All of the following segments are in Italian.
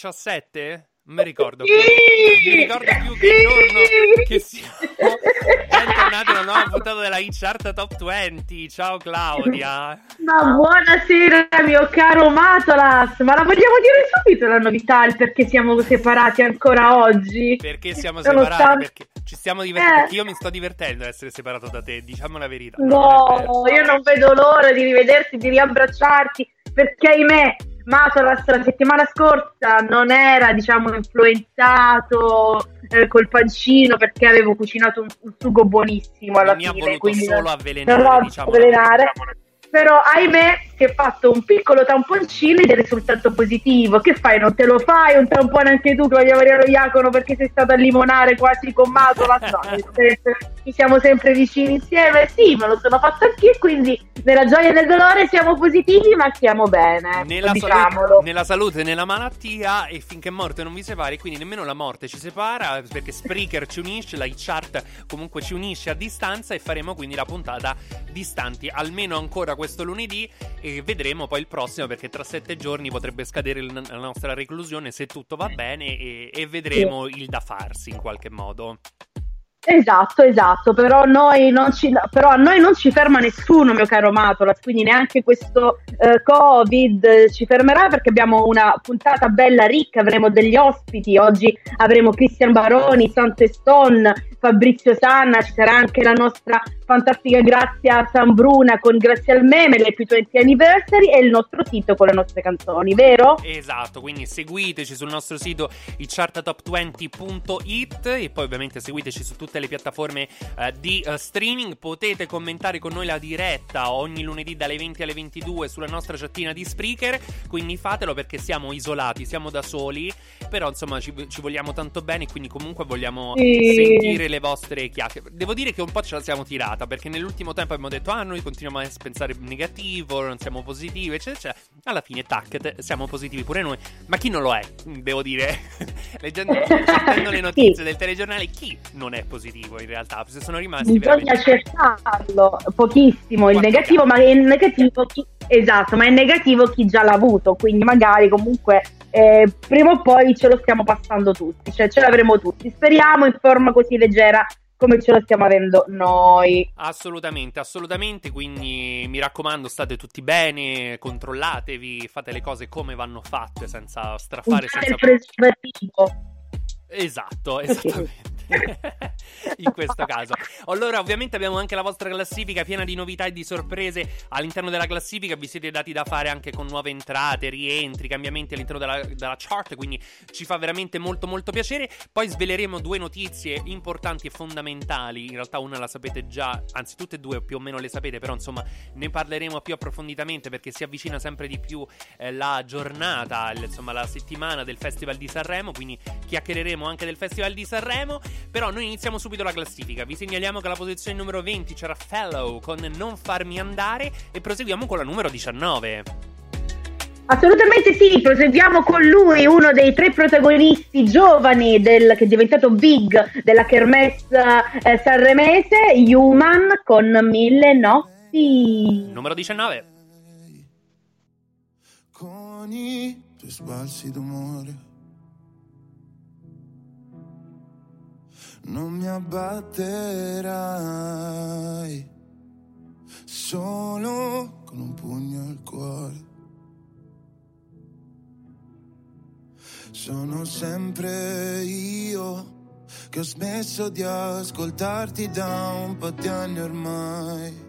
17? Non mi ricordo più. Non mi ricordo più che giorno che siamo. Bentornati a una nuova puntata della Chart Top 20. Ciao Claudia. Ma buonasera mio caro Matolas. Ma la vogliamo dire subito la novità, il perché siamo separati ancora oggi? Perché siamo Sono separati? Perché ci stiamo divertendo. Eh. Io mi sto divertendo ad essere separato da te, diciamo la verità. No, Non io non vedo l'ora di rivederti, di riabbracciarti, perché ahimè, Matolas la settimana scorsa non era, diciamo, influenzato eh, col pancino perché avevo cucinato un, un sugo buonissimo alla mi ha fine, voluto solo non- avvelenare, non diciamo. avvelenare. Però ahimè si è fatto un piccolo tamponcino ed è risultato positivo. Che fai? Non te lo fai un tampone anche tu, Claudia Mariano Iacono, perché sei stata a limonare quasi con Matolas? No, nel senso, ci siamo sempre vicini insieme. Sì, me lo sono fatto anch'io, quindi nella gioia e nel dolore siamo positivi, ma stiamo bene. Nella salute, nella salute, nella malattia e finché morte non vi separi, quindi nemmeno la morte ci separa perché Spreaker ci unisce, la chart comunque ci unisce a distanza e faremo quindi la puntata distanti almeno ancora questo lunedì e vedremo poi il prossimo perché tra sette giorni potrebbe scadere la nostra reclusione se tutto va bene e, e vedremo il da farsi in qualche modo. Esatto, esatto, però, ci, però a noi non ci ferma nessuno, mio caro Matolas, quindi neanche questo eh, Covid ci fermerà perché abbiamo una puntata bella ricca, avremo degli ospiti, oggi avremo Cristian Baroni, Sante Stone, Fabrizio Sanna, ci sarà anche la nostra fantastica Grazia San Bruna con Grazie al Meme, l'Happy 20 Anniversary e il nostro sito con le nostre canzoni, vero? Esatto, quindi seguiteci sul nostro sito ichartatop20.it e poi ovviamente seguiteci su tutte le piattaforme eh, di eh, streaming. Potete commentare con noi la diretta ogni lunedì dalle 20 alle 22 sulla nostra chattina di Spreaker, quindi fatelo perché siamo isolati, siamo da soli, però insomma ci, ci vogliamo tanto bene, quindi comunque vogliamo Sì. sentire le vostre chiacchiere. Devo dire che un po' ce la siamo tirata perché nell'ultimo tempo abbiamo detto ah noi continuiamo a pensare negativo, non siamo positivi, eccetera, eccetera. Alla fine, tac, te- siamo positivi pure noi. Ma chi non lo è? Devo dire, leggendo le notizie del telegiornale, chi non è positivo in realtà? Se sono rimasti Bisogna veramente... cercarlo pochissimo il Quanto negativo, ma è negativo chi, esatto, ma è negativo chi già l'ha avuto, quindi magari comunque eh, prima o poi ce lo stiamo passando tutti, cioè ce l'avremo tutti. Speriamo in forma così leggera come ce lo stiamo avendo noi. Assolutamente, assolutamente. Quindi mi raccomando, state tutti bene, controllatevi, fate le cose come vanno fatte, senza strafare, Usate senza il preservativo. Esatto, esattamente. In questo caso. Allora, ovviamente abbiamo anche la vostra classifica piena di novità e di sorprese all'interno della classifica. Vi siete dati da fare anche con nuove entrate, rientri, cambiamenti all'interno della, della chart. Quindi ci fa veramente molto, molto piacere. Poi sveleremo due notizie importanti e fondamentali. In realtà, una la sapete già, anzi, tutte e due più o meno le sapete, però insomma, ne parleremo più approfonditamente perché si avvicina sempre di più eh, la giornata, insomma, la settimana del Festival di Sanremo. Quindi chiacchiereremo anche del Festival di Sanremo. Però noi iniziamo subito la classifica. Vi segnaliamo che alla posizione numero 20 c'era Fellow con Non farmi andare e proseguiamo con la numero 19. Assolutamente sì, proseguiamo con lui, uno dei tre protagonisti giovani del, che è diventato big della kermesse eh, sanremese, Human con Mille No. Sì. Numero 19. Con i tuoi sbalzi d'umore. Non mi abbatterai solo con un pugno al cuore. Sono sempre io che ho smesso di ascoltarti da un po' di anni ormai.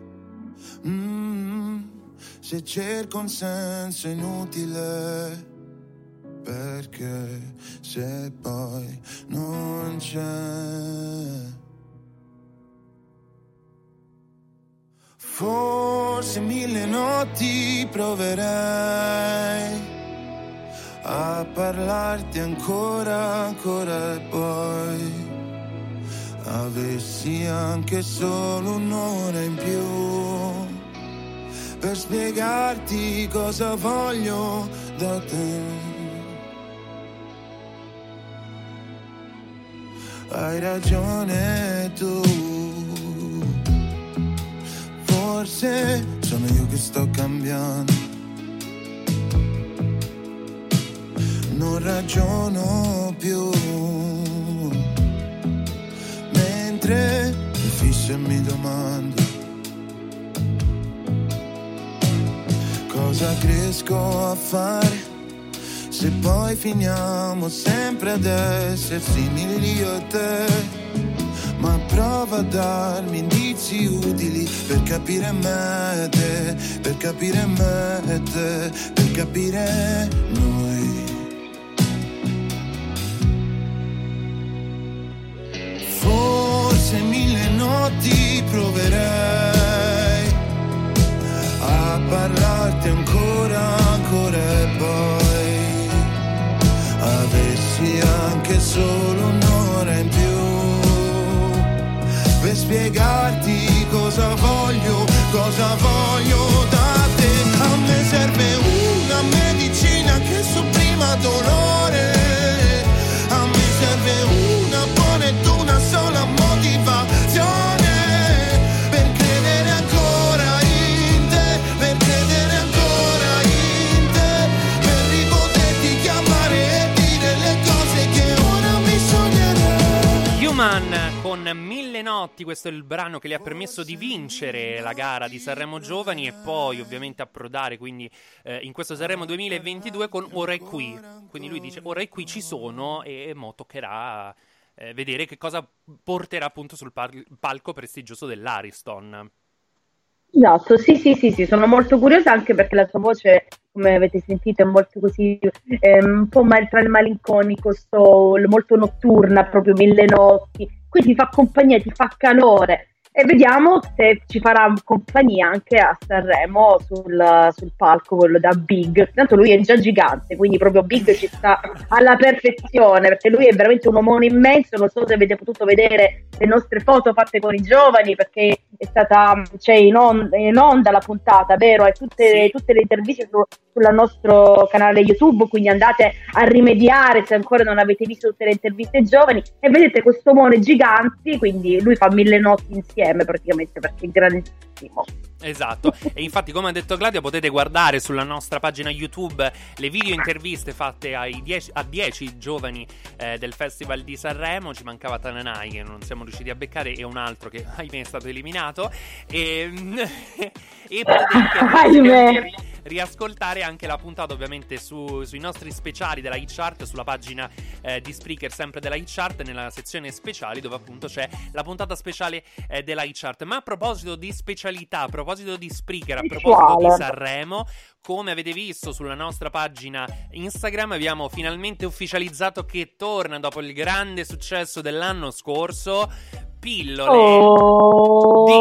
Mm, se cerco un senso inutile, perché se poi non c'è. Forse mille notti proverei a parlarti ancora, ancora e poi avessi anche solo un'ora in più per spiegarti cosa voglio da te. Hai ragione tu, forse sono io che sto cambiando. Non ragiono più. Mentre mi fisso e mi domando. Cosa cresco a fare se poi finiamo sempre ad essere simili io e te. Ma prova a darmi indizi utili per capire me e te, per capire me e te, per capire noi. Forse mille notti proverei a parlarti ancora, ancora e poi avessi anche solo un'ora in più per spiegarti cosa voglio, cosa voglio da te. A me serve una medicina che sopprima dolore. Con Mille Notti, questo è il brano che le ha permesso di vincere la gara di Sanremo Giovani e poi ovviamente approdare quindi eh, in questo Sanremo 2022 con Ora è qui. Quindi lui dice ora è qui ci sono e mo toccherà eh, vedere che cosa porterà appunto sul pal- palco prestigioso dell'Ariston. Esatto, sì, sì, sì, sì, sono molto curiosa anche perché la sua voce, come avete sentito, è molto così, ehm, un po' tra il malinconico, soul, molto notturna, proprio mille notti, qui ti fa compagnia, ti fa calore e vediamo se ci farà compagnia anche a Sanremo sul, sul palco, quello da Big. Tanto lui è già gigante, quindi proprio Big ci sta alla perfezione perché lui è veramente un omone immenso. Non so se avete potuto vedere le nostre foto fatte con i giovani perché è stata c'è in onda, in onda la puntata, vero? E tutte, tutte le interviste su, sul nostro canale YouTube, quindi andate a rimediare se ancora non avete visto tutte le interviste giovani e vedete questo omone gigante, quindi lui fa mille notti insieme praticamente perché è grandissimo. Esatto, e infatti come ha detto Claudia potete guardare sulla nostra pagina YouTube le video interviste fatte ai 10 a 10 giovani eh, del Festival di Sanremo, ci mancava Tananai che non siamo riusciti a beccare e un altro che ahimè è stato eliminato e, e potete Ahimè. Riascoltare anche la puntata ovviamente su- sui nostri speciali della Hit Chart sulla pagina eh, di Spreaker sempre della Hit Chart nella sezione speciali dove appunto c'è la puntata speciale eh, della Hit Chart ma a proposito di specialità a proposito di Spreaker a proposito di. Sanremo come avete visto sulla nostra pagina Instagram abbiamo finalmente ufficializzato che torna dopo il grande successo dell'anno scorso pillole Oh, di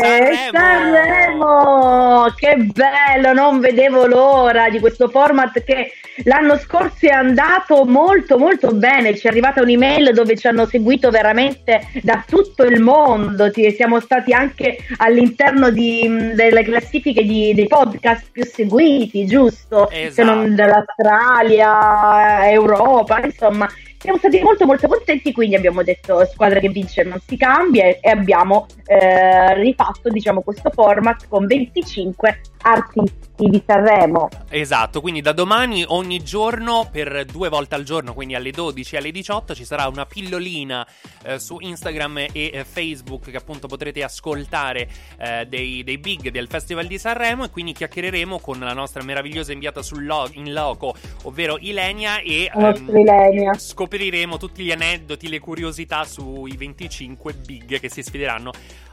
Sanremo. Sanremo! Che bello, non vedevo l'ora di questo format che l'anno scorso è andato molto molto bene. Ci è arrivata un'email dove ci hanno seguito veramente da tutto il mondo. Siamo stati anche all'interno di- delle classifiche di- dei podcast più seguiti, giusto? Se Esatto. non dall'Australia, Europa, insomma. Siamo stati molto molto contenti, quindi abbiamo detto squadra che vince non si cambia e abbiamo eh, rifatto diciamo, questo format con 25 artisti di Sanremo. Esatto, quindi da domani ogni giorno per due volte al giorno, quindi alle 12 e alle 18 ci sarà una pillolina eh, su Instagram e eh, Facebook che appunto potrete ascoltare eh, dei, dei, big del Festival di Sanremo e quindi chiacchiereremo con la nostra meravigliosa inviata sul lo- in loco, ovvero Ilenia e ehm, Ilenia. scopriremo tutti gli aneddoti, le curiosità sui 25 big che si sfideranno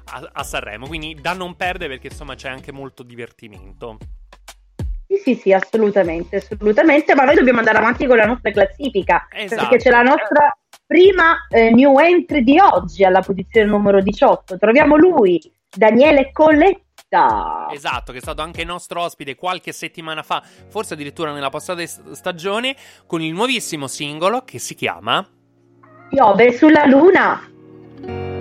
a, a Sanremo, quindi da non perdere perché insomma c'è anche molto divertimento. Sì, sì, sì, assolutamente, assolutamente, ma noi dobbiamo andare avanti con la nostra classifica, Esatto. perché c'è la nostra prima eh, new entry di oggi alla posizione numero 18. Troviamo lui, Daniele Colletta. Esatto, che è stato anche nostro ospite qualche settimana fa, forse addirittura nella passata stagione, con il nuovissimo singolo che si chiama Piove sulla luna.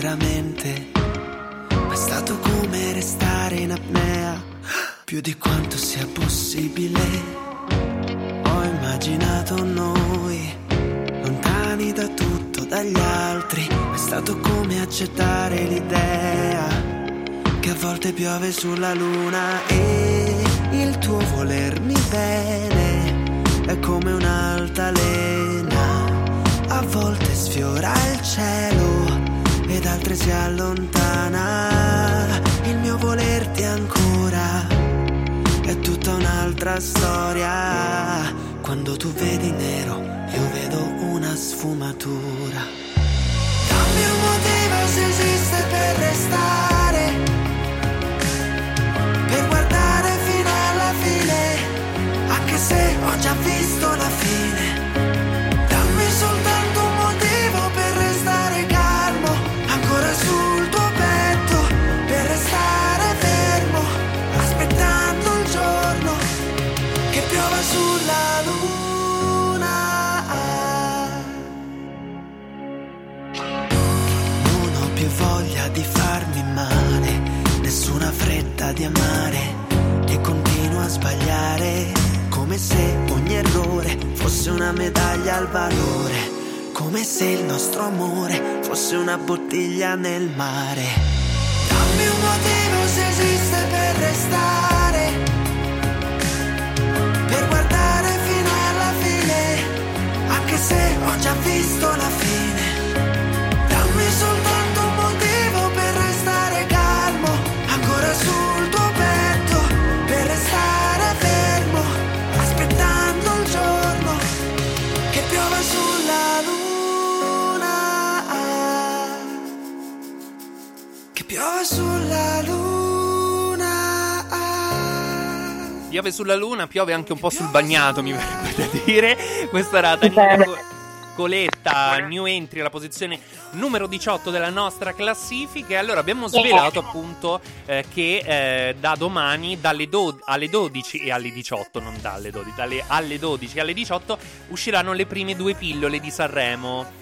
Veramente, ma è stato come restare in apnea, più di quanto sia possibile. Ho immaginato noi, lontani da tutto, dagli altri, è stato come accettare l'idea che a volte piove sulla luna e il tuo volermi bene è come un'altalena, a volte sfiora il cielo altre si allontana. Il mio volerti ancora è tutta un'altra storia. Quando tu vedi nero, io vedo una sfumatura. Se ogni errore fosse una medaglia al valore, come se il nostro amore fosse una bottiglia nel mare. Dammi un motivo se esiste per restare, per guardare fino alla fine, anche se ho già visto la fine. Piove sulla luna, piove anche un po' sul bagnato, mi verrebbe da dire. Questa era. Co- Coletta, new entry alla posizione numero 18 della nostra classifica. E allora abbiamo svelato appunto eh, che eh, da domani dalle do- alle 12 e alle 18, non dalle 12, dalle alle 12 e alle 18 usciranno le prime due pillole di Sanremo.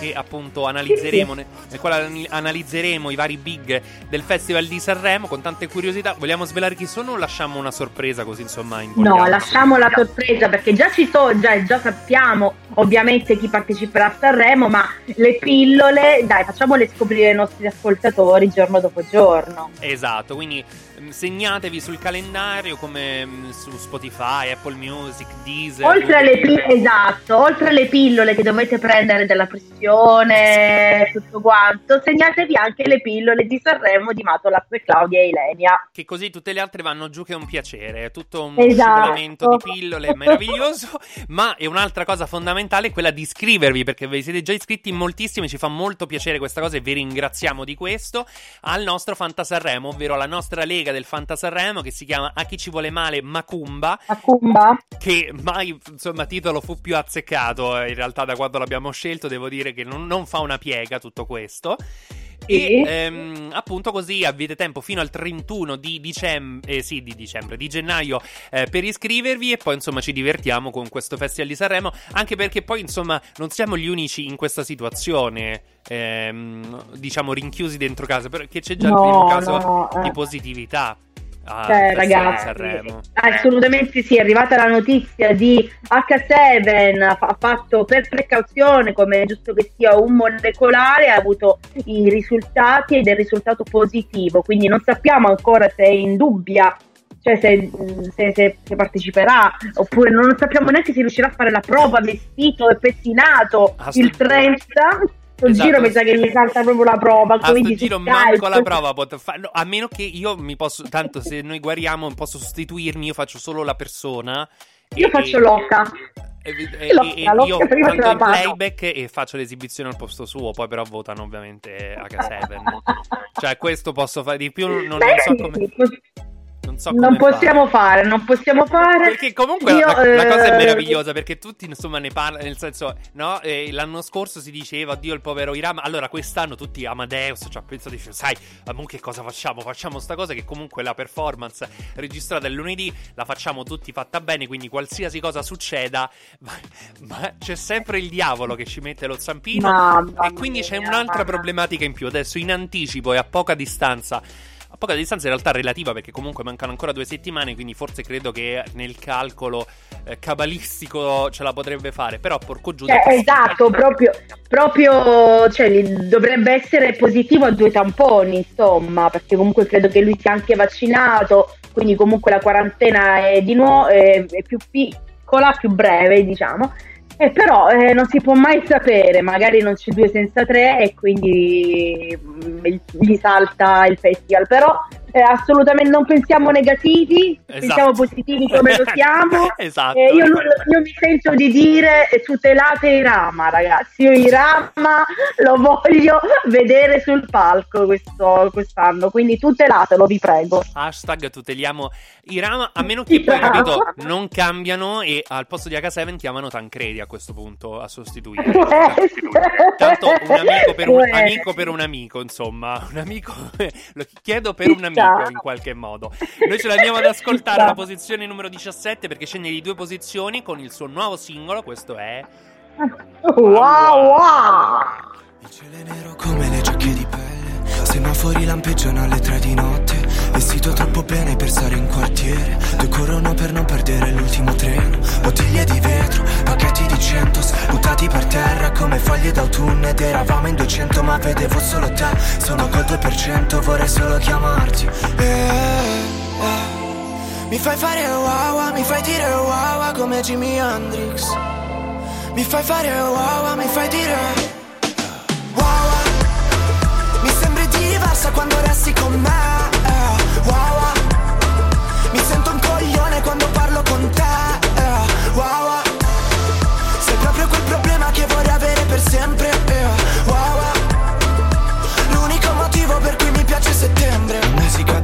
Che appunto analizzeremo, nel nel quale analizzeremo i vari big del Festival di Sanremo con tante curiosità. Vogliamo svelare chi sono o lasciamo una sorpresa così insomma No, lasciamo la sorpresa perché già ci so, già, già sappiamo ovviamente chi parteciperà a Sanremo, ma le pillole, dai, facciamole scoprire ai nostri ascoltatori giorno dopo giorno. Esatto, quindi segnatevi sul calendario come mm, su Spotify, Apple Music, Deezer. Oltre alle, Google- pi- esatto, oltre alle pillole che dovete prendere della pressione, tutto quanto, segnatevi anche le pillole di Sanremo di Matola e Claudia e Ilenia. Che così tutte le altre vanno giù che è un piacere, è tutto un Esatto. di pillole meraviglioso, ma è un'altra cosa fondamentale è quella di iscrivervi perché vi siete già iscritti in moltissimi, ci fa molto piacere questa cosa e vi ringraziamo di questo, al nostro Fantasarremo, ovvero alla nostra lega del Fantasarremo che si chiama A chi ci vuole male Macumba, Macumba? che mai insomma titolo fu più azzeccato eh, in realtà da quando l'abbiamo scelto devo dire che non, non fa una piega tutto questo E ehm, appunto così avete tempo fino al 31 di dicembre, eh, sì, di dicembre, di gennaio eh, per iscrivervi e poi insomma ci divertiamo con questo Festival di Sanremo, anche perché poi insomma non siamo gli unici in questa situazione, ehm, diciamo rinchiusi dentro casa, perché c'è già No, il primo caso no, eh. di positività. Al Cioè, ragazzi, Sanremo. assolutamente sì, è arrivata la notizia di H7, ha ha fatto per precauzione, come è giusto che sia, un molecolare, ha avuto i risultati ed è risultato positivo, quindi non sappiamo ancora se è in dubbia, cioè se, se- se- se parteciperà, oppure non sappiamo neanche se riuscirà a fare la prova vestito e pettinato Ah, il 30. Sto Esatto. giro mi sa che gli salta proprio la prova, A sto quindi su giro manco la prova fa- no, a meno che io mi posso tanto se noi guariamo posso sostituirmi io faccio solo la persona Io e- faccio l'occa. e, e- L'occa, l'occa io canto in playback e faccio l'esibizione al posto suo poi però votano ovviamente H7 cioè questo posso fare di più non, non Beh, so come non so non possiamo fare. fare, non possiamo fare. Perché comunque Io, la, la cosa è eh, meravigliosa perché tutti insomma ne parlano, nel senso, no? Eh, l'anno scorso si diceva, oddio il povero Irama, allora quest'anno tutti Amadeus ci ha pensato, dice, sai, ma che cosa facciamo? Facciamo sta cosa che comunque la performance registrata il lunedì la facciamo tutti fatta bene, quindi qualsiasi cosa succeda, ma, ma c'è sempre il diavolo che ci mette lo zampino Mamma e quindi c'è mia, un'altra mamma. problematica in più. Adesso in anticipo e a poca distanza poca distanza in realtà relativa perché comunque mancano ancora due settimane, quindi forse credo che nel calcolo eh, cabalistico ce la potrebbe fare, però porco giù. Cioè, esatto, proprio, proprio cioè, dovrebbe essere positivo a due tamponi, insomma, perché comunque credo che lui sia anche vaccinato, quindi comunque la quarantena è di nuovo è, è più piccola, più breve, diciamo. E però eh, non si può mai sapere, magari non c'è due senza tre e quindi mm, gli salta il festival, però eh, assolutamente non pensiamo negativi, Esatto. pensiamo positivi come lo siamo. esatto. Eh, io, io mi sento di dire eh, tutelate Irama, ragazzi. Io Irama lo voglio vedere sul palco questo, quest'anno, quindi tutelatelo, vi prego. Hashtag tuteliamo Irama, a meno che poi, Irama. capito, non cambiano e al posto di H7 chiamano Tancredi a questo punto a sostituire. Tanto un amico per un Può amico per un amico, insomma, un amico lo chiedo per un Ci amico in qualche modo. Noi ce l'andiamo ad ascoltare alla posizione numero 17 perché scende di due posizioni con il suo nuovo singolo, questo è Wow, wow. Il cielo è nero come le giacche di pelle Semafori lampeggiano alle tre di notte Vestito troppo bene per stare in quartiere. Due corrono per non perdere l'ultimo treno. Bottiglie di vetro, pacchetti di centos Buttati per terra come foglie d'autunno. Ed eravamo in 200 ma vedevo solo te. Sono col 2% vorrei solo chiamarti. Eh, eh. Mi fai fare wow, mi fai dire wow come Jimi Hendrix. Mi fai fare wow, mi fai dire wow. Mi sembri diversa quando resti con me wow Mi sento un coglione quando parlo con te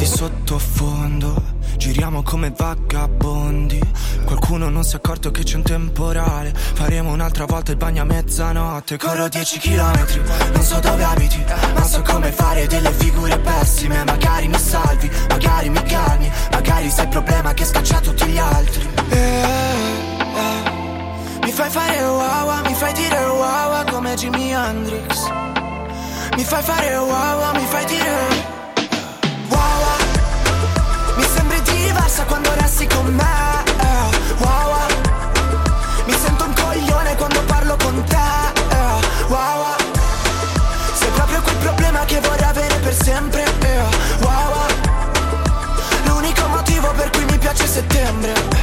di sottofondo Giriamo come vagabondi. Qualcuno non si è accorto che c'è un temporale. Faremo un'altra volta il bagno a mezzanotte. Corro 10 km, non so dove abiti Ma so come fare delle figure pessime. Magari mi salvi, magari mi calmi Magari sei il problema che scaccia tutti gli altri. Eh, eh. Mi fai fare wow, mi fai dire wow come Jimi Hendrix. Mi fai fare wow, mi fai dire diversa quando resti con me eh, wow Mi sento un coglione quando parlo con te eh, wow Sei proprio quel problema che vorrei avere per sempre eh, wow. L'unico motivo per cui mi piace settembre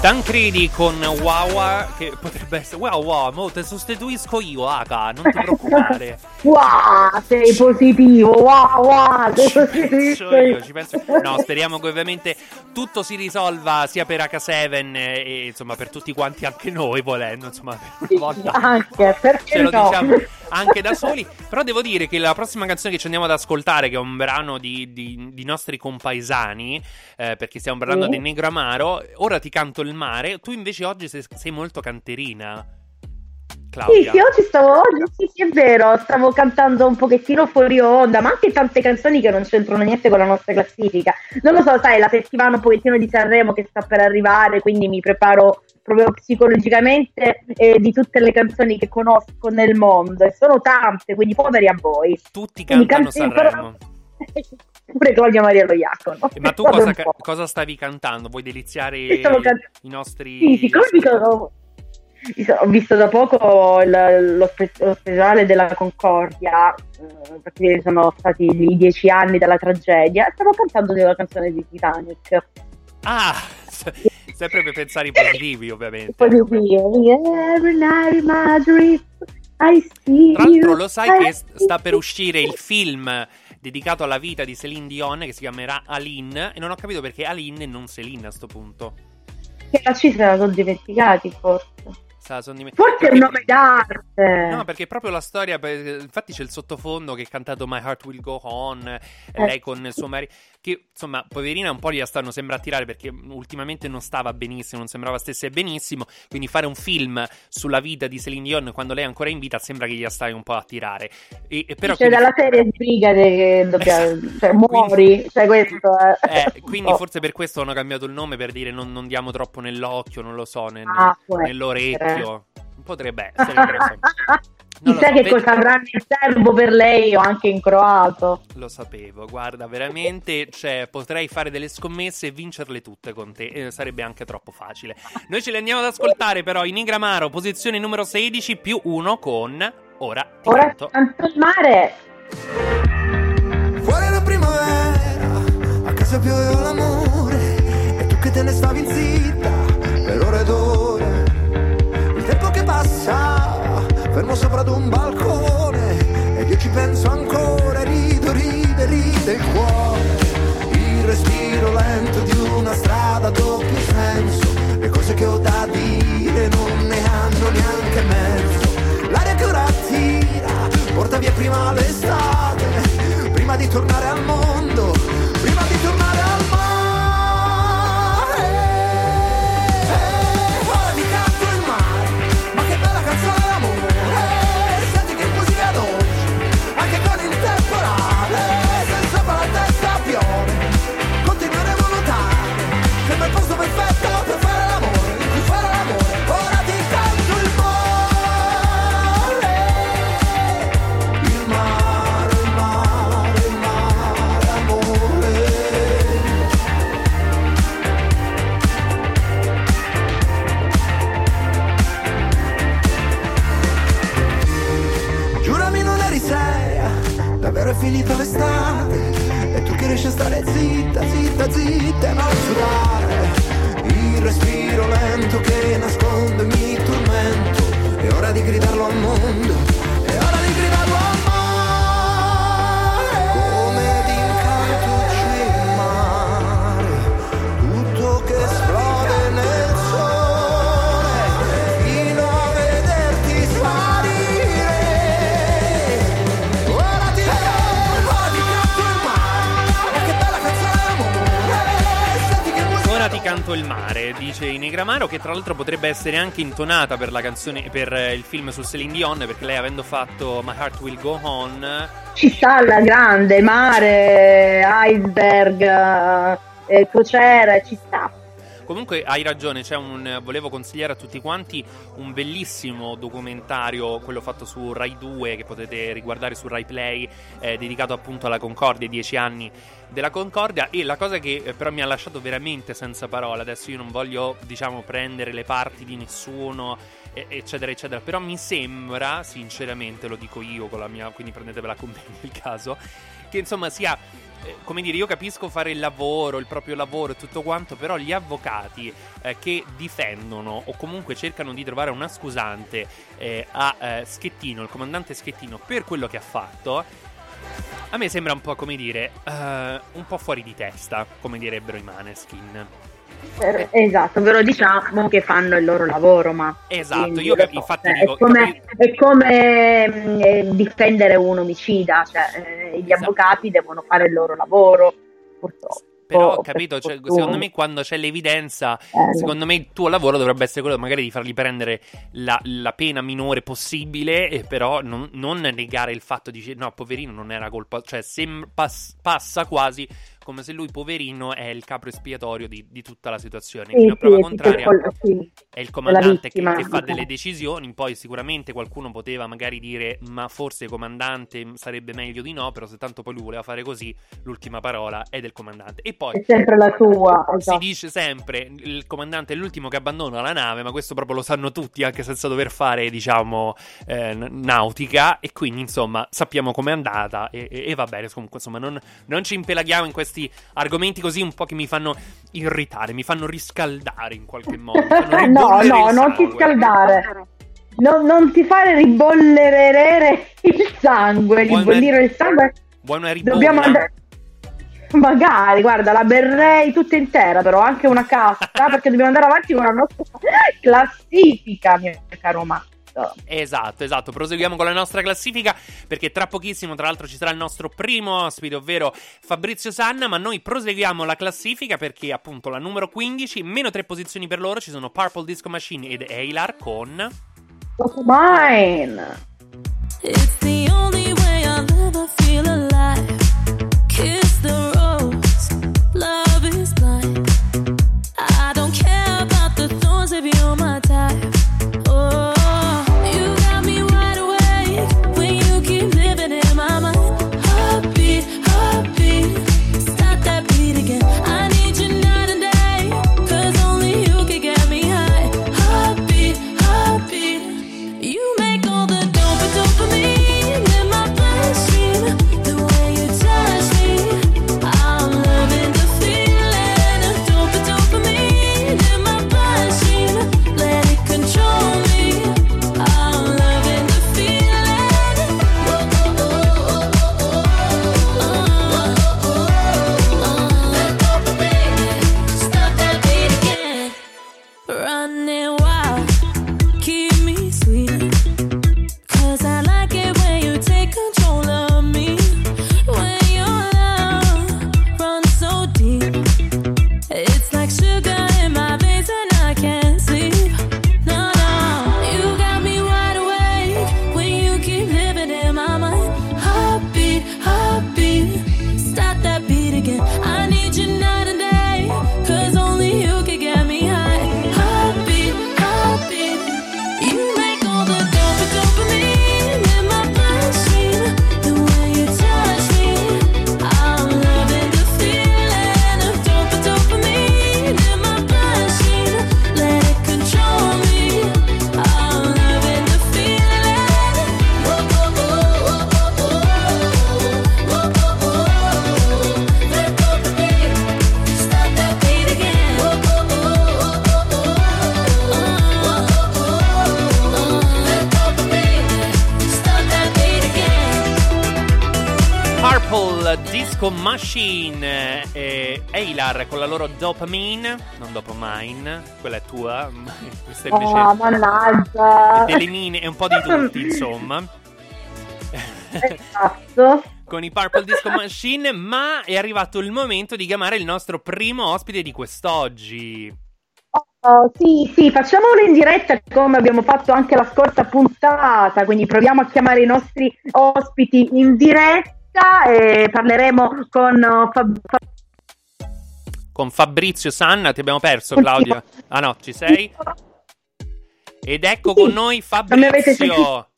Tancredi con Wawa che potrebbe essere Wow wow, mo te sostituisco io, Aka, non ti preoccupare. Wow, sei positivo, wow, wow, penso positivo. io, ci penso. No, speriamo che ovviamente tutto si risolva sia per H7 e insomma per tutti quanti, anche noi volendo, insomma, per una volta Anche, perché ce lo no? diciamo anche da soli. Però devo dire che la prossima canzone che ci andiamo ad ascoltare, che è un brano di, di- di nostri compaesani, eh, perché stiamo parlando Sì. di Negro Amaro, ora ti canto il mare. Tu invece oggi sei, sei molto canterina. Claudia. Sì, sì, oggi stavo, oggi, sì, sì, è vero, stavo cantando un pochettino fuori onda, ma anche tante canzoni che non c'entrano niente con la nostra classifica. Non lo so, sai, la settimana un pochettino di Sanremo che sta per arrivare, quindi mi preparo proprio psicologicamente eh, di tutte le canzoni che conosco nel mondo, e sono tante, quindi poveri a voi. Tutti Quindi cantano canti- Sanremo. Pure Claudia Maria Lo Iacono. Eh, Ma tu cosa, ca- cosa stavi cantando? Vuoi deliziare can- i nostri... Sì, siccome sono- ho visto da poco il- lo, spe- lo speciale della Concordia, eh, perché sono stati i dieci anni dalla tragedia, stavo cantando della canzone di Titanic. Ah, sempre per pensare i positivi, ovviamente. Qui, Every night my dreams, I see Tra l'altro lo sai che sta per uscire il film dedicato alla vita di Celine Dion che si chiamerà Aline e non ho capito perché Aline e non Celine a sto punto. Che la ci se la sono dimenticati forse. Se la son dimen- Forse è un nome d'arte. No, perché proprio la storia, infatti c'è il sottofondo che ha cantato My Heart Will Go On, Eh. lei con il suo marito, che insomma, poverina un po' gli stanno sembra a tirare perché ultimamente non stava benissimo, non sembrava stesse benissimo, quindi fare un film sulla vita di Celine Dion quando lei è ancora in vita sembra che gli stai un po' a tirare. E, e però C'è quindi- dalla serie di brigate che dobbiamo, cioè muori, cioè questo è. Eh, quindi Oh. forse per questo hanno cambiato il nome per dire non, non diamo troppo nell'occhio, non lo so, nel- Ah, nell'orecchio. essere. Potrebbe essere, Chissà che cosa avranno in serbo per lei o anche in croato. Lo sapevo, guarda, veramente cioè, potrei fare delle scommesse e vincerle tutte con te, eh, sarebbe anche troppo facile. Noi ce le andiamo ad ascoltare però in Ingramaro, posizione numero 16 più 1 con Ora ti Ora canto. tanto il mare. Fuori la primavera, a casa pioveva l'amore E tu che te ne stavi zitta fermo sopra ad un balcone Ed io ci penso ancora, e rido, ride, ride il cuore. Il respiro lento di una strada a doppio senso Le cose che ho da dire non ne hanno neanche mezzo. L'aria che ora tira, porta via prima l'estate Prima di tornare al mondo, finita l'estate E tu che riesci a stare zitta, zitta, zitta e non sudare Il respiro lento che nasconde ogni tormento. È ora di gridarlo al mondo, canto il mare, dice Inegramaro, che tra l'altro potrebbe essere anche intonata per la canzone, per eh, il film su Celine Dion, perché lei avendo fatto My Heart Will Go On, Ci sta alla grande, mare, iceberg, eh, crociera, ci sta. Comunque hai ragione, un, volevo consigliare a tutti quanti un bellissimo documentario, quello fatto su Rai 2 che potete riguardare su Rai Play, eh, dedicato appunto alla Concordia, ai dieci anni della Concordia. E la cosa che eh, però mi ha lasciato veramente senza parole, adesso io non voglio diciamo prendere le parti di nessuno eccetera eccetera, però mi sembra, sinceramente lo dico io con la mia, quindi prendetevela con me nel caso, che insomma sia eh, come dire, io capisco fare il lavoro, il proprio lavoro e tutto quanto, però gli avvocati eh, che difendono o comunque cercano di trovare una scusante eh, a eh, Schettino, il comandante Schettino, per quello che ha fatto, a me sembra un po' come dire, eh, un po' fuori di testa, come direbbero i Maneskin. Eh, Esatto, però diciamo che fanno il loro lavoro, ma... Esatto, io lo cap- infatti cioè, dico- È come, è come, eh, difendere un omicida, cioè eh, gli Esatto. avvocati devono fare il loro lavoro, purtroppo. Però ho per capito, cioè, fortuna. secondo me quando c'è l'evidenza, Eh, secondo me il tuo lavoro dovrebbe essere quello magari di fargli prendere la, la pena minore possibile, e però non, non negare il fatto di dire no, poverino non era colpa, cioè sem- pass- passa quasi come se lui, poverino, è il capro espiatorio di, di tutta la situazione. sì, Fino a prova sì, contraria, sì, sì. è il comandante che, che fa delle decisioni. Poi sicuramente qualcuno poteva magari dire: Ma forse comandante sarebbe meglio di no. Però se tanto poi lui voleva fare così, l'ultima parola è del comandante. E poi È sempre la tua, si esatto. dice sempre: il comandante è l'ultimo che abbandona la nave, ma questo proprio lo sanno tutti, anche senza dover fare, diciamo, eh, nautica. E quindi, insomma, sappiamo com'è andata. E, e- e va bene. Comunque, insomma, non, non ci impelaghiamo in questi argomenti così un po' che mi fanno irritare, mi fanno riscaldare in qualche modo. no, ribollere no, non ti scaldare. Non, non ti fare ribollerere il sangue, Vuoi ribollire il sangue. Vuoi una ribolla? Dobbiamo andare. Magari, guarda, la berrei tutta intera, però anche una cassa, perché dobbiamo andare avanti con la nostra classifica, mio caro Matt. Esatto, esatto. Proseguiamo con la nostra classifica perché tra pochissimo, tra l'altro, ci sarà il nostro primo ospite, ovvero Fabrizio Sanna. Ma noi proseguiamo la classifica perché, appunto, la numero 15, meno tre posizioni per loro, ci sono Purple Disco Machine ed Eilar con. Mine. It's the only way I'll ever feel alive. Kiss Machine e Eilar con la loro Dopamine, non Dopamine, quella è tua, ma questa invece Ah, mannaggia. delle mine e un po' di tutti, insomma. Esatto. con i Purple Disco Machine, ma è arrivato il momento di chiamare il nostro primo ospite di quest'oggi. Oh, sì, sì, facciamolo in diretta come abbiamo fatto anche la scorsa puntata, quindi proviamo a chiamare i nostri ospiti in diretta e parleremo con uh, Fab- Fab- Con Fabrizio Sanna, ti abbiamo perso, Claudia. Ah no, ci sei? Ed ecco con noi non mi avete Fabrizio.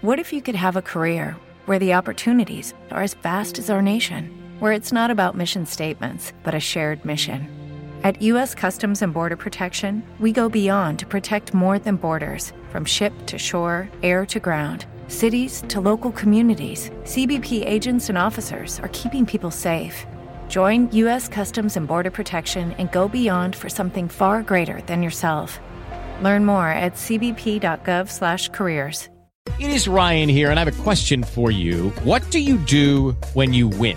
What if you could have a career where the opportunities are as vast as our nation, where it's not about mission statements, but a shared mission? At U.S. Customs and Border Protection, we go beyond to protect more than borders from ship to shore, air to ground, cities to local communities. CBP agents and officers are keeping people safe. Join U.S. Customs and Border Protection and go beyond for something far greater than yourself. Learn more at cbp.gov/careers. It is Ryan here, and I have a question for you. What do you do when you win?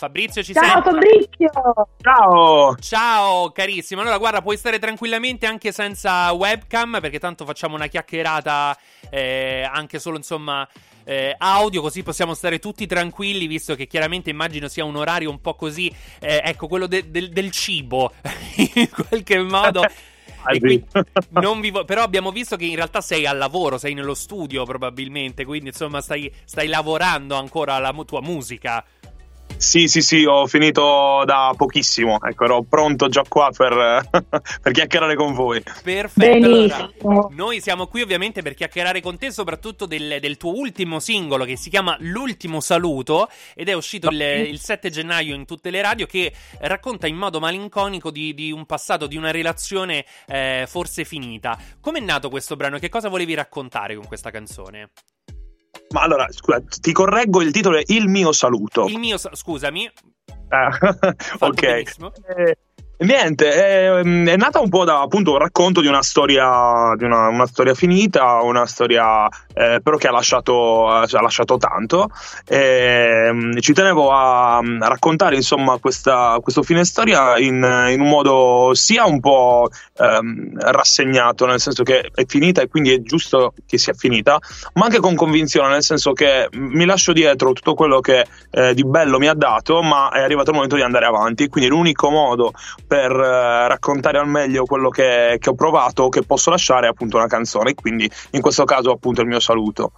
Fabrizio ci Ciao sei? Fabrizio! Ciao! Ciao carissimo, allora guarda puoi stare tranquillamente anche senza webcam perché tanto facciamo una chiacchierata eh, anche solo insomma eh, audio così possiamo stare tutti tranquilli visto che chiaramente immagino sia un orario un po' così, eh, ecco quello de- del- del cibo in qualche modo. Vo- però abbiamo visto che in realtà sei al lavoro, sei nello studio probabilmente, quindi insomma stai, stai lavorando ancora alla mu- tua musica. Sì, sì, sì, ho finito da pochissimo. Ecco, ero pronto già qua per, per chiacchierare con voi. Perfetto. Allora, Benissimo. noi siamo qui ovviamente per chiacchierare con te soprattutto del, del tuo ultimo singolo che si chiama L'ultimo saluto ed è uscito il, il 7 gennaio in tutte le radio che racconta in modo malinconico di, di un passato, di una relazione eh, forse finita. Com'è nato questo brano? Che cosa volevi raccontare con questa canzone? Ma allora, scusa, ti correggo il titolo è Il mio saluto. Il mio, sa- scusami, Ah, ok. benissimo. Eh, niente, è, è nata un po' da appunto un racconto di una storia, di una, una storia finita, una storia eh, però che ha lasciato, ha lasciato tanto. E, mm, ci tenevo a, a raccontare insomma questa, questo fine storia in, in un modo sia un po' ehm, rassegnato, nel senso che è finita e quindi è giusto che sia finita, ma anche con convinzione, nel senso che mi lascio dietro tutto quello che eh, di bello mi ha dato, ma è arrivato il momento di andare avanti. Quindi l'unico modo per eh, raccontare al meglio quello che, che ho provato, che posso lasciare, appunto una canzone. Quindi in questo caso, appunto, il mio saluto.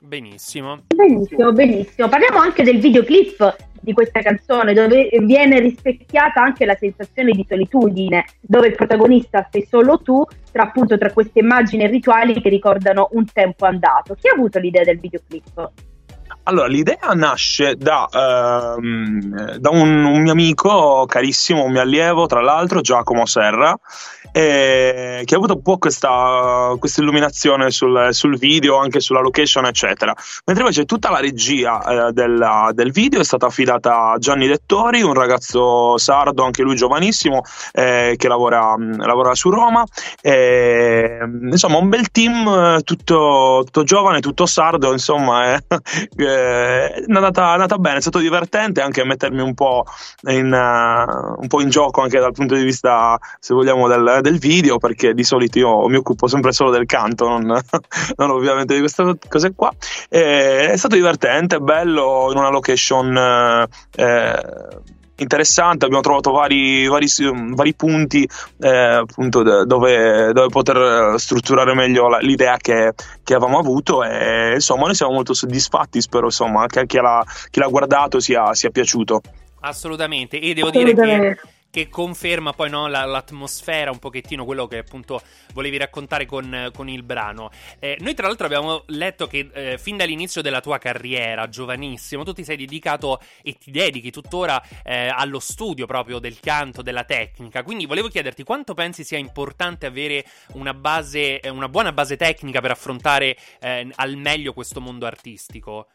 Benissimo. Benissimo, benissimo. Parliamo anche del videoclip di questa canzone dove viene rispecchiata anche la sensazione di solitudine, dove il protagonista sei solo tu, tra appunto tra queste immagini e rituali che ricordano un tempo andato. Chi ha avuto l'idea del videoclip? Allora, l'idea nasce da, ehm, da un, un mio amico carissimo, un mio allievo, tra l'altro, Giacomo Serra, eh, che ha avuto un po' questa, questa illuminazione sul, sul video, anche sulla location, eccetera. Mentre invece tutta la regia eh, della- del video è stata affidata a Gianni Dettori, un ragazzo sardo, anche lui giovanissimo, eh, che lavora, lavora su Roma. Insomma, un bel team, eh, tutto, tutto giovane, tutto sardo, insomma, eh, eh, è andata, è andata bene, è stato divertente anche mettermi un po' in, eh, un po' in gioco anche dal punto di vista, se vogliamo, del, del video, perché di solito io mi occupo sempre solo del canto, non, non ovviamente di queste cose qua. E è stato divertente, bello, in una location... eh, eh, interessante, abbiamo trovato vari, vari, vari punti eh, dove, dove poter strutturare meglio la- l'idea che, che avevamo avuto e insomma noi siamo molto soddisfatti, spero insomma che a chi l'ha, chi l'ha guardato sia, sia piaciuto. Assolutamente. E devo dire che, Assolutamente. Che conferma poi no, la- l'atmosfera, un pochettino quello che appunto volevi raccontare con, con il brano. Eh, noi tra l'altro abbiamo letto che eh, fin dall'inizio della tua carriera, giovanissimo, tu ti sei dedicato e ti dedichi tuttora eh, allo studio proprio del canto, della tecnica. Quindi volevo chiederti quanto pensi sia importante avere una base, eh, una buona base tecnica per affrontare eh, al meglio questo mondo artistico.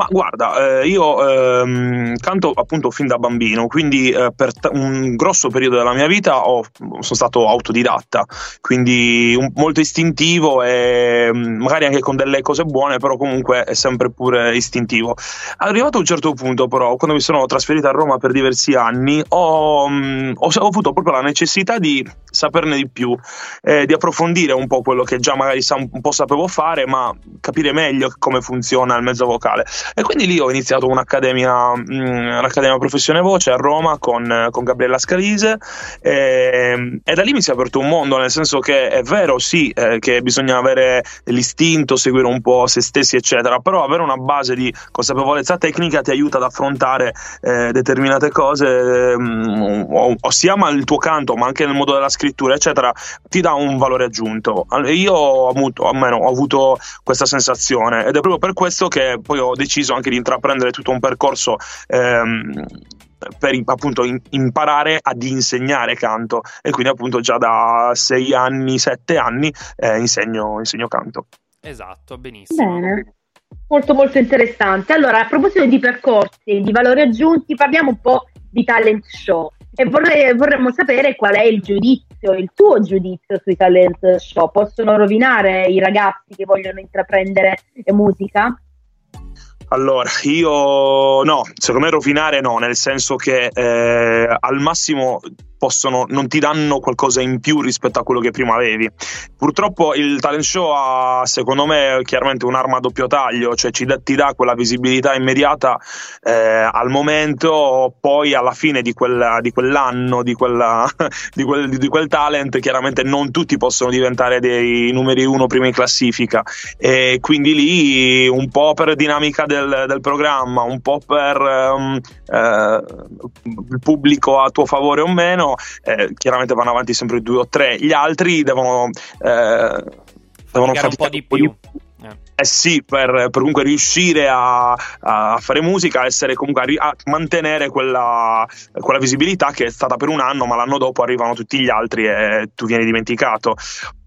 Ma guarda, eh, io ehm, canto appunto fin da bambino, quindi eh, per t- un grosso periodo della mia vita ho- sono stato autodidatta, quindi un- molto istintivo e mm, magari anche con delle cose buone, però comunque è sempre pure istintivo. Arrivato a un certo punto, però, quando mi sono trasferito a Roma per diversi anni, ho, mm, ho- ho avuto proprio la necessità di saperne di più, eh, di approfondire un po' quello che già magari sa- un po' sapevo fare, ma capire meglio come funziona il mezzo vocale. E quindi lì ho iniziato un'accademia, mh, l'Accademia Professione Voce a Roma con, con Gabriella Scalise e, e da lì mi si è aperto un mondo, nel senso che è vero sì eh, che bisogna avere l'istinto, seguire un po' se stessi eccetera, però avere una base di consapevolezza tecnica ti aiuta ad affrontare eh, determinate cose, mh, o- ossia ma il tuo canto, ma anche nel modo della scrittura eccetera, ti dà un valore aggiunto. Io ho avuto, almeno ho avuto questa sensazione ed è proprio per questo che poi ho deciso anche di intraprendere tutto un percorso ehm, per appunto in- imparare ad insegnare canto e quindi appunto già da sei anni, sette anni eh, insegno, insegno canto. Esatto, benissimo. Bene. Molto molto interessante. Allora, a proposito di percorsi e di valori aggiunti, parliamo un po' di talent show e vorrei- vorremmo sapere qual è il giudizio, il tuo giudizio sui talent show. Possono rovinare i ragazzi che vogliono intraprendere musica? Allora, io no, secondo me rovinare no, nel senso che eh, al massimo possono, non ti danno qualcosa in più rispetto a quello che prima avevi. Purtroppo il talent show ha, secondo me, chiaramente un'arma a doppio taglio, cioè ci dà- ti dà quella visibilità immediata eh, al momento, poi alla fine di, quella- di quell'anno, di, quella- di quel, di quel talent, chiaramente non tutti possono diventare dei numeri uno prima in classifica e quindi lì un po' per dinamica del, del programma, un po' per ehm, eh, il pubblico a tuo favore o meno, eh, chiaramente vanno avanti sempre due o tre, gli altri devono, eh, devono Faticare un po' di più. Eh. sì, per, per comunque riuscire a, a fare musica, a essere comunque a, mantenere quella, quella visibilità che è stata per un anno, ma l'anno dopo arrivano tutti gli altri e tu vieni dimenticato.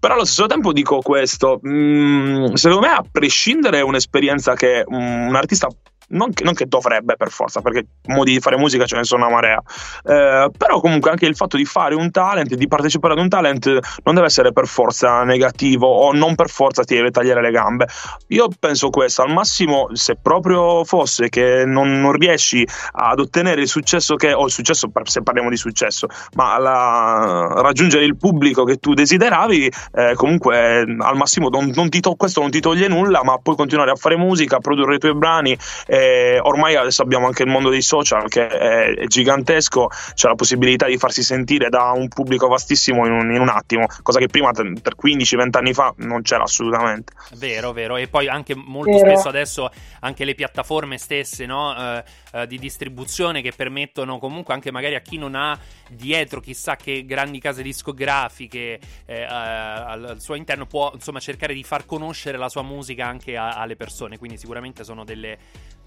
Però allo stesso tempo dico questo: mm, secondo me, a prescindere è un'esperienza che mm, un artista. Non che, non che dovrebbe per forza, perché modi di fare musica ce ne sono una marea. Eh, però comunque anche il fatto di fare un talent, di partecipare ad un talent, non deve essere per forza negativo o non per forza ti deve tagliare le gambe. Io penso questo, al massimo se proprio fosse che non, non riesci ad ottenere il successo che, o il successo se parliamo di successo, ma la- raggiungere il pubblico che tu desideravi, eh, comunque al massimo non, non ti to- questo non ti toglie nulla, ma puoi continuare a fare musica, a produrre i tuoi brani. eh, ormai adesso abbiamo anche il mondo dei social che è, è gigantesco, c'è la possibilità di farsi sentire da un pubblico vastissimo in un, in un attimo, cosa che prima per 15-20 anni fa non c'era assolutamente. Vero, vero. E poi anche molto Vero. spesso adesso anche le piattaforme stesse no, eh, eh, di distribuzione che permettono comunque anche magari a chi non ha dietro chissà che grandi case discografiche eh, al, al suo interno può insomma cercare di far conoscere la sua musica anche a- alle persone. Quindi sicuramente sono delle,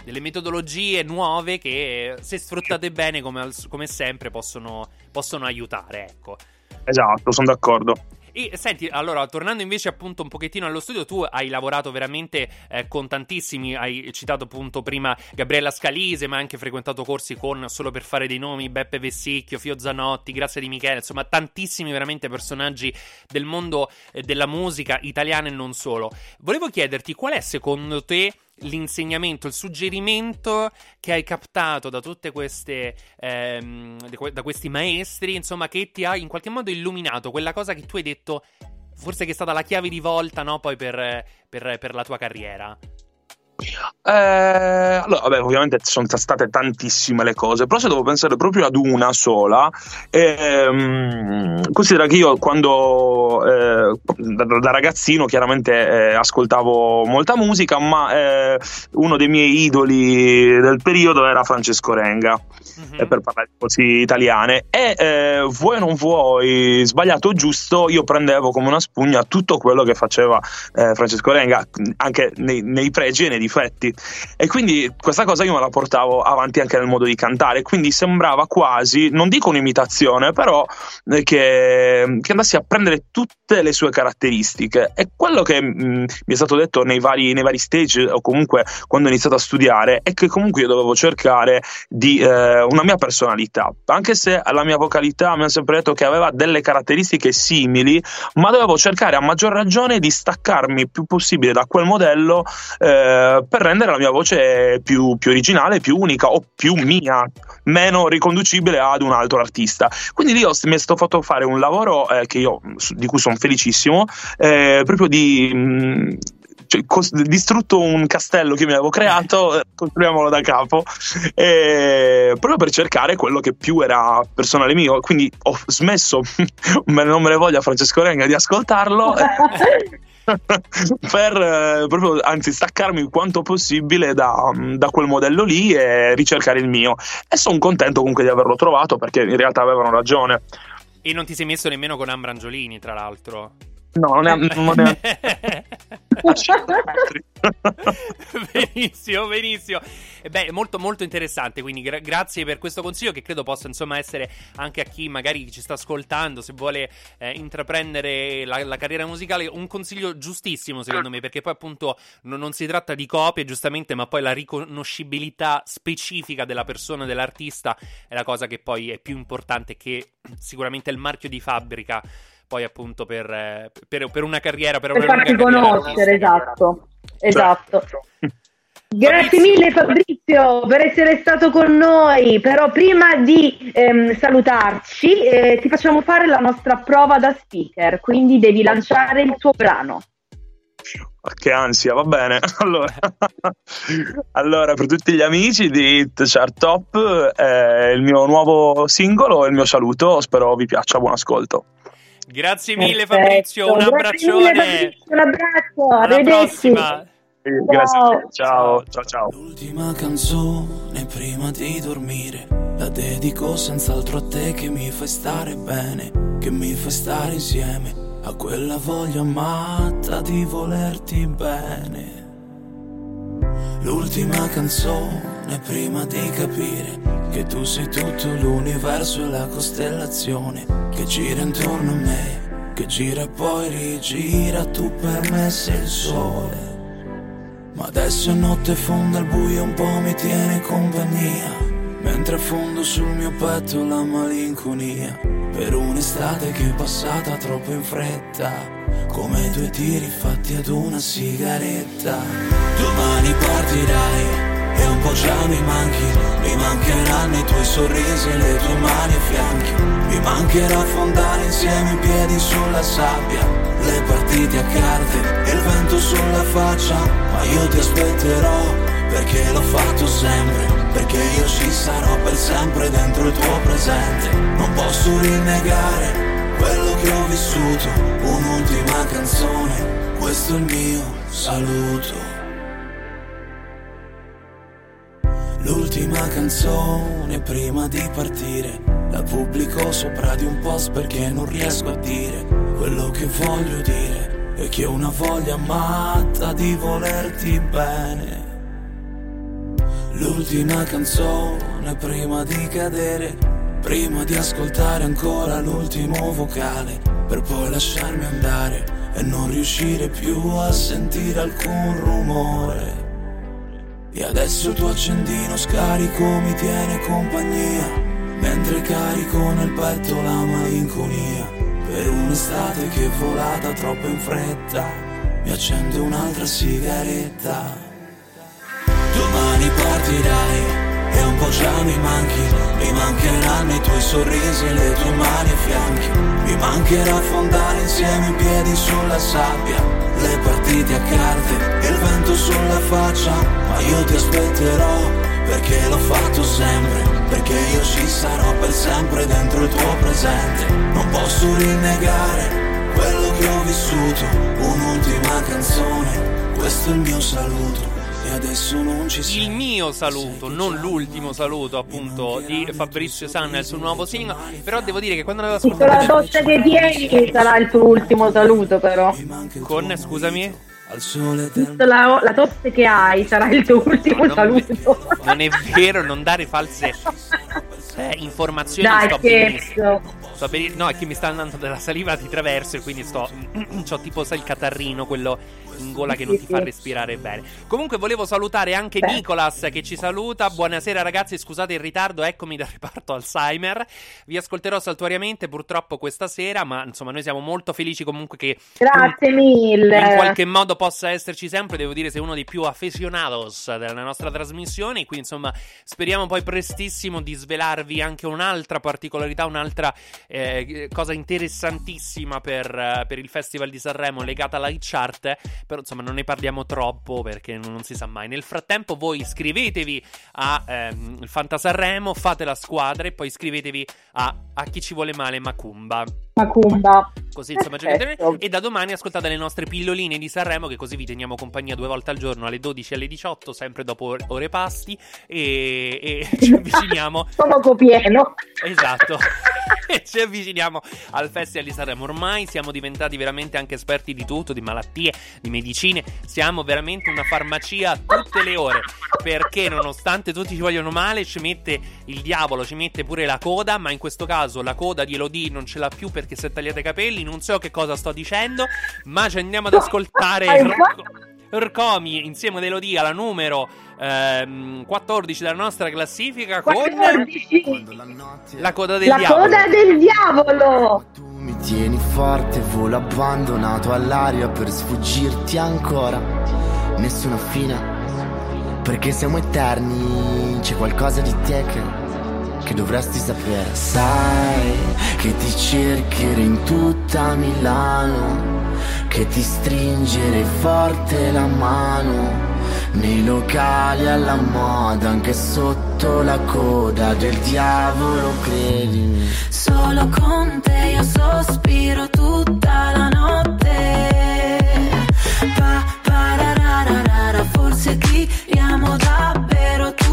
delle metodologie nuove che se sfruttate bene come, come sempre possono, possono aiutare. Ecco. Esatto, sono d'accordo. E senti, allora, tornando invece appunto un pochettino allo studio, tu hai lavorato veramente eh, con tantissimi, hai citato appunto prima Gabriella Scalise, ma hai anche frequentato corsi con, solo per fare dei nomi, Beppe Vessicchio, Fio Zanotti, Grazia di Michele, insomma tantissimi veramente personaggi del mondo eh, della musica italiana e non solo. Volevo chiederti qual è secondo te l'insegnamento, il suggerimento che hai captato da tutte queste ehm, da que- da questi maestri, insomma, che ti ha in qualche modo illuminato quella cosa che tu hai detto, forse che è stata la chiave di volta, no? Poi per, per- per la tua carriera. Eh, allora, vabbè, ovviamente sono state tantissime le cose, però se devo pensare proprio ad una sola, ehm, considera che io quando eh, da, da ragazzino chiaramente eh, ascoltavo molta musica, ma eh, uno dei miei idoli del periodo era Francesco Renga, Eh, per parlare così italiane, e eh, vuoi non vuoi, sbagliato o giusto, io prendevo come una spugna tutto quello che faceva eh, Francesco Renga, anche nei, nei pregi e nei difetti. E quindi questa cosa io me la portavo avanti anche nel modo di cantare, quindi sembrava quasi, non dico un'imitazione, però eh, che, che andassi a prendere tutte le sue caratteristiche. E quello che mh, mi è stato detto nei vari, nei vari stage, o comunque quando ho iniziato a studiare, è che comunque io dovevo cercare di eh, una mia personalità, anche se la mia vocalità mi ha sempre detto che aveva delle caratteristiche simili, ma dovevo cercare a maggior ragione di staccarmi il più possibile da quel modello eh, per rendere la mia voce più, più originale, più unica o più mia, meno riconducibile ad un altro artista. Quindi lì ho- mi è stato fatto fare un lavoro eh, io, di cui sono felicissimo, eh, proprio di. mh, cioè, cos- distrutto un castello che mi avevo creato, eh, costruiamolo da capo, eh, proprio per cercare quello che più era personale mio. Quindi ho smesso, me- non me ne voglia Francesco Renga, di ascoltarlo. per eh, proprio anzi staccarmi quanto possibile da, da quel modello lì e ricercare il mio e sono contento comunque di averlo trovato perché in realtà avevano ragione E non ti sei messo nemmeno con Ambrangiolini, tra l'altro. No, non è, non è a 5 metri. benissimo, benissimo. E Beh, molto molto interessante, quindi gra- grazie per questo consiglio che credo possa insomma essere anche a chi magari ci sta ascoltando, se vuole eh, intraprendere la, la carriera musicale, un consiglio giustissimo secondo me, perché poi appunto non, non si tratta di copie giustamente, ma poi la riconoscibilità specifica della persona, dell'artista è la cosa che poi è più importante che sicuramente il marchio di fabbrica poi appunto per, eh, per, per una carriera per, per una farti carriera conoscere, esatto. Esatto. Grazie Fabrizio. mille Fabrizio per essere stato con noi, però prima di ehm, salutarci eh, ti facciamo fare la nostra prova da speaker, quindi devi lanciare il tuo brano. Che ansia, va bene. Allora, allora, per tutti gli amici di Hit Chart Top, eh, il mio nuovo singolo e il mio saluto. Spero vi piaccia. Buon ascolto. Grazie mille Perfetto. Fabrizio, un Grazie mille, abbraccione. Fabrizio, un abbraccio, Alla arrivederci. prossima. Grazie. Ciao, ciao, ciao. L'ultima canzone prima di dormire La dedico senz'altro a te che mi fai stare bene Che mi fai stare insieme A quella voglia matta di volerti bene L'ultima canzone prima di capire Che tu sei tutto l'universo e la costellazione Che gira intorno a me Che gira e poi rigira Tu per me sei il sole. Ma adesso è notte fonda, il buio un po' mi tiene compagnia Mentre affondo sul mio petto la malinconia. Per un'estate che è passata troppo in fretta. Come due tiri fatti ad una sigaretta. Domani partirai e un po' già mi manchi. Mi mancheranno i tuoi sorrisi e le tue mani ai fianchi. Mi mancherà affondare insieme i piedi sulla sabbia. Le partite a carte e il vento sulla faccia, ma io ti aspetterò perché l'ho fatto sempre, perché io ci sarò per sempre dentro il tuo presente. Non posso rinnegare quello che ho vissuto, un'ultima canzone, questo è il mio saluto. L'ultima canzone prima di partire La pubblico sopra di un post perché non riesco a dire Quello che voglio dire È che ho una voglia matta di volerti bene L'ultima canzone prima di cadere Prima di ascoltare ancora l'ultimo vocale Per poi lasciarmi andare E non riuscire più a sentire alcun rumore. E adesso tuo accendino scarico mi tiene compagnia Mentre carico nel petto la malinconia. Per un'estate che è volata troppo in fretta Mi accendo un'altra sigaretta. Domani partirai. E un po' già mi manchi Mi mancheranno i tuoi sorrisi e le tue mani ai fianchi. Mi mancherà affondare insieme i piedi sulla sabbia. Le partite a carte e il vento sulla faccia. Ma io ti aspetterò perché l'ho fatto sempre. Perché io ci sarò per sempre dentro il tuo presente. Non posso rinnegare quello che ho vissuto. Un'ultima canzone, questo è il mio saluto E adesso non ci sei Il mio saluto, non l'ultimo saluto appunto di Fabrizio Sanna e il suo nuovo singolo, però devo dire che quando l'avevo Visto la ascoltato doccia che tieni sarà il tuo ultimo saluto però. con, scusami, al sole del la, la tosse che hai sarà il tuo ultimo non, saluto. non è vero, non dare false eh, informazioni, Dai, scherzo. Sto bene- no, è che mi sta andando della saliva di traverso e quindi sto. C'ho tipo sai il catarrino, quello in gola che non ti fa respirare bene. Comunque volevo salutare anche Beh. Nicolas che ci saluta. Buonasera ragazzi, scusate il ritardo, eccomi dal reparto Alzheimer. Vi ascolterò saltuariamente purtroppo questa sera, ma insomma noi siamo molto felici comunque che Grazie mille. in qualche modo possa esserci sempre. Devo dire, sei uno dei più aficionados della nostra trasmissione. Quindi, insomma, speriamo poi prestissimo di svelarvi anche un'altra particolarità, un'altra eh, cosa interessantissima per, eh, per il Festival di Sanremo legata alla hit chart. Però, insomma, non ne parliamo troppo perché non, si sa mai. Nel frattempo, voi iscrivetevi a ehm, il Fanta Sanremo, fate la squadra e poi iscrivetevi a, a chi ci vuole male Macumba. Macumba. Così insomma E da domani ascoltate le nostre pilloline di Sanremo che così vi teniamo compagnia due volte al giorno alle 12 e alle 18 sempre dopo ore- pasti e, e ci avviciniamo Stomaco pieno. Esatto e ci avviciniamo al Festival di Sanremo. Ormai siamo diventati veramente anche esperti di tutto, di malattie, di medicine. Siamo veramente una farmacia tutte le ore. Perché nonostante tutti ci vogliono male, ci mette il diavolo, ci mette pure la coda. Ma in questo caso la coda di Elodie non ce l'ha più perché si è tagliata i capelli. Non so che cosa sto dicendo, ma ci andiamo ad ascoltare Hai Rocco- Rcomi insieme ad Elodie alla numero ehm, 14 della nostra classifica con 14. la coda del La diavolo. coda del diavolo. Tu mi tieni forte, volo abbandonato all'aria per sfuggirti ancora. Nessuna fine, perché siamo eterni, c'è qualcosa di te che, che dovresti sapere. Sai che ti cercherò in tutta Milano, che ti stringerei forte la mano. Nei locali alla moda, anche sotto la coda del diavolo, credimi. Solo con te io sospiro tutta la notte. Pa, parararara, forse ti amo davvero tutta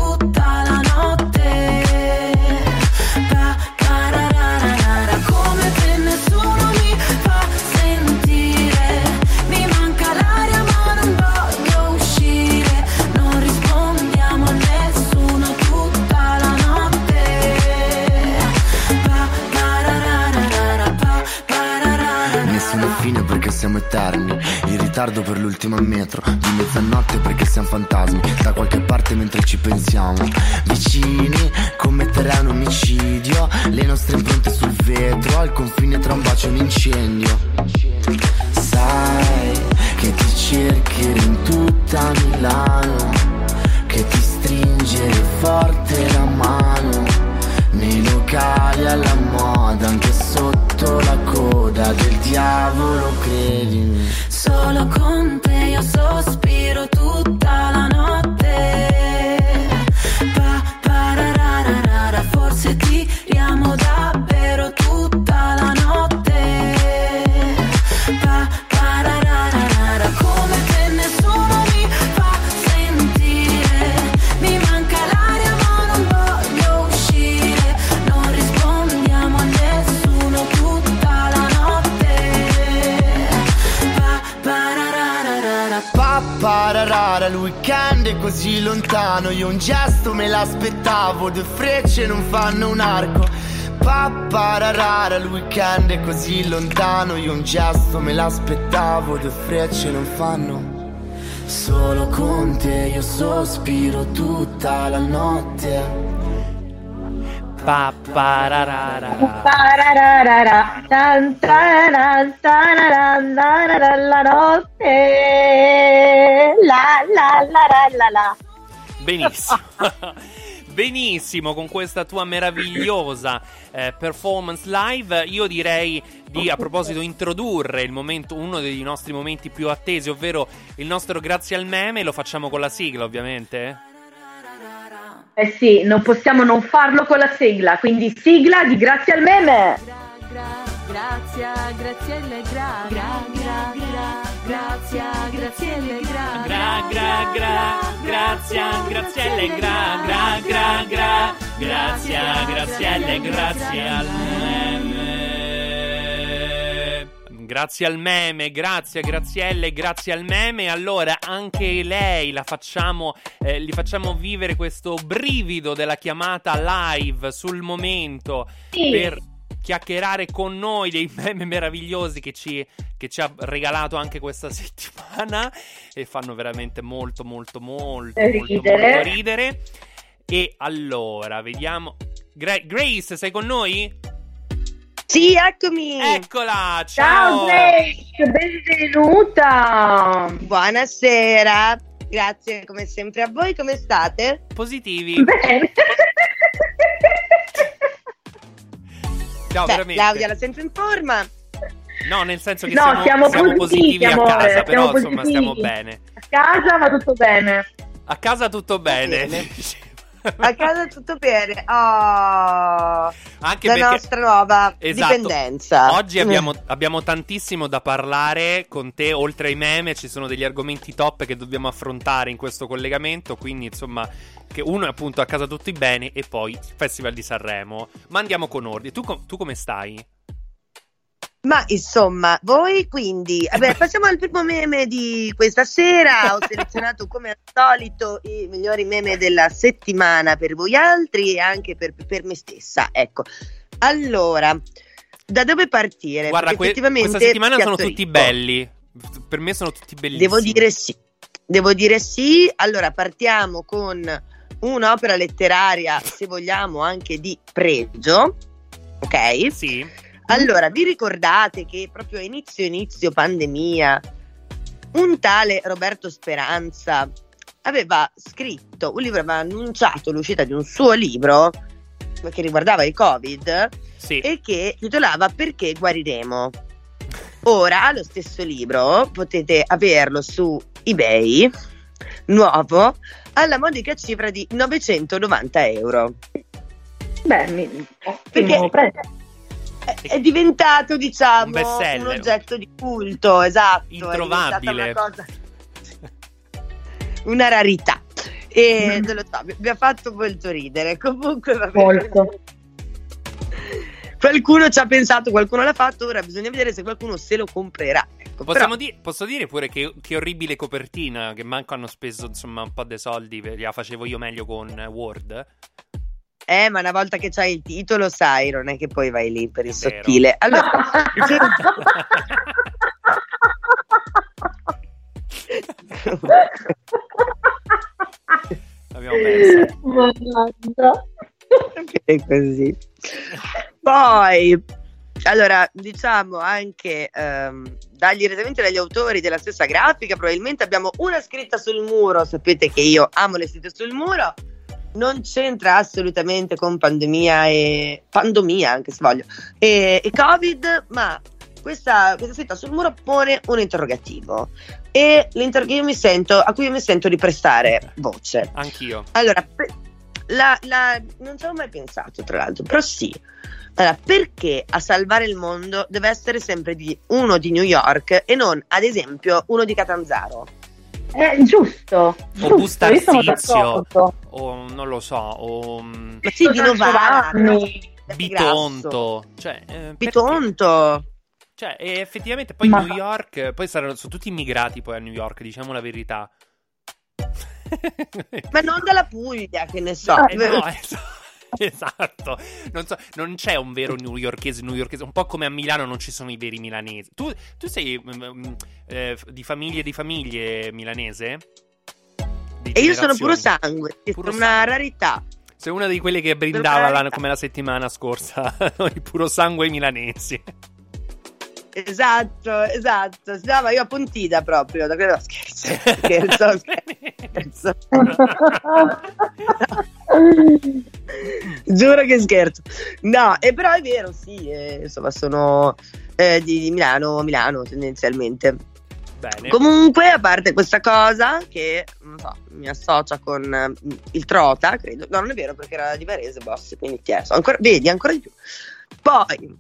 siamo eterni. In ritardo per l'ultima metro Di mezzanotte perché siamo fantasmi. Da qualche parte mentre ci pensiamo. Vicini commetterei un omicidio. Le nostre impronte sul vetro Al confine tra un bacio e un incendio. Sai che ti cercherò in tutta Milano Che ti stringerei forte la mano locali alla moda, anche sotto la coda del diavolo, credimi. Solo con te io sospiro tutta la notte. Pa, parararara, forse ti amo davvero tutta così lontano, io un gesto me l'aspettavo, due frecce non fanno un arco. Pappararara, il weekend è così lontano, io un gesto me l'aspettavo, due frecce non fanno. Solo con te io sospiro tutta la notte. Pa, La notte. La la la la la. Benissimo. Benissimo, con questa tua meravigliosa eh, performance live, io direi di a proposito introdurre momento, uno dei nostri momenti più attesi, ovvero il nostro grazie al meme, lo facciamo con la sigla, ovviamente. Eh sì, non possiamo non farlo con la sigla, quindi sigla di Grazie al meme. Grazie, Grazielle, gra, gra, gra, gra, grazie, Grazielle, gra, Gra gra gra, grazie, grazielle, gra gra gra gra, grazie, grazielle, grazie al meme. Grazie al meme, grazie a Grazielle, grazie al meme. Allora, anche lei la facciamo, eh, gli facciamo vivere questo brivido della chiamata live sul momento Sì. per chiacchierare con noi dei meme meravigliosi che ci, che ci ha regalato anche questa settimana e fanno veramente molto molto molto molto, Ridere. molto ridere e allora vediamo Gra- Grace sei con noi? Sì, eccomi. eccola Ciao ciao, benvenuta. Buonasera. Grazie come sempre a voi, come state? positivi Bene. no Beh, veramente Claudia la sento in forma. no nel senso che No, siamo, siamo siamo positivi, positivi a amore, casa però siamo insomma positivi. stiamo bene A casa va tutto bene. a casa tutto bene, Bene. A casa tutto bene. Oh, Anche la perché- nostra nuova Esatto. dipendenza. Oggi abbiamo, abbiamo tantissimo da parlare con te, oltre ai meme ci sono degli argomenti top che dobbiamo affrontare in questo collegamento, quindi insomma, che uno è appunto a casa tutti bene e poi Festival di Sanremo. Ma andiamo con ordine. Tu, tu come stai? Ma insomma, voi quindi, vabbè, passiamo al primo meme di questa sera. Ho selezionato come al solito i migliori meme della settimana per voi altri e anche per, per me stessa. Ecco, allora, da dove partire? Guarda, que- effettivamente questa settimana sono tutti belli. Per me sono tutti bellissimi. Devo dire sì. Devo dire sì. Allora, partiamo con un'opera letteraria, se vogliamo, anche di pregio. Ok? Sì. Allora, vi ricordate che proprio a inizio inizio pandemia un tale Roberto Speranza aveva scritto un libro, aveva annunciato l'uscita di un suo libro che riguardava il Covid Sì. e che titolava Perché guariremo. Ora lo stesso libro potete averlo su eBay nuovo alla modica cifra di 990 euro. Beh, mi... Perché- prezzo. È, diventato, diciamo, Un un oggetto di culto, esatto. è Introvabile. Una, cosa- una rarità. E non lo so, mi ha fatto molto ridere. Comunque va bene. Qualcuno ci ha pensato, qualcuno l'ha fatto, ora bisogna vedere se qualcuno se lo comprerà. Ecco, Possiamo però- di- posso dire pure che, che orribile copertina, che manco hanno speso insomma un po' dei soldi, per- la facevo io meglio con Word. Eh, ma una volta che c'hai il titolo, sai, non è che poi vai lì per il È vero. sottile. Allora, L'abbiamo. Mannaggia. è così. Poi, allora, diciamo anche ehm, dagli direttamente dagli autori della stessa grafica, probabilmente abbiamo una scritta sul muro. Sapete che io amo le scritte sul muro. Non c'entra assolutamente con pandemia e pandemia, anche se voglio, e, e Covid, ma questa, questa scritta sul muro pone un interrogativo e l'interrogativo io mi sento, a cui io mi sento di prestare voce. Anch'io. Allora, la- la- non ci avevo mai pensato, tra l'altro, però sì. Allora, perché a salvare il mondo deve essere sempre di uno di New York e non, ad esempio, uno di Catanzaro? È giusto. giusto, Busta io sono Arsizio. d'accordo. O non lo so, o mm, Ma sì, di Novara. Bitonto. Cioè, eh? Bitonto. Cioè, e effettivamente poi Ma- New York, poi saranno, sono tutti immigrati poi a New York, diciamo la verità. Ma non dalla Puglia, che ne so. Eh no, es- esatto. Non, so, non c'è un vero newyorkese newyorkese. Un po' come a Milano non ci sono i veri milanesi. Tu, tu sei mm, mm, eh, di famiglie di famiglie milanese? Di E io sono puro sangue, è Puro una sangue. rarità. Sei una di quelle che brindava la- come la settimana scorsa, il puro sangue milanesi. Esatto, esatto. Si chiama io a Pontida proprio, da quello scherzo. Scherzo, scherzo. Giuro che scherzo. No, e però è vero, sì, eh, insomma, sono eh, di, di Milano, Milano tendenzialmente. Bene. Comunque, a parte questa cosa che non so, mi associa con eh, il Trota, credo. No, non è vero perché era di Varese, boss, quindi ti ancora, vedi, ancora di più. Poi,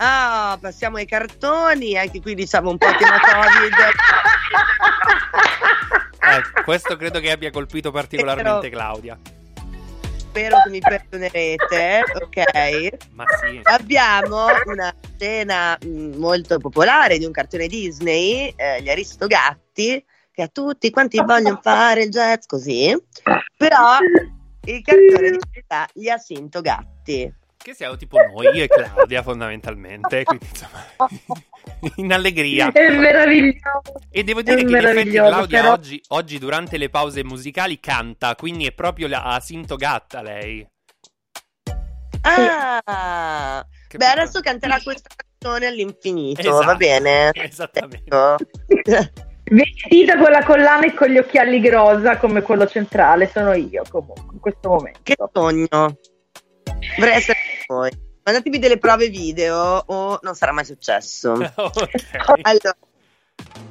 ah, passiamo ai cartoni, anche qui diciamo un po' tema Covid. Eh, questo credo che abbia colpito particolarmente Però- Claudia. Spero che mi perdonerete, ok? Ma sì. Abbiamo una scena mh, molto popolare di un cartone Disney, eh, gli Aristogatti, che a tutti quanti vogliono fare il jazz così, però il cartone di realtà gli Asintogatti. Che siamo tipo noi, io e Claudia, fondamentalmente. Quindi, insomma, in allegria. È meraviglioso. E devo dire È che in effetti Claudia però- oggi, oggi durante le pause musicali canta, quindi è proprio la Asintogatta lei. Ah, Che beh, piccola- adesso canterà questa canzone all'infinito, Esatto. va bene? Esattamente. Ecco. Vestita con la collana e con gli occhiali rosa come quello centrale, sono io comunque in questo momento. Che sogno. Dovrei essere voi. Mandatemi delle prove video o non sarà mai successo. Ok. Allora,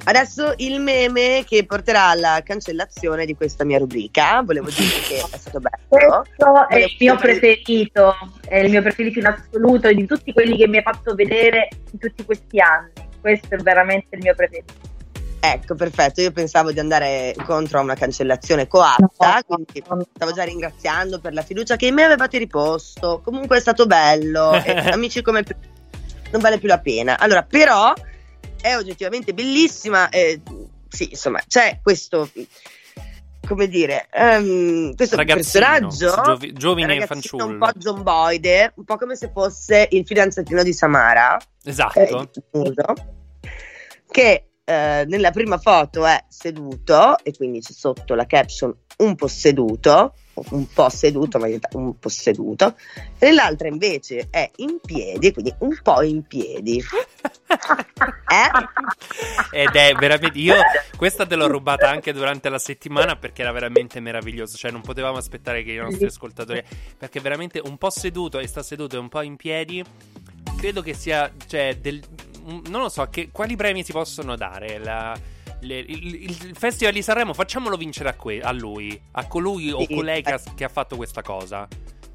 Adesso il meme che porterà alla cancellazione di questa mia rubrica. Volevo dire che è stato bello. Questo è il mio preferito, è il mio preferito in assoluto di tutti quelli che mi hai fatto vedere in tutti questi anni. Questo è veramente il mio preferito. Ecco, perfetto. Io pensavo di andare contro a una cancellazione coatta, quindi stavo già ringraziando per la fiducia che in me avevate riposto. Comunque è stato bello. e amici come prima, non vale più la pena. Allora, però è oggettivamente bellissima. eh, sì, insomma, c'è questo. Come dire, ehm, questo Ragazzino, personaggio giovi- giovine fanciullo. un po' zomboide, un po' come se fosse il fidanzatino di Samara Esatto. eh, che eh, nella prima foto è seduto e quindi c'è sotto la caption un po' seduto, un po' seduto, ma in realtà un po' seduto, e nell'altra invece è in piedi, quindi un po' in piedi. Eh? Ed è veramente. Io questa te l'ho rubata anche durante la settimana perché era veramente meraviglioso. Cioè, non potevamo aspettare che i nostri ascoltatori. Perché veramente un po' seduto e sta seduto e un po' in piedi. Credo che sia. Cioè, del, non lo so, che, quali premi si possono dare? La- le- il, il Festival di Sanremo, facciamolo vincere a, que- a lui, a colui o Sì. colei che ha, che ha fatto questa cosa.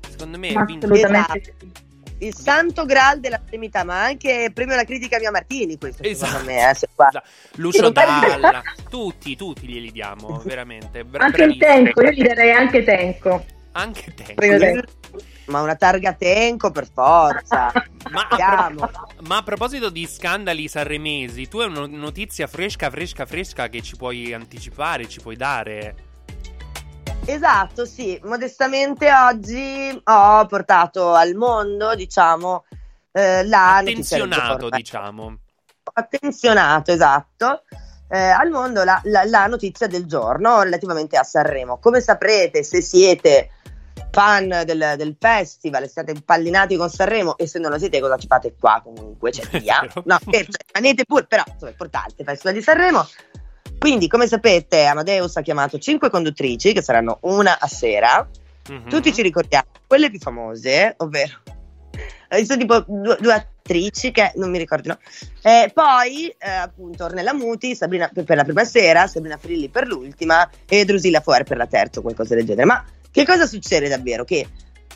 Secondo me, vince- assolutamente Esatto. Il santo graal della semità, ma anche premio alla critica Mia Martini, questo Esatto. secondo me. eh, se qua. Lucio Dalla, tutti, tutti glieli diamo, veramente. bra- Anche il bravissimi. Tenco, io gli darei anche Tenco. Anche Tenco. Ma una targa tenco per forza. Ma a, Andiamo. ma a proposito di scandali sanremesi, tu hai una notizia fresca, fresca, fresca che ci puoi anticipare, ci puoi dare? Esatto, sì, modestamente oggi ho portato al mondo, diciamo, eh, la notizia del Attenzionato, diciamo. attenzionato, esatto, eh, al mondo la, la- la notizia del giorno relativamente a Sanremo. Come saprete, se siete fan del, del festival, siete impallinati con Sanremo e se non lo siete cosa ci fate qua comunque, cioè via. No, scherzo, rimanete pure, però insomma è importante il festival di Sanremo. Quindi, come sapete, Amadeus ha chiamato cinque conduttrici che saranno una a sera. Mhm. Tutti ci ricordiamo quelle più famose, ovvero sono tipo due, due attrici che non mi ricordino. Eh, poi, eh, appunto, Ornella Muti, Sabrina per per la prima sera, Sabrina Frilli per l'ultima e Drusilla Fuori per la terza, o qualcosa del genere. Ma che cosa succede davvero? Che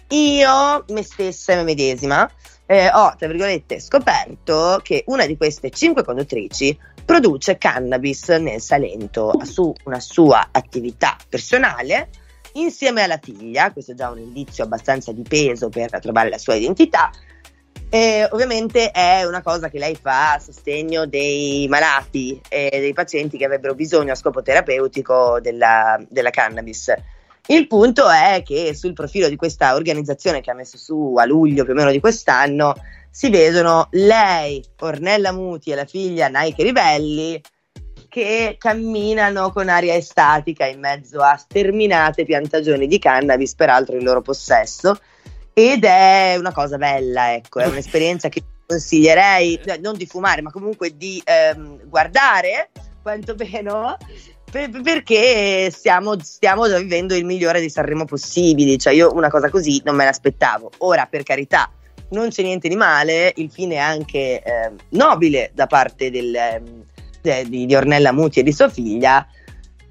io, me stessa e me medesima, eh, ho, tra virgolette, scoperto che una di queste cinque conduttrici produce cannabis nel Salento su una sua attività personale insieme alla figlia, questo è già un indizio abbastanza di peso per trovare la sua identità. E ovviamente è una cosa che lei fa a sostegno dei malati e dei pazienti che avrebbero bisogno a scopo terapeutico della, della cannabis. Il punto è che sul profilo di questa organizzazione che ha messo su a luglio più o meno di quest'anno si vedono lei, Ornella Muti e la figlia Nike Rivelli che camminano con aria estatica in mezzo a sterminate piantagioni di cannabis, peraltro in loro possesso. Ed è una cosa bella, ecco, è un'esperienza che consiglierei, cioè, non di fumare, ma comunque di ehm, guardare, quantomeno, per- perché stiamo, stiamo già vivendo il migliore di Sanremo possibili. Cioè, io una cosa così non me l'aspettavo. Ora, per carità, non c'è niente di male, il fine è anche ehm, nobile da parte del, ehm, de- di, di Ornella Muti e di sua figlia.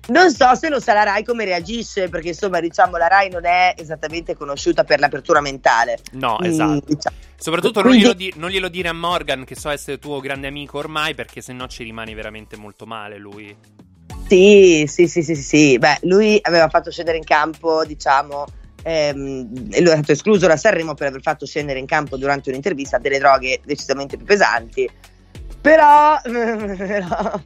Non so se lo sa la Rai come reagisce, perché insomma, diciamo, la Rai non è esattamente conosciuta per l'apertura mentale. No, Mm, esatto. diciamo. Soprattutto non glielo, di- non glielo dire a Morgan, che so essere tuo grande amico ormai, perché sennò ci rimani veramente molto male lui. Sì, sì, sì, sì, sì. Beh, lui aveva fatto scendere in campo, diciamo, ehm, e lui è stato escluso da Sanremo per aver fatto scendere in campo durante un'intervista delle droghe decisamente più pesanti. Però, però,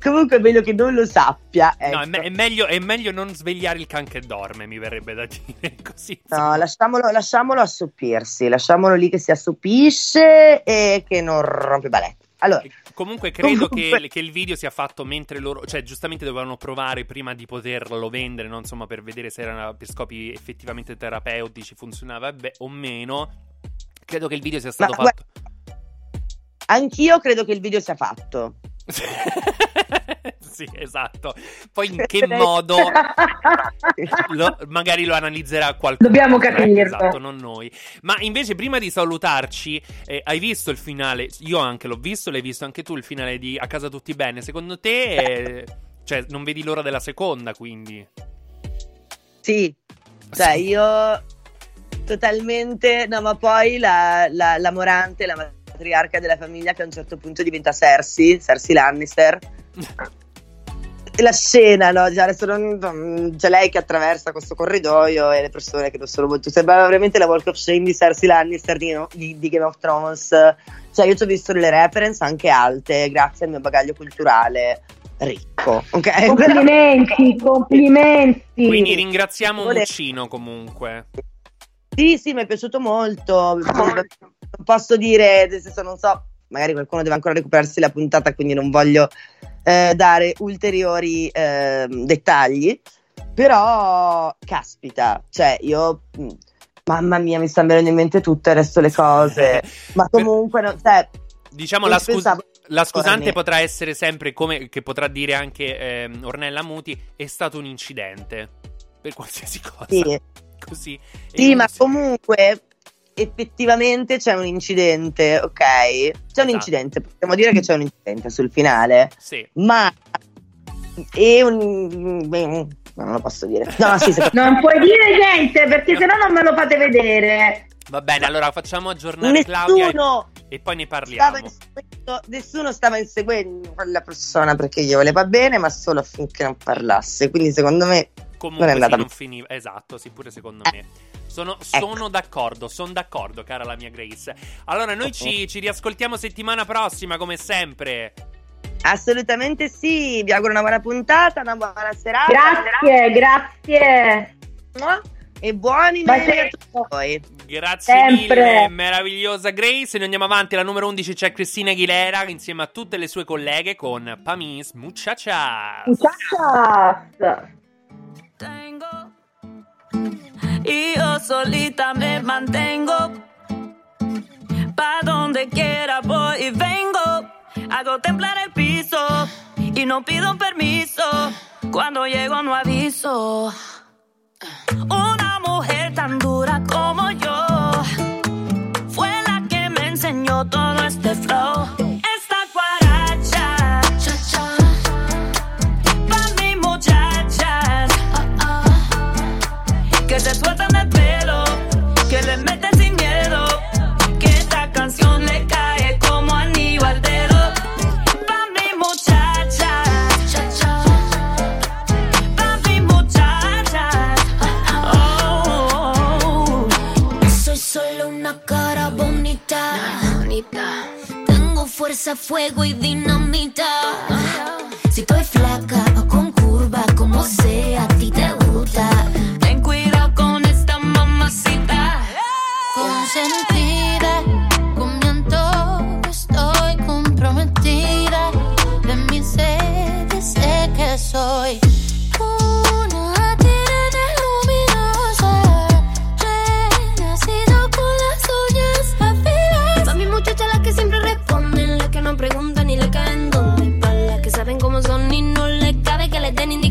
comunque è meglio che non lo sappia. No, è, ecco. me- è meglio, è meglio non svegliare il can che dorme, mi verrebbe da dire così. No, lasciamolo, lasciamolo assoppirsi, lasciamolo lì che si assopisce e che non rompe balette. Allora, Comunque credo Comunque- che, che il video sia fatto mentre loro, cioè giustamente dovevano provare prima di poterlo vendere, no? insomma per vedere se era per scopi effettivamente terapeutici funzionava beh, o meno. Credo che il video sia stato Ma fatto. anch'io credo che il video sia fatto. Sì, esatto. Poi in che modo lo- magari lo analizzerà qualcuno. Dobbiamo eh, capirlo. Esatto, non noi. Ma invece prima di salutarci, eh, hai visto il finale? Io anche l'ho visto, l'hai visto anche tu il finale di A casa tutti bene. Secondo te eh, cioè non vedi l'ora della seconda, quindi? Sì, cioè io totalmente, no ma poi la, la, la Morante, la matriarca della famiglia che a un certo punto diventa Cersei, Cersei Lannister. La scena, no? Già adesso non- c'è lei che attraversa questo corridoio e le persone che lo sono molto. Sembrava veramente la Walk of Shame di Cersei Lannister di, di- di Game of Thrones. Cioè, io ci ho visto delle reference anche alte, grazie al mio bagaglio culturale ricco. Ok? Complimenti, complimenti. Quindi ringraziamo Muccino comunque. Sì, sì, mi è piaciuto molto. Non posso dire, nel senso, non so, magari qualcuno deve ancora recuperarsi la puntata, quindi non voglio eh, dare ulteriori ehm, dettagli. Però, caspita, cioè, io. mh, Mamma mia, mi stanno venendo in mente tutte adesso le cose. Ma comunque, non, cioè, Diciamo la, scus- pensavo- la scusante potrà essere sempre come che potrà dire anche ehm, Ornella Muti, è stato un incidente per qualsiasi cosa. Sì. Così. Sì, ma si- comunque effettivamente c'è un incidente, ok? C'è un Esatto. incidente, possiamo dire che c'è un incidente sul finale, Sì. ma è un... beh, non lo posso dire. No, sì, secondo Non puoi dire niente perché sennò non me lo fate vedere. Va bene, allora facciamo aggiornare Claudia e, nessuno e poi ne stava, parliamo. inseguendo, nessuno stava inseguendo quella persona perché gli voleva bene, ma solo affinché non parlasse. Quindi secondo me Comunque non sì, andata non finiva. Esatto, sì, pure secondo me. Sono, Ecco. sono d'accordo, sono d'accordo, cara la mia Grace. Allora, noi ci, ci riascoltiamo settimana prossima, come sempre. assolutamente sì. Vi auguro una buona puntata, una buona serata. Grazie, grazie. E buoni mesi a tutti voi. Grazie Sempre. mille, meravigliosa Grace. Noi andiamo avanti. Alla numero 11 c'è Cristina Aguilera insieme a tutte le sue colleghe con Pamis Muchachas. Muchachas. Tengo y yo solita me mantengo. Pa donde quiera voy y vengo. Hago temblar el piso y no pido permiso. Cuando llego no aviso. Una mujer tan dura como yo fue la que me enseñó todo este flow. Fuerza, fuego y dinamita. Si estoy flaca o con curva, como sea,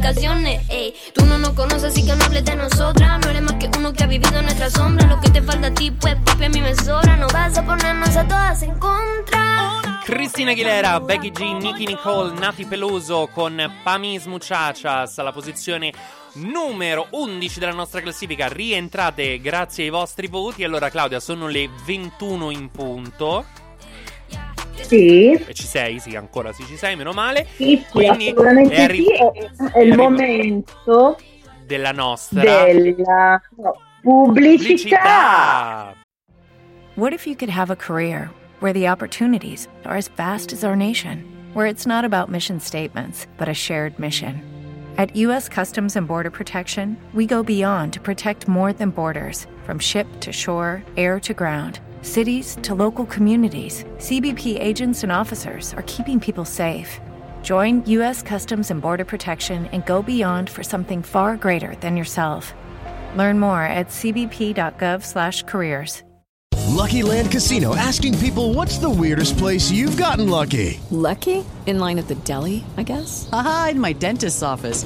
indicaciones. Ey, tú no nos conoces así que no hables de nosotras. No eres más que uno que ha vivido nuestra sombra. Lo que te falta a ti, pues papi a mí me sobra. No vas a ponernos a todas en contra. Cristina Aguilera, Becky G, Nicky Nicole, Nati Peluso con Pamis Muchachas alla posizione numero 11 della nostra classifica. Rientrate grazie ai vostri voti. Allora, Claudia, sono le 21 in punto. Sì, E ci sei? Sì, ancora sì, ci sei, meno male. sì, sì, Quindi assolutamente è arri- sì. È, è è il arri- momento Della nostra della pubblicità. pubblicità. What if you could have a career where the opportunities are as vast as our nation, where it's not about mission statements, but a shared mission? At U.S. Customs and Border Protection, we go beyond to protect more than borders from ship to shore, air to ground, cities to local communities. CBP agents and officers are keeping people safe. Join U.S. Customs and Border Protection and go beyond for something far greater than yourself. Learn more at cbp.gov/careers. Lucky Land Casino asking people what's the weirdest place you've gotten lucky? Lucky? In line at the deli, I guess? Aha, in my dentist's office.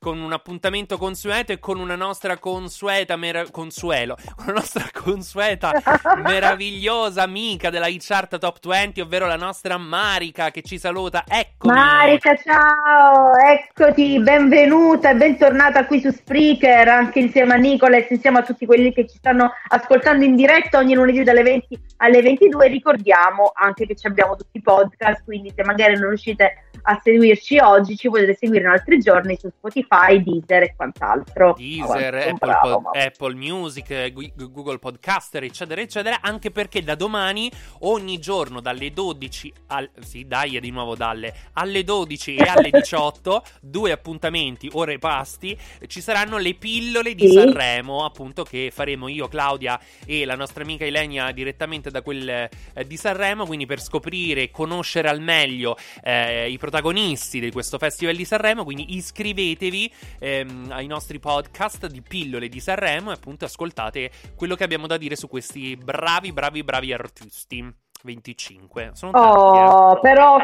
Con, un appuntamento consueto e con una nostra consueta mera- consuelo, con una nostra consueta meravigliosa amica della e-chart Top 20, ovvero la nostra Marica che ci saluta. Eccomi. Marica, ciao, eccoti, benvenuta e bentornata qui su Spreaker, anche insieme a Nicolas, insieme a tutti quelli che ci stanno ascoltando in diretta ogni lunedì dalle 20 alle 22. Ricordiamo anche che ci abbiamo tutti i podcast, quindi se magari non riuscite a seguirci oggi, ci potete seguire in altri giorni su Spotify, Deezer e quant'altro. Deezer, Apple, bravo, Pod- Apple Music, Google Podcaster, eccetera, eccetera. Anche perché da domani, ogni giorno dalle 12 al, sì, dai, è di nuovo dalle alle 12 e alle 18, due appuntamenti, ore pasti. Ci saranno le pillole di Sì. Sanremo, appunto, che faremo io, Claudia e la nostra amica Ilenia direttamente da quel eh, di Sanremo. Quindi per scoprire e conoscere al meglio eh, i protagonisti di questo festival di Sanremo. Quindi iscrivetevi ehm, ai nostri podcast di pillole di Sanremo e appunto ascoltate quello che abbiamo da dire su questi bravi, bravi, bravi artisti. 25 sono tanti. eh. Oh, però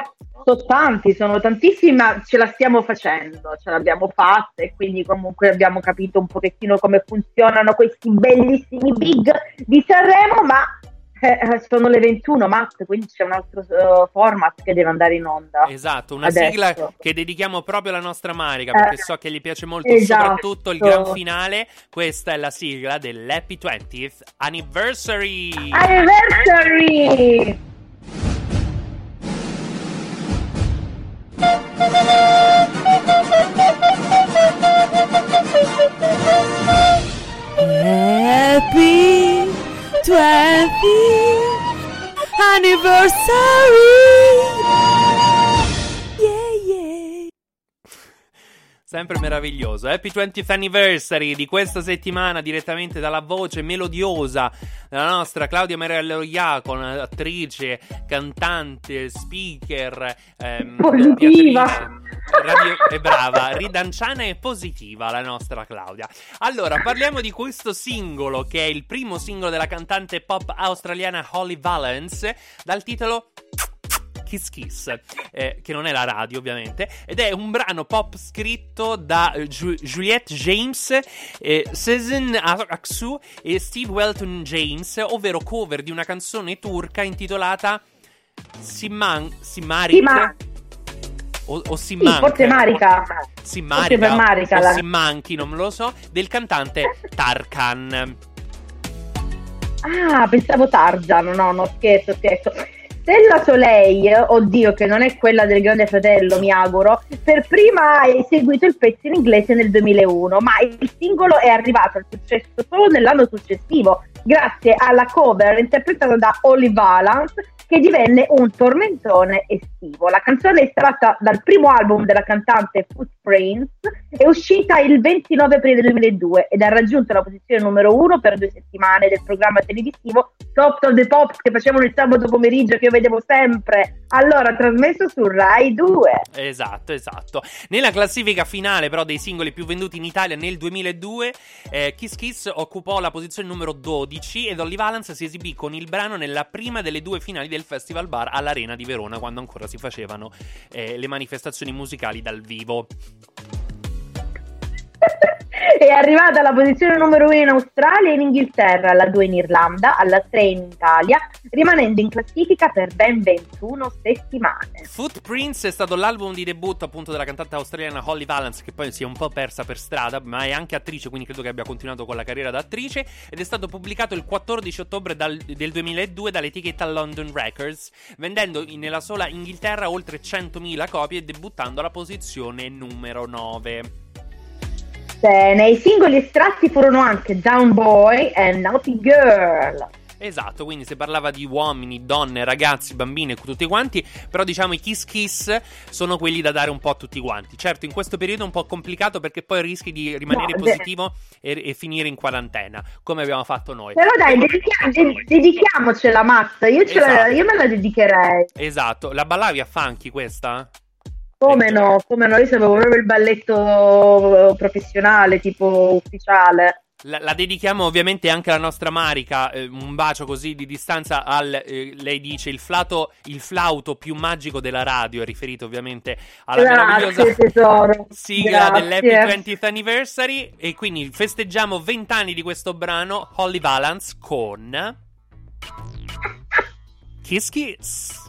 sono tanti, sono tantissimi, ma ce la stiamo facendo, ce l'abbiamo fatta e quindi comunque abbiamo capito un pochettino come funzionano questi bellissimi big di Sanremo, ma eh, sono le 21, Matt, quindi c'è un altro eh, format che deve andare in onda. Esatto, una Adesso. sigla che dedichiamo proprio alla nostra Marica Eh, perché so che gli piace molto esatto. soprattutto il gran finale. Questa è la sigla dell'Happy 20th Anniversary. Anniversary! Happy 20th anniversary. Sempre meraviglioso. Happy 20th Anniversary di questa settimana direttamente dalla voce melodiosa della nostra Claudia Merello Iacon, attrice, cantante, speaker, ehm, Positiva. Radio, è brava, ridanciana e positiva la nostra Claudia. Allora, parliamo di questo singolo che è il primo singolo della cantante pop australiana Holly Valence dal titolo Kiss Kiss, eh, che non è la radio ovviamente, ed è un brano pop scritto da eh, Ju- Juliette James, eh, Sezen Aksu e Steve Welton James, ovvero cover di una canzone turca intitolata Simman, Simarik Sima- o, o Sì, Simmank. forse Marica. Simarica Forse Marica, o la- Simmanchi, non lo so, del cantante Tarkan. Ah, pensavo Tarzan, no, no, scherzo, scherzo. Stella Soleil, oddio, che non è quella del Grande Fratello, mi auguro, per prima ha eseguito il pezzo in inglese nel 2001, ma il singolo è arrivato al successo solo nell'anno successivo, grazie alla cover interpretata da Holly Valance, che divenne un tormentone estivo. La canzone è estratta dal primo album della cantante Footprints, è uscita il 29 aprile del 2002 ed ha raggiunto la posizione numero uno per due settimane del programma televisivo Top of the Pop che facevano il sabato pomeriggio che io vedevo sempre, allora trasmesso su Rai 2. Esatto, esatto. Nella classifica finale, però, dei singoli più venduti in Italia nel 2002, eh, Kiss Kiss occupò la posizione numero 12 ed Olly Valance si esibì con il brano nella prima delle due finali del Festival Bar all'Arena di Verona, quando ancora si facevano eh, le manifestazioni musicali dal vivo. È arrivata alla posizione numero 1 in Australia e in Inghilterra, alla 2 in Irlanda, alla 3 in Italia, rimanendo in classifica per ben 21 settimane. Footprints è stato l'album di debutto appunto della cantante australiana Holly Valance che poi si è un po' persa per strada ma è anche attrice quindi credo che abbia continuato con la carriera da attrice ed è stato pubblicato il 14 ottobre dal- del 2002 dall'etichetta London Records vendendo nella sola Inghilterra oltre 100.000 copie e debuttando alla posizione numero 9 Bene, i singoli estratti furono anche Down Boy e Naughty Girl. Esatto, quindi si parlava di uomini, donne, ragazzi, bambini e tutti quanti, però diciamo i kiss kiss sono quelli da dare un po' a tutti quanti. Certo, in questo periodo è un po' complicato perché poi rischi di rimanere No, positivo e, e finire in quarantena, come abbiamo fatto noi. Però dai, dedichia- de- dedichiamocela, Max. Io, ce la- Esatto. io me la dedicherei. Esatto, la ballavi a funky questa? Come no? Come no? Io sapevo proprio il balletto professionale, tipo ufficiale. La, la dedichiamo ovviamente anche alla nostra Marica, eh, un bacio così di distanza al, eh, lei dice, il, flato, il flauto più magico della radio, è riferito ovviamente alla meravigliosa Grazie, tesoro. sigla dell'Happy 20th Anniversary e quindi festeggiamo 20 anni di questo brano, Holly Valance con Kiss Kiss.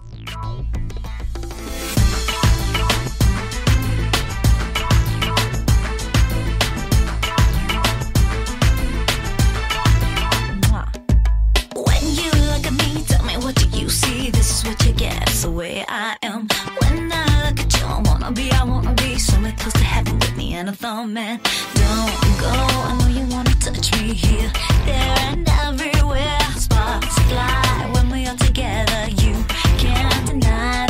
Tell me what do you see? This is what you get. It's the way I am. When I look at you, I wanna be, I wanna be somewhere close to heaven with me and a thumb, man. Don't go. I know you wanna touch me here, there, and everywhere. Sparks fly when we are together. You can't deny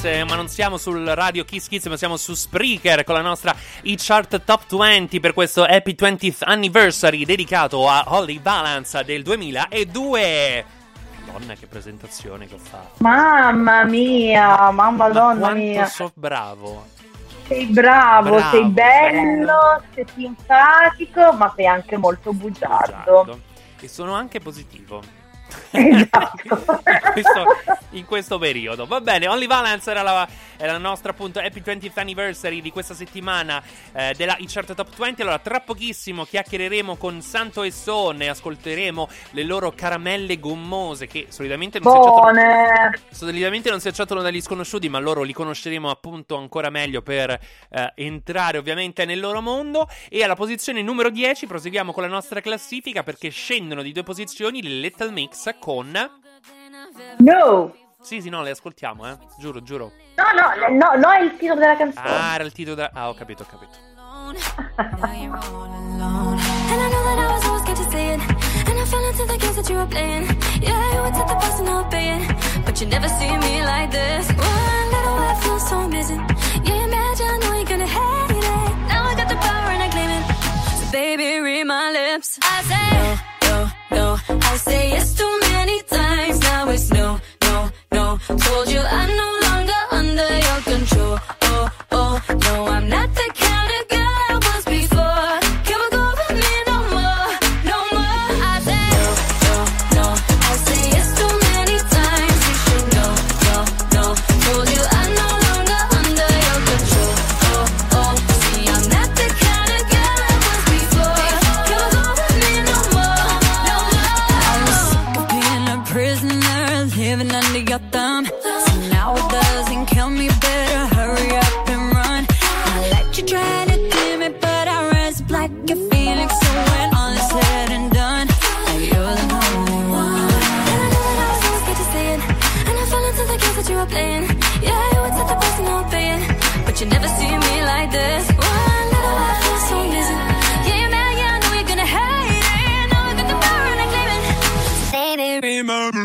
Balance, eh, ma non siamo sul radio Kiss Kiss, ma siamo su Spreaker con la nostra e-chart Top 20 per questo Happy 20th Anniversary dedicato a Holly Balance del 2002. Madonna, che presentazione che ho fatto. Mamma mia, mamma donna Quanto mia. so bravo. Sei bravo, Bravo, sei bello, sei simpatico, ma sei anche molto bugiardo. E sono anche positivo. Esatto. in, questo, in questo periodo. Va bene, Only Valence era la, era la nostra appunto Happy 20th Anniversary di questa settimana eh, della iChart Top 20. Allora, tra pochissimo chiacchiereremo con Santo e Son e ascolteremo le loro caramelle gommose che solitamente non si. Buone. Solitamente non si accettano dagli sconosciuti, ma loro li conosceremo appunto ancora meglio per eh, entrare ovviamente nel loro mondo. E alla posizione numero 10 proseguiamo con la nostra classifica perché scendono di due posizioni le Little Mix con. No, Sì, sì, no, le ascoltiamo, eh. Giuro, giuro. no, no, no, no, è il titolo della canzone. Ah, era il titolo da. Ah, ho capito, ho capito. And I know that I was always scared to say it. And I fell into the games that you were playing. Yeah, you would take the bus and I'll pay it. But you never see me like this. One little word feels so amazing. Yeah, imagine, I know you're gonna hate it. Now I got the power and I claim it. So baby, read my lips. I say no. I say yes too many times. Now it's no, no, no. Told you I'm no longer under your control. Oh, oh, no, I'm not the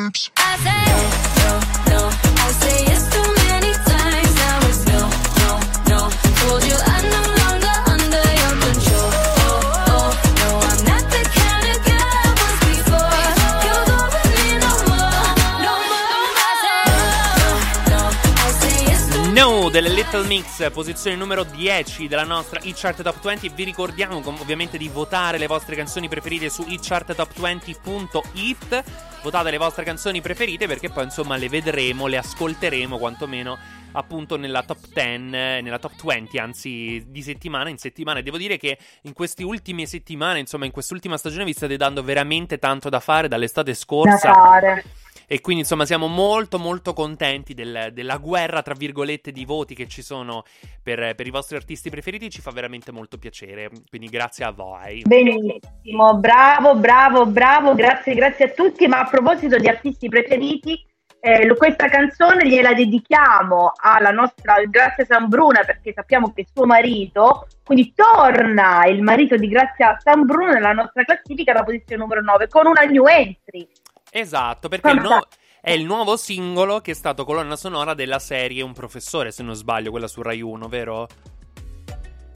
Oops. Delle Little Mix, posizione numero 10 della nostra Hit Chart Top 20. Vi ricordiamo ovviamente di votare le vostre canzoni preferite su hitcharttop20.it. Votate le vostre canzoni preferite perché poi insomma le vedremo, le ascolteremo quantomeno appunto nella top 10, eh, nella top 20, anzi di settimana in settimana. E devo dire che in queste ultime settimane, insomma in quest'ultima stagione vi state dando veramente tanto da fare dall'estate Da scorsa. fare. E quindi insomma siamo molto molto contenti del- della guerra tra virgolette di voti che ci sono per, per i vostri artisti preferiti, ci fa veramente molto piacere, quindi grazie a voi. Benissimo, bravo, bravo, bravo, grazie, grazie a tutti. Ma a proposito di artisti preferiti, eh, questa canzone gliela dedichiamo alla nostra Grazia Sambruna perché sappiamo che suo marito, quindi torna il marito di Grazia Sambruna nella nostra classifica alla posizione numero 9 con una new entry. Esatto, perché nuovo- è il nuovo singolo che è stato colonna sonora della serie Un professore, se non sbaglio, quella su Rai 1, vero?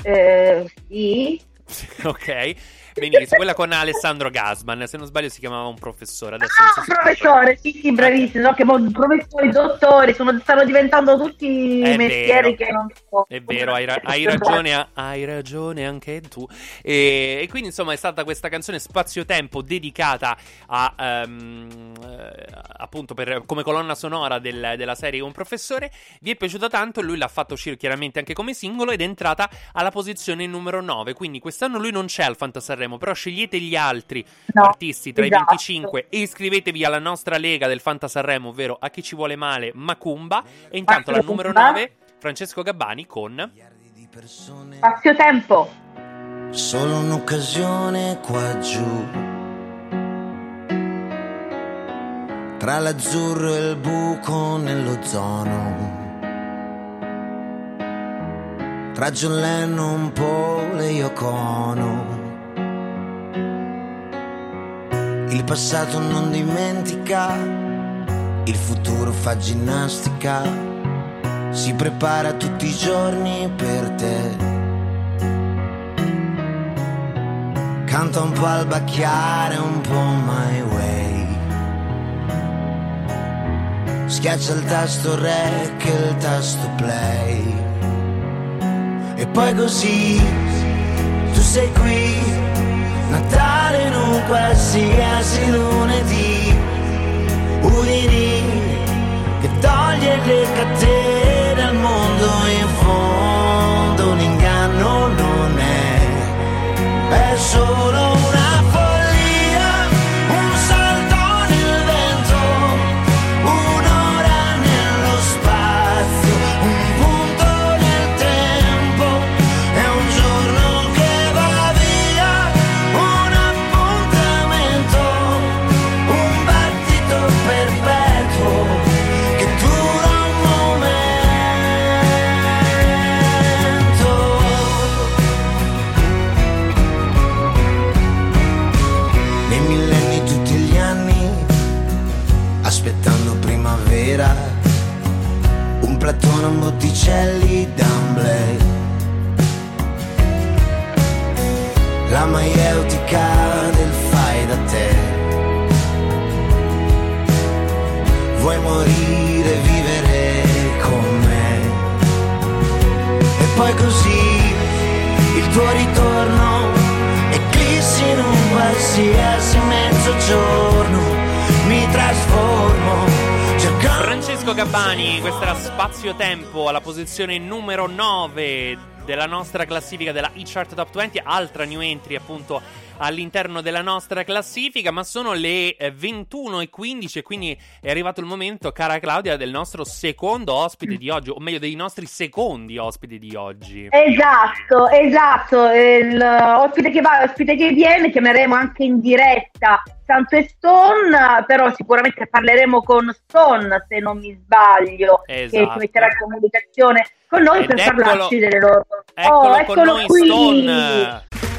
Eh, sì. ok, benissimo, quella con Alessandro Gasman, se non sbaglio si chiamava Un professore, adesso so Ah, professore, sì, sì, bravissimo. No, che professori, dottori, sono- stanno diventando tutti È mestieri vero. che non so. È vero, hai, ra- hai ragione, hai ragione anche tu. E, e quindi, insomma, è stata questa canzone spazio-tempo dedicata a eh, appunto per- come colonna sonora del- della serie Un professore. Vi è piaciuta tanto, lui l'ha fatto uscire chiaramente anche come singolo ed è entrata alla posizione numero 9. Quindi quest'anno lui non c'è al Fantasarremo, però scegliete gli altri No, artisti tra esatto. i 25 e iscrivetevi alla nostra lega del Fantasarremo, ovvero A chi ci vuole male, Macumba. E intanto la numero Macumba. 9, Francesco Gabbani con Spazio tempo. Solo un'occasione qua giù. Tra l'azzurro e il buco nell'ozono. Tra John Lennon, Paul e Yoko Ono. Il passato non dimentica, il futuro fa ginnastica. Si prepara tutti i giorni per te. Canta un po' al bacchiare, un po' my way. Schiaccia il tasto rec e il tasto play. E poi così tu sei qui, Natale in un qualsiasi lunedì. Udini che toglie le catene al mondo in fondo. Un inganno non è è solo a Botticelli d'amble, la maieutica del fai da te. Vuoi morire, vivere con me, e poi così il tuo ritorno eclissi in un qualsiasi mezzogiorno Francesco Gabbani, questo era Spazio Tempo alla posizione numero 9 della nostra classifica della e-chart top 20, altra new entry appunto all'interno della nostra classifica, ma sono le eh, 21 e 15 quindi è arrivato il momento, cara Claudia, del nostro secondo ospite di oggi, o meglio dei nostri secondi ospiti di oggi. Esatto, esatto. Il ospite che va, ospite che viene, chiameremo anche in diretta Santo e Stone, però sicuramente parleremo con Stone, se non mi sbaglio, che Esatto. si metterà in comunicazione con noi Ed per eccolo- parlarci delle loro. Eccolo oh, con eccolo noi, qui. Stone.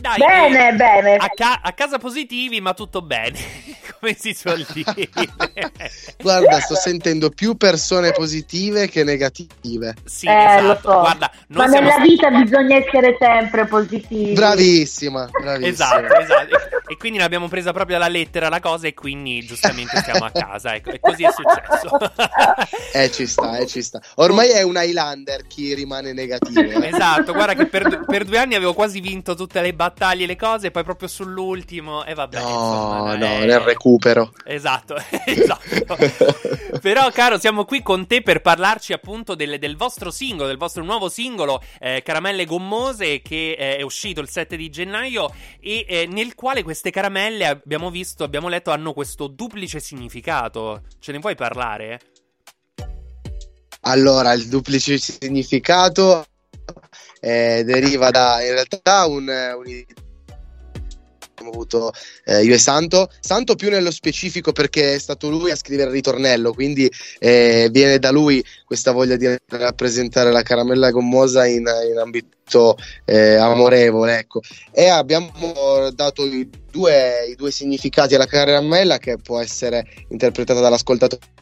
Dai, Bene, eh, bene. A, ca- a casa positivi, ma tutto bene, come si suol dire. Guarda, sto sentendo più persone positive che negative. sì, Eh, lo esatto. so. Guarda, Ma siamo nella vita bisogna essere sempre positivi. Bravissima, bravissima. Esatto, esatto. E quindi l'abbiamo presa proprio alla lettera la cosa e quindi giustamente stiamo a casa. Ecco, e così è successo. Eh, ci sta, eh, ci sta. Ormai è un Highlander chi rimane negativo. eh. esatto, guarda che per, per due anni avevo quasi vinto tutte le battaglie e le cose, poi proprio sull'ultimo, e vabbè. No, insomma, no, eh, nel recupero. Esatto, esatto. Però, caro, siamo qui con te per parlarci appunto del, del vostro singolo, del vostro nuovo singolo, eh, Caramelle Gommose, che eh, è uscito il 7 di gennaio e eh, nel quale queste caramelle, abbiamo visto, abbiamo letto, hanno questo duplice significato. Ce ne puoi parlare? Allora, il duplice significato eh, deriva da, in realtà, un, un abbiamo avuto eh, io e Santo, Santo più nello specifico perché è stato lui a scrivere il ritornello, quindi eh, viene da lui questa voglia di rappresentare la caramella gommosa in, in ambito eh, amorevole, ecco. E abbiamo dato i due, i due significati alla caramella che può essere interpretata dall'ascoltatore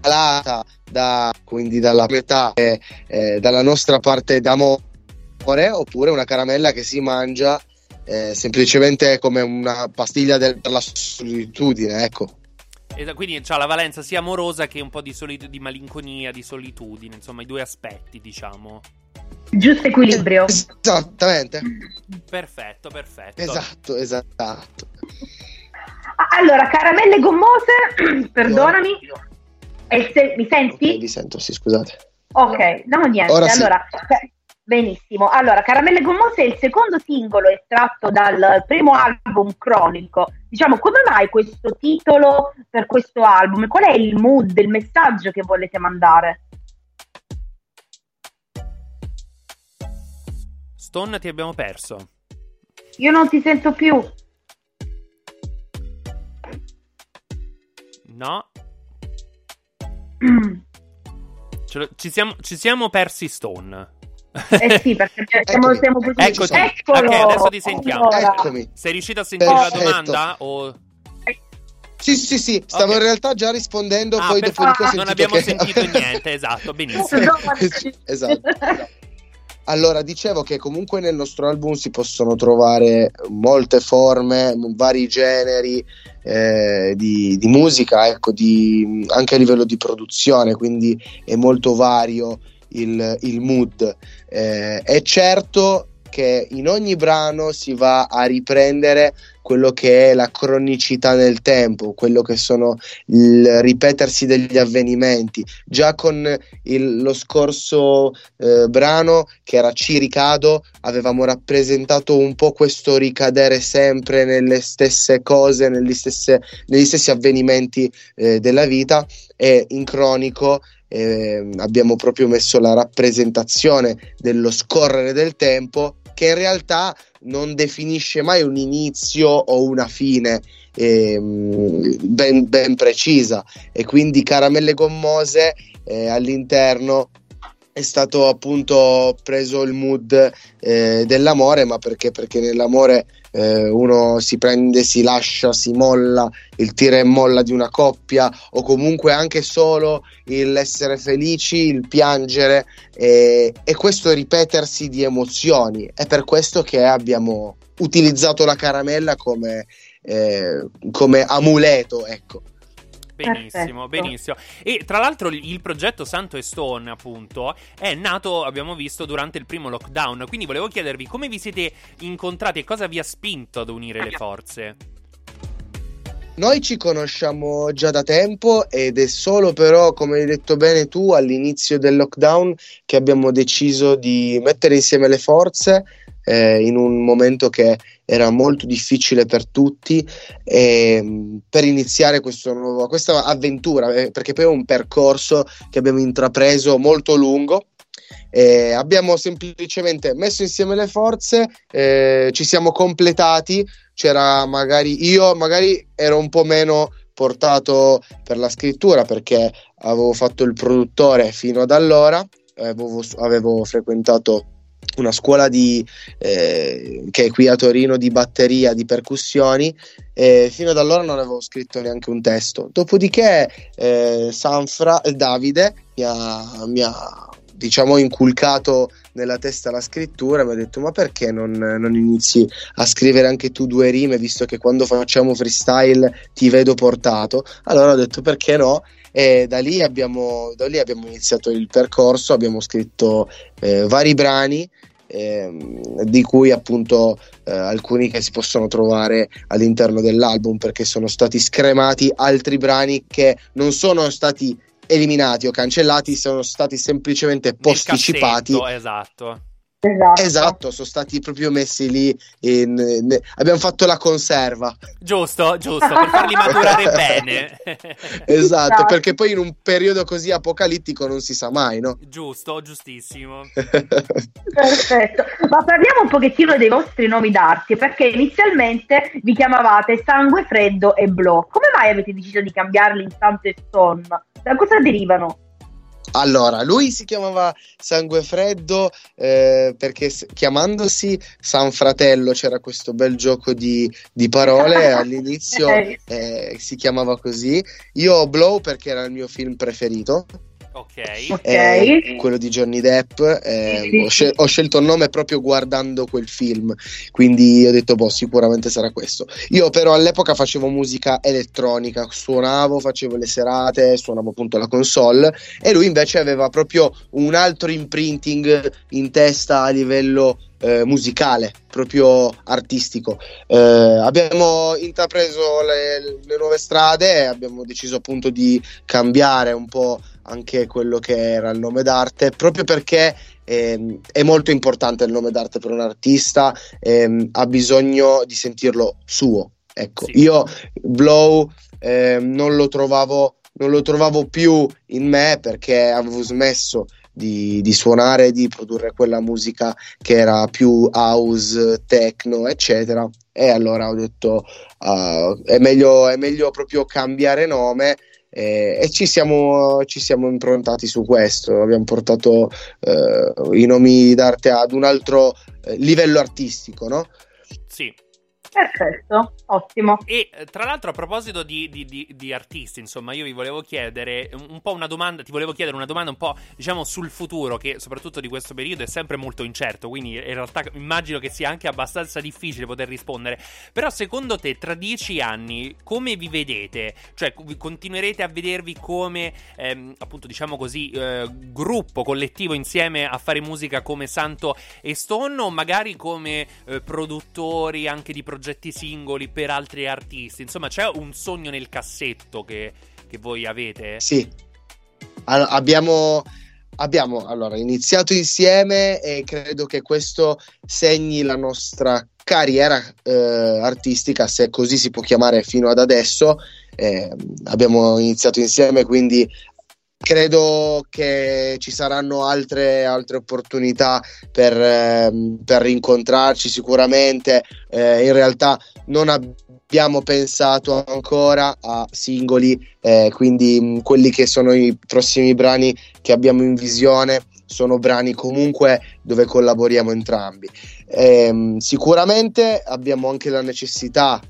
calata da, quindi dalla metà eh, eh, dalla nostra parte d'amore oppure una caramella che si mangia eh, semplicemente come una pastiglia del- per la solitudine ecco quindi ha la valenza sia amorosa che un po' di, soli- di malinconia, di solitudine, insomma, i due aspetti, diciamo. Giusto equilibrio. esattamente Perfetto, perfetto. esatto esatto Allora, caramelle gommose, perdonami. E se- mi senti? vi sento sì scusate Ok, no niente. Ora sì. allora, ca- benissimo. Allora, Caramelle Gommose è il secondo singolo estratto dal primo album cronico. Diciamo, come mai questo titolo per questo album? Qual è il mood, il messaggio che volete mandare? Stone ti abbiamo perso. Io non ti sento più. No. Ce lo- ci, siamo, ci siamo persi Stone. Eh sì, perché siamo, siamo così. Eccoti. Eccolo! Ok, adesso ti sentiamo. Allora. Sei riuscito a sentire la Perfetto. domanda? O... sì sì sì stavo Ok. in realtà già rispondendo Ah, poi dopodiché ho non abbiamo che- sentito niente, esatto, benissimo. esatto. Allora, dicevo che comunque nel nostro album si possono trovare molte forme, vari generi eh, di, di musica, ecco, di- anche a livello di produzione, quindi è molto vario il, il mood. Eh, è certo che in ogni brano si va a riprendere quello che è la cronicità nel tempo, quello che sono il ripetersi degli avvenimenti. Già con il- lo scorso eh, brano, che era Ci ricado, avevamo rappresentato un po' questo ricadere sempre nelle stesse cose, negli, stesse- negli stessi avvenimenti eh, della vita e in cronico eh, abbiamo proprio messo la rappresentazione dello scorrere del tempo che in realtà non definisce mai un inizio o una fine ehm, ben, ben precisa. E quindi caramelle gommose eh, all'interno è stato appunto preso il mood eh, dell'amore ma perché? Perché nell'amore eh, uno si prende, si lascia, si molla, il tira e molla di una coppia o comunque anche solo l'essere felici, il piangere eh, e questo ripetersi di emozioni. È per questo che abbiamo utilizzato la caramella come, eh, come amuleto, ecco. Benissimo, Perfetto. benissimo. E tra l'altro il il progetto Santo e Stone, appunto, è nato, abbiamo visto, durante il primo lockdown. Quindi volevo chiedervi come vi siete incontrati e cosa vi ha spinto ad unire le forze. Noi ci conosciamo già da tempo ed è solo però, come hai detto bene tu, all'inizio del lockdown che abbiamo deciso di mettere insieme le forze eh, in un momento che era molto difficile per tutti e, mh, per iniziare nuovo- questa avventura, eh, perché poi è un percorso che abbiamo intrapreso molto lungo. Abbiamo semplicemente messo insieme le forze, eh, ci siamo completati. C'era magari io, magari ero un po' meno portato per la scrittura perché avevo fatto il produttore fino ad allora, avevo, avevo frequentato una scuola di, eh, che è qui a Torino di batteria, di percussioni e fino ad allora non avevo scritto neanche un testo. Dopodiché eh, Sanfra, eh, Davide mi ha, mi ha, diciamo inculcato nella testa la scrittura mi ha detto ma perché non, non inizi a scrivere anche tu due rime visto che quando facciamo freestyle ti vedo portato allora ho detto perché no e da lì abbiamo, da lì abbiamo iniziato il percorso abbiamo scritto eh, vari brani ehm, di cui appunto eh, alcuni che si possono trovare all'interno dell'album perché sono stati scremati altri brani che non sono stati eliminati o cancellati sono stati semplicemente posticipati esatto. Esatto. esatto sono stati proprio messi lì in- ne- abbiamo fatto la conserva Giusto, giusto, per farli maturare bene. esatto perché poi in un periodo così apocalittico non si sa mai no? Giusto, giustissimo. Perfetto, ma parliamo un pochettino dei vostri nomi d'arte perché inizialmente vi chiamavate Sangue Freddo e Blow. Come mai avete deciso di cambiarli in Santo e Stone? Da cosa derivano? Allora, lui si chiamava Sangue Freddo eh, perché chiamandosi San Fratello c'era questo bel gioco di, di parole. All'inizio eh, si chiamava così. Io Blow perché era il mio film preferito. Ok. eh, quello di Johnny Depp. eh, Sì, sì, ho, scel- ho scelto il nome proprio guardando quel film, quindi ho detto, boh, sicuramente sarà questo. Io però all'epoca facevo musica elettronica, suonavo, facevo le serate, suonavo appunto la console e lui invece aveva proprio un altro imprinting in testa a livello eh, musicale, proprio artistico. Eh, abbiamo intrapreso le, le nuove strade e abbiamo deciso appunto di cambiare un po' anche quello che era il nome d'arte, proprio perché ehm, è molto importante il nome d'arte per un artista, ehm, ha bisogno di sentirlo suo. Ecco, io Blow ehm, non lo trovavo non lo trovavo più in me perché avevo smesso di, di suonare, di produrre quella musica che era più house, techno, eccetera. E allora ho detto ah, è, meglio, è meglio proprio cambiare nome. Eh, e ci siamo, ci siamo improntati su questo. Abbiamo portato eh, i nomi d'arte ad un altro eh, livello artistico, no? Sì. Perfetto, ottimo. E eh, tra l'altro, a proposito di, di- di- di artisti, insomma, io vi volevo chiedere un po' una domanda. Ti volevo chiedere una domanda un po', diciamo, sul futuro, che soprattutto di questo periodo è sempre molto incerto. Quindi, in realtà, immagino che sia anche abbastanza difficile poter rispondere. Però, secondo te, tra dieci anni, come vi vedete? Cioè, continuerete a vedervi come, ehm, appunto, diciamo così, eh, gruppo collettivo insieme a fare musica come Santo e Stone, o magari come eh, produttori anche di progetti singoli per altri artisti? Insomma, c'è un sogno nel cassetto che, che voi avete? Sì, All- abbiamo, abbiamo allora, iniziato insieme e credo che questo segni la nostra carriera eh, artistica, se così si può chiamare fino ad adesso. Eh, abbiamo iniziato insieme, quindi credo che ci saranno altre, altre opportunità per, ehm, per rincontrarci sicuramente. Eh, in realtà non abbiamo pensato ancora a singoli, eh, quindi mh, quelli che sono i prossimi brani che abbiamo in visione sono brani comunque dove collaboriamo entrambi. Ehm, sicuramente abbiamo anche la necessità,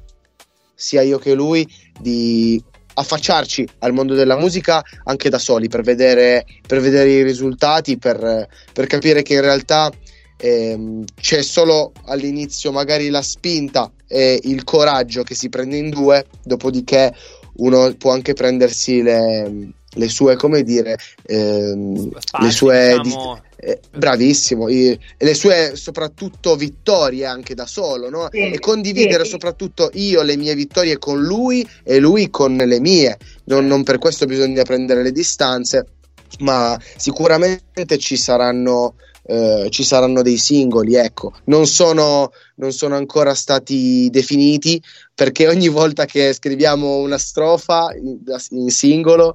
sia io che lui, di affacciarci al mondo della musica anche da soli per vedere, per vedere i risultati, per, per capire che in realtà ehm, c'è solo all'inizio magari la spinta e il coraggio che si prende in due, dopodiché uno può anche prendersi le, le sue, come dire, ehm, le sue... diciamo. eh, bravissimo, e le sue soprattutto vittorie anche da solo, no? Sì, e condividere sì. soprattutto io le mie vittorie con lui e lui con le mie. Non, non per questo bisogna prendere le distanze, ma sicuramente ci saranno, eh, ci saranno dei singoli, ecco. Non sono, non sono ancora stati definiti perché ogni volta che scriviamo una strofa in, in singolo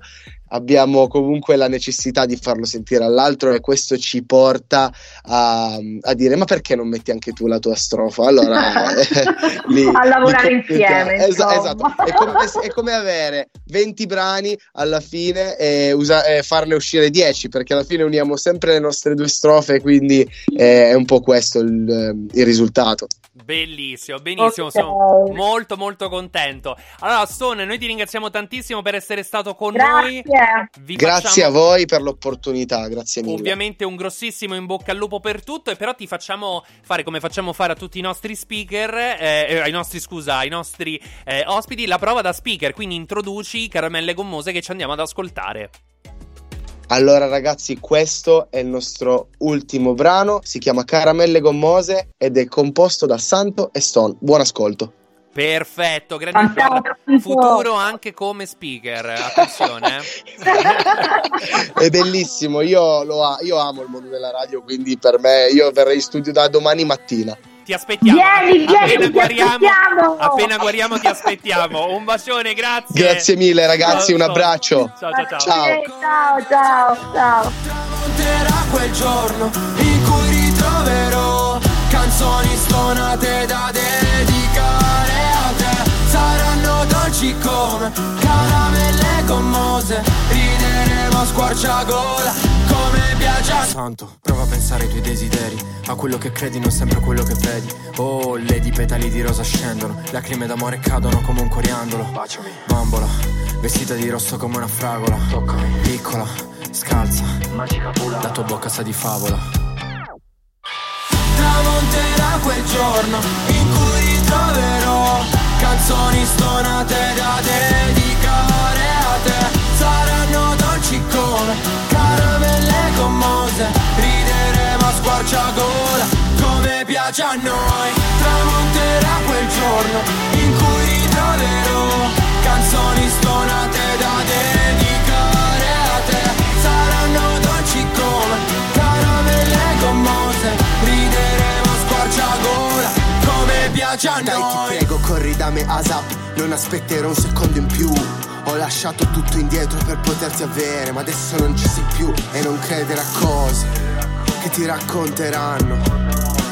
abbiamo comunque la necessità di farlo sentire all'altro e questo ci porta a, a dire ma perché non metti anche tu la tua strofa allora eh, lì- A lavorare insieme, Esa- insomma. esatto è come, è come avere 20 brani alla fine e, usa- e farne uscire 10 perché alla fine uniamo sempre le nostre due strofe quindi eh, è un po' questo il, il risultato Bellissimo, benissimo, Ok. sono molto molto contento. Allora, Stone, noi ti ringraziamo tantissimo per essere stato con noi. Vi grazie facciamo a voi per l'opportunità grazie mille Ovviamente un grossissimo in bocca al lupo per tutto e però ti facciamo fare come facciamo fare a tutti i nostri speaker, eh, eh, ai nostri scusa, ai nostri eh, ospiti, la prova da speaker, quindi introduci caramelle gommose che ci andiamo ad ascoltare. Allora ragazzi, questo è il nostro ultimo brano, si chiama Caramelle Gommose ed è composto da Santo e Stone. Buon ascolto. Perfetto, grande guarda, futuro anche come speaker, attenzione. eh. È bellissimo, io, lo a- io amo il mondo della radio, quindi per me io verrei in studio da domani mattina. Ti aspettiamo. Vieni, vieni, appena ti guariamo, aspettiamo. appena guariamo ti aspettiamo. Un bacione, grazie. Grazie mille ragazzi, un Ciao, abbraccio. Ciao, ciao, ciao. Ciao. Ciao, ciao, ciao. Tramonterà quel giorno in cui ritroverò canzoni stonate da dedicare. Saranno dolci come caramelle gommose, rideremo a squarciagola come piace a Santo, prova a pensare ai tuoi desideri, a quello che credi, non sempre quello che vedi. Oh, lady petali di rosa scendono, lacrime d'amore cadono come un coriandolo. Baciami. Bambola, vestita di rosso come una fragola. Toccami. Piccola, scalza, magica pula. La tua bocca sa di favola. Tramonterà quel giorno in cui ritroverò canzoni stonate da dedicare a te. Saranno dolci come caramelle gommose, rideremo a squarciagola come piace a noi. Tramonterà quel giorno in cui ritroverò canzoni stonate da dedicare come piace a Dai ti prego corri da me ASAP. Non aspetterò un secondo in più. Ho lasciato tutto indietro per poterti avere Ma adesso non ci sei più. E non credere a cose Che ti racconteranno.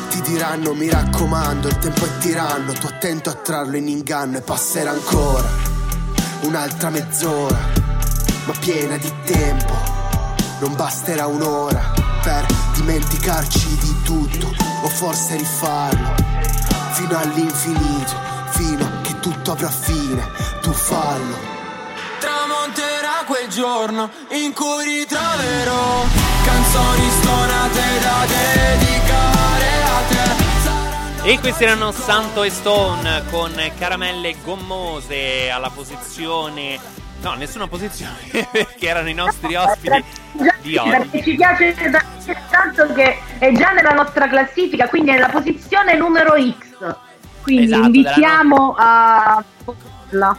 Ti diranno mi raccomando Il tempo è tiranno. Tu attento a trarlo in inganno E passerà ancora Un'altra mezz'ora. Ma piena di tempo Non basterà un'ora Per dimenticarci di tutto O forse rifarlo fino all'infinito, fino a che tutto avrà fine, tu fallo. Tramonterà quel giorno in cui ritroverò canzoni stonate da dedicare a te. E questi erano Santo e Stone con caramelle gommose alla posizione. No, nessuna posizione perché erano i nostri ospiti di oggi. Perché ci piace tanto che è già nella nostra classifica, quindi è nella posizione numero X. Quindi Esatto, invitiamo a votarla.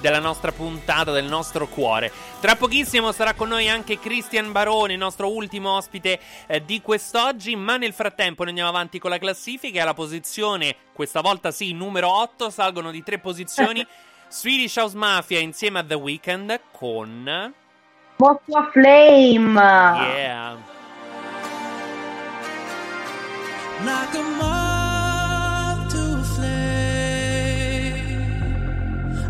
della nostra puntata, del nostro cuore. Tra pochissimo sarà con noi anche Cristian Barone, il nostro ultimo ospite eh, di quest'oggi, ma nel frattempo noi andiamo avanti con la classifica e alla posizione, questa volta sì, numero 8, salgono di tre posizioni Swedish House Mafia insieme a The Weeknd con... Mostra Flame. Yeah. Like a moth to a flame.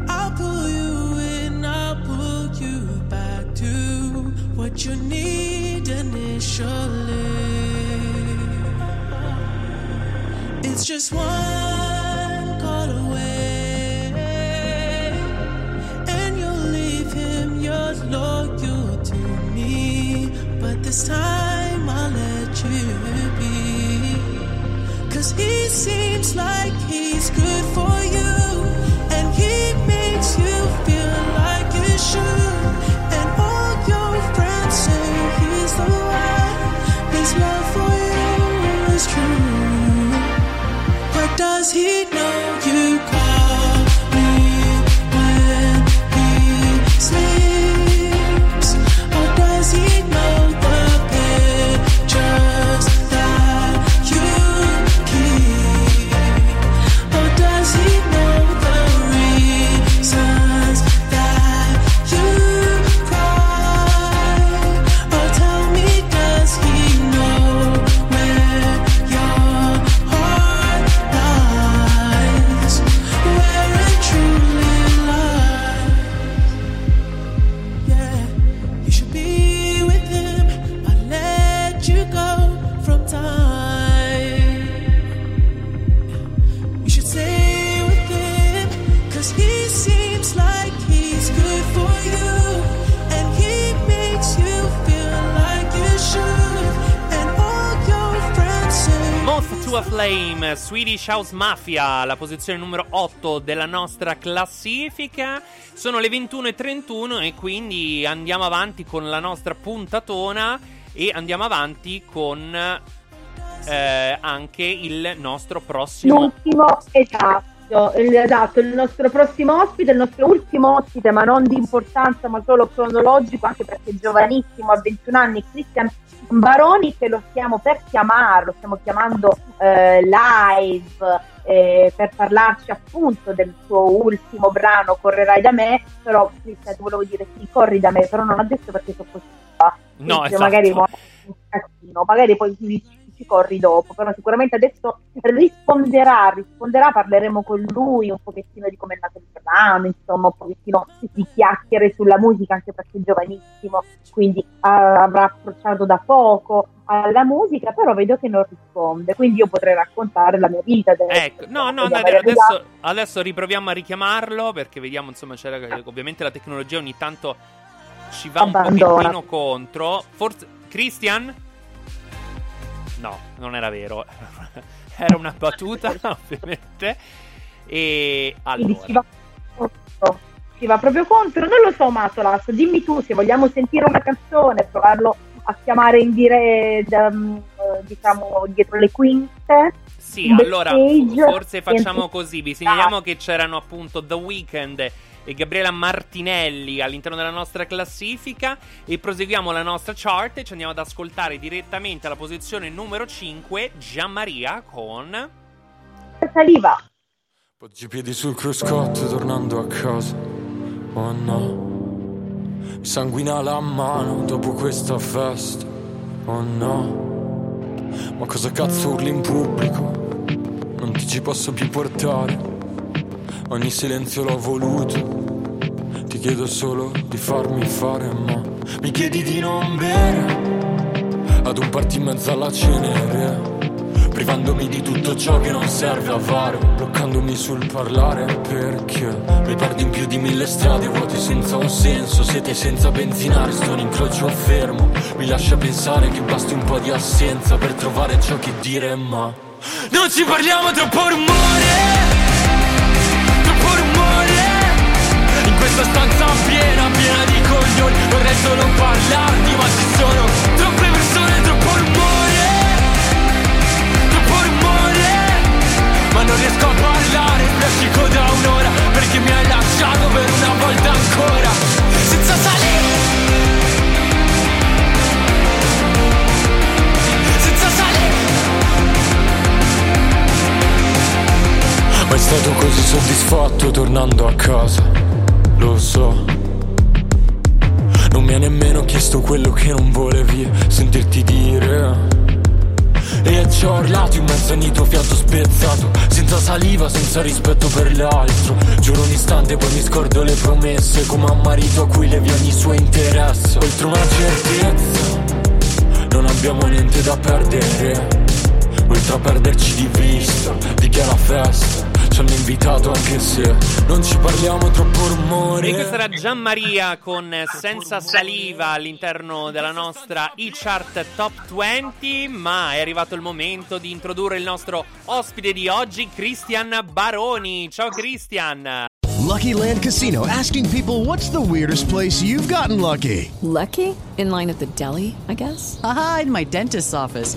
I'll pull you in, I'll pull you back to what you need initially. It's just one you're loyal to me. But this time I'll let you be. Cause he seems like he's good for you. And he makes you feel like you should. And all your friends say he's the one. His love for you is true. But does he know Swedish House Mafia, la posizione numero 8 della nostra classifica. Sono le 21.31 e quindi andiamo avanti con la nostra puntatona e andiamo avanti con eh, anche il nostro prossimo... L'ultimo, esatto, il- esatto, il nostro prossimo ospite, il nostro ultimo ospite, ma non di importanza, ma solo cronologico, anche perché è giovanissimo, ha 21 anni, Cristian Baroni, che lo stiamo per chiamare, lo stiamo chiamando eh, live eh, per parlarci appunto del suo ultimo brano, Correrai da me, però Cristian, ti volevo dire sì, corri da me, però non ha detto perché sono così. No, esatto. magari magari poi ci, ci corri dopo, però sicuramente adesso risponderà, risponderà, parleremo con lui un pochettino di come è nato il brano, insomma un pochettino di chiacchiere sulla musica, anche perché è giovanissimo, quindi ah, avrà approcciato da poco alla musica, però vedo che non risponde, quindi io potrei raccontare la mia vita. adesso. Ecco, no, no, vediamo. adesso, adesso riproviamo a richiamarlo perché vediamo, insomma, c'era, ovviamente la tecnologia ogni tanto ci va un Abbandona. pochettino contro. Forse... Christian? No, non era vero. era una battuta, ovviamente. E allora... va, contro, ci va proprio contro. Non lo so, Matolas, dimmi tu se vogliamo sentire una canzone, provarlo a chiamare in diretta, diciamo, dietro le quinte. Sì, allora forse facciamo così. Vi segnaliamo che c'erano appunto The Weeknd e Gabriela Martinelli all'interno della nostra classifica e proseguiamo la nostra chart e ci andiamo ad ascoltare direttamente alla posizione numero 5 Gianmaria con Saliva. Poggi i piedi sul cruscotto tornando a casa. Oh no. Mi sanguina la mano dopo questa festa. Oh no. Ma cosa cazzo urli in pubblico? Non ti ci posso più portare. Ogni silenzio l'ho voluto. Ti chiedo solo di farmi fare, ma mi chiedi di non bere. Ad un party in mezzo alla cenere. privandomi di tutto ciò che non serve a fare, bloccandomi sul parlare perché mi perdo in più di mille strade vuote senza un senso, siete senza benzinare, sto in incrocio fermo, mi lascia pensare che basti un po' di assenza per trovare ciò che dire, ma non ci parliamo troppo rumore, questa stanza piena, piena di coglioni, vorrei solo parlarti, ma ci sono troppe persone, troppo rumore, troppo rumore, ma non riesco a parlare, spiacico da un'ora, perché mi hai lasciato per una volta ancora, senza salire. Senza salire. Mai stato così soddisfatto tornando a casa, lo so. Non mi ha nemmeno chiesto quello che non volevi sentirti dire. E ci ho urlato in mezzo a nido fiato spezzato Senza saliva, senza rispetto per l'altro Giuro un istante poi mi scordo le promesse Come a marito a cui levi ogni suo interesse Oltre una certezza Non abbiamo niente da perdere Oltre a perderci di vista Di che è la festa hanno invitato anche se Non ci parliamo troppo rumore E questa era Gianmaria con Senza Saliva all'interno della nostra e-chart Top 20, ma è arrivato il momento di introdurre il nostro ospite di oggi, Christian Baroni. Ciao Christian! Lucky Land Casino asking people what's the weirdest place you've gotten lucky? Lucky? In line at the deli, I guess? Aha, in my dentist's office.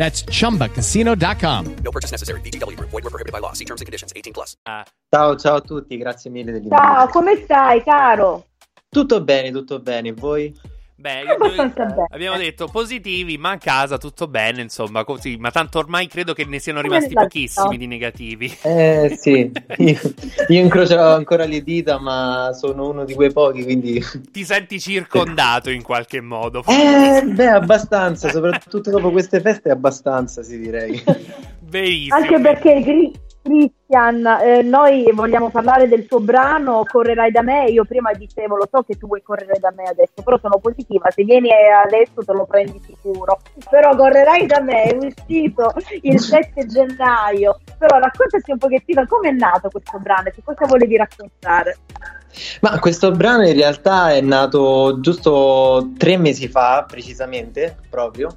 That's chumbacasino.com. No purchase necessary. VGW Group. Void were prohibited by law. See terms and conditions. 18 plus. Ciao, ciao a tutti, grazie mille dell'invito. Ciao, come stai, caro? Tutto bene, tutto bene. Voi? Beh, Abbastanza bene. abbiamo detto positivi, ma a casa tutto bene, insomma, così. Ma tanto ormai credo che ne siano rimasti pochissimi di negativi. Eh sì, io, io incrocio ancora le dita, ma sono uno di quei pochi, quindi... Ti senti circondato in qualche modo. Eh, beh, abbastanza, soprattutto dopo queste feste, abbastanza, si direi. Benissimo. Anche perché Cri- Christian, eh, noi vogliamo parlare del tuo brano Correrai da me. Io prima dicevo, lo so che tu vuoi correre da me adesso, però sono positiva. Se vieni adesso te lo prendi sicuro. Però Correrai da me è uscito il 7 gennaio. Però raccontaci un pochettino come è nato questo brano e che cosa volevi raccontare. Ma questo brano in realtà è nato giusto tre mesi fa, precisamente, proprio.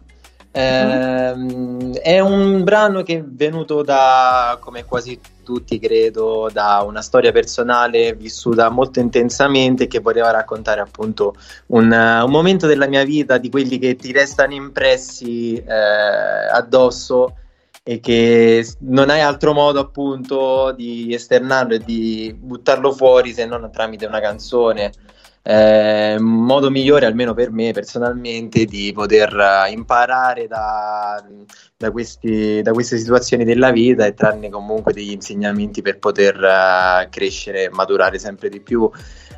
Ehm, è un brano che è venuto da, come quasi tutti credo, da una storia personale vissuta molto intensamente che voleva raccontare appunto un, un momento della mia vita di quelli che ti restano impressi eh, addosso e che non hai altro modo appunto di esternarlo e di buttarlo fuori se non tramite una canzone. Eh, modo migliore, almeno per me personalmente, di poter eh, imparare da, da, questi, da queste situazioni della vita e trarne comunque degli insegnamenti per poter eh, crescere e maturare sempre di più.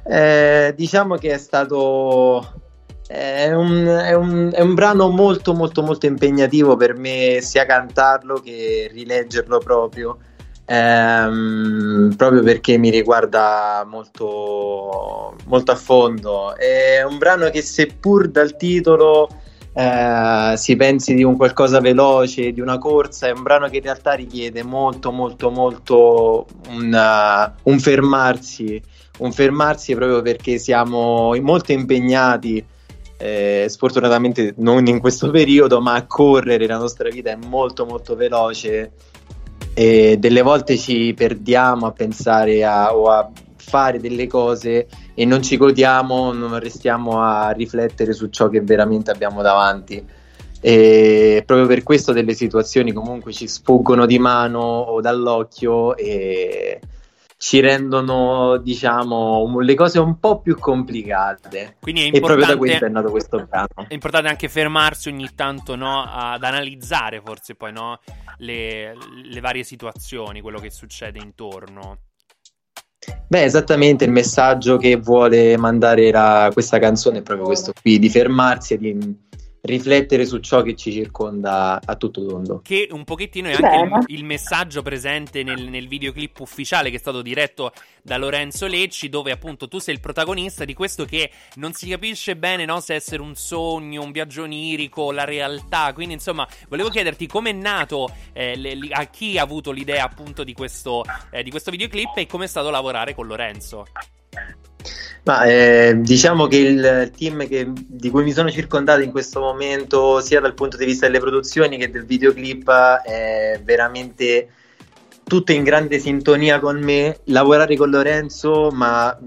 Eh, diciamo che è stato è un, è, un, è un brano molto molto molto impegnativo per me sia cantarlo che rileggerlo proprio ehm, proprio perché mi riguarda molto molto a fondo. È un brano che seppur dal titolo eh, si pensi di un qualcosa veloce di una corsa è un brano che in realtà richiede molto molto molto un, uh, un fermarsi un fermarsi proprio perché siamo molto impegnati eh, sfortunatamente non in questo periodo, ma a correre la nostra vita è molto molto veloce e delle volte ci perdiamo a pensare a, o a fare delle cose e non ci godiamo, non restiamo a riflettere su ciò che veramente abbiamo davanti. e proprio per questo delle situazioni comunque ci sfuggono di mano o dall'occhio e ci rendono, diciamo, le cose un po' più complicate. Quindi è E proprio da importante- questo è nato questo brano. È importante anche fermarsi ogni tanto, no, ad analizzare forse poi, no, le, le varie situazioni, quello che succede intorno. Beh, esattamente il messaggio che vuole mandare la- questa canzone è proprio questo qui, di fermarsi e di riflettere su ciò che ci circonda a tutto tondo. Che un pochettino è anche il, il messaggio presente nel, nel videoclip ufficiale che è stato diretto da Lorenzo Lecci, dove appunto tu sei il protagonista di questo che non si capisce bene no, se essere un sogno, un viaggio onirico, la realtà. Quindi, insomma, volevo chiederti com'è nato, eh, le- a chi ha avuto l'idea appunto di questo, eh, di questo videoclip e com'è stato lavorare con Lorenzo. Ma eh, diciamo che il team che- di cui mi sono circondato in questo momento, sia dal punto di vista delle produzioni che del videoclip, è veramente tutto in grande sintonia con me. Lavorare con Lorenzo, ma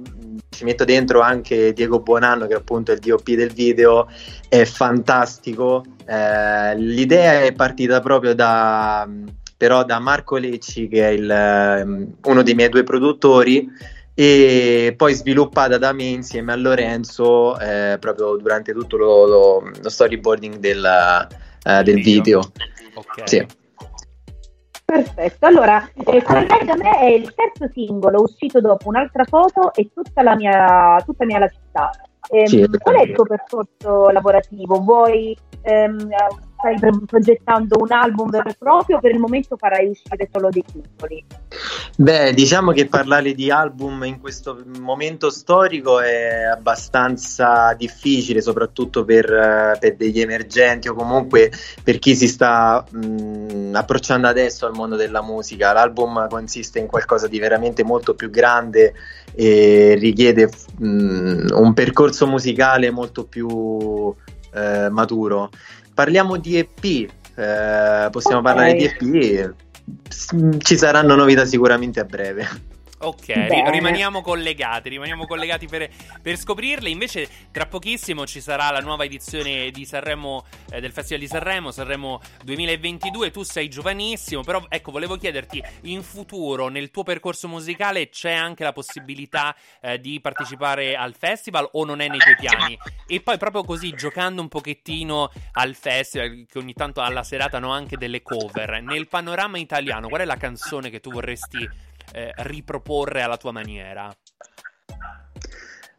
ci metto dentro anche Diego Buonanno, che appunto è il DOP del video, è fantastico. Eh, l'idea è partita proprio da, però da Marco Lecci, che è il, uno dei miei due produttori e poi sviluppata da me insieme a Lorenzo eh, proprio durante tutto lo, lo- lo storyboarding del, eh, del video. Sì. Perfetto, allora eh, Correi da me è il terzo singolo uscito dopo un'altra foto e tutta la mia, tutta mia la città. Ehm, Sì, qual è il tuo percorso lavorativo? Vuoi ehm, stai pro- progettando un album vero e proprio per il momento farai uscire solo dei singoli? Beh, diciamo che parlare di album in questo momento storico è abbastanza difficile, soprattutto per, per degli emergenti o comunque per chi si sta mh, approcciando adesso al mondo della musica. L'album consiste in qualcosa di veramente molto più grande e richiede mh, un percorso musicale molto più eh, maturo. Parliamo di EP, eh, possiamo Ok. parlare di EP. S- Ci saranno novità sicuramente a breve. Ok, Bene. ri- rimaniamo collegati, rimaniamo collegati per, per scoprirle. Invece, tra pochissimo ci sarà la nuova edizione di Sanremo, eh, del Festival di Sanremo, Sanremo 2022. Tu sei giovanissimo, però ecco, volevo chiederti, in futuro, nel tuo percorso musicale, c'è anche la possibilità eh, di partecipare al festival o non è nei tuoi piani? E poi, proprio così, giocando un pochettino al festival, che ogni tanto alla serata hanno anche delle cover, nel panorama italiano, qual è la canzone che tu vorresti eh, riproporre alla tua maniera?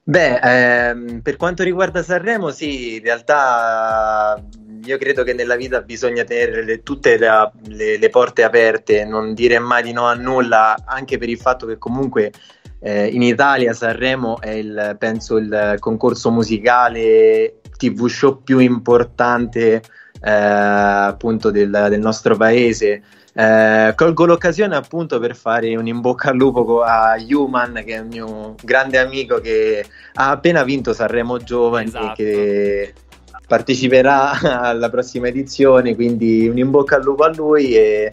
Beh, ehm, per quanto riguarda Sanremo, sì, in realtà io credo che nella vita bisogna tenere le- tutte la- le, le porte aperte, non dire mai di no a nulla, anche per il fatto che comunque eh, in Italia Sanremo è il, penso, il concorso musicale TV show più importante eh, appunto del, del nostro paese. Eh, colgo l'occasione appunto per fare un in bocca al lupo a Human, che è un mio grande amico che ha appena vinto Sanremo Giovani e che parteciperà alla prossima edizione, quindi un in bocca al lupo a lui. E,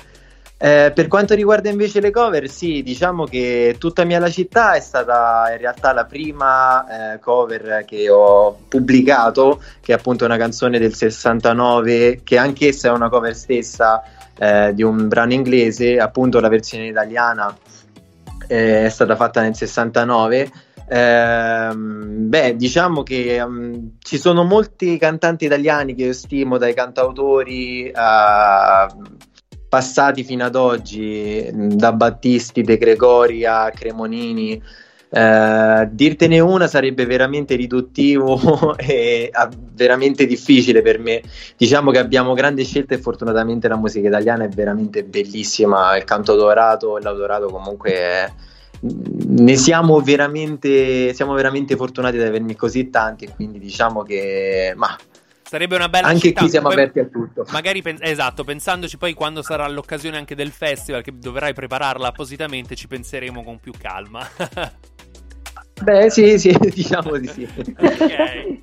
eh, per quanto riguarda invece le cover, sì, diciamo che Tutta mia la città è stata in realtà la prima eh, cover che ho pubblicato, che è appunto una canzone del 69, che anch'essa è una cover stessa eh, di un brano inglese, appunto la versione italiana eh, è stata fatta nel 69. Ehm, beh, diciamo che mm, ci sono molti cantanti italiani che io stimo, dai cantautori a passati fino ad oggi, mm, da Battisti, De Gregori a Cremonini. Eh, dirtene una sarebbe veramente riduttivo e ah, veramente difficile per me. Diciamo che abbiamo grande scelta e fortunatamente la musica italiana è veramente bellissima. Il canto dorato e l'autorato comunque è- ne siamo veramente, siamo veramente fortunati ad averne così tanti quindi diciamo che ma Sarebbe una bella anche città. qui siamo Poi- aperti a tutto. Magari pen- esatto, pensandoci poi quando sarà l'occasione anche del festival, che dovrai prepararla appositamente, ci penseremo con più calma. Beh, sì, sì, diciamo di sì.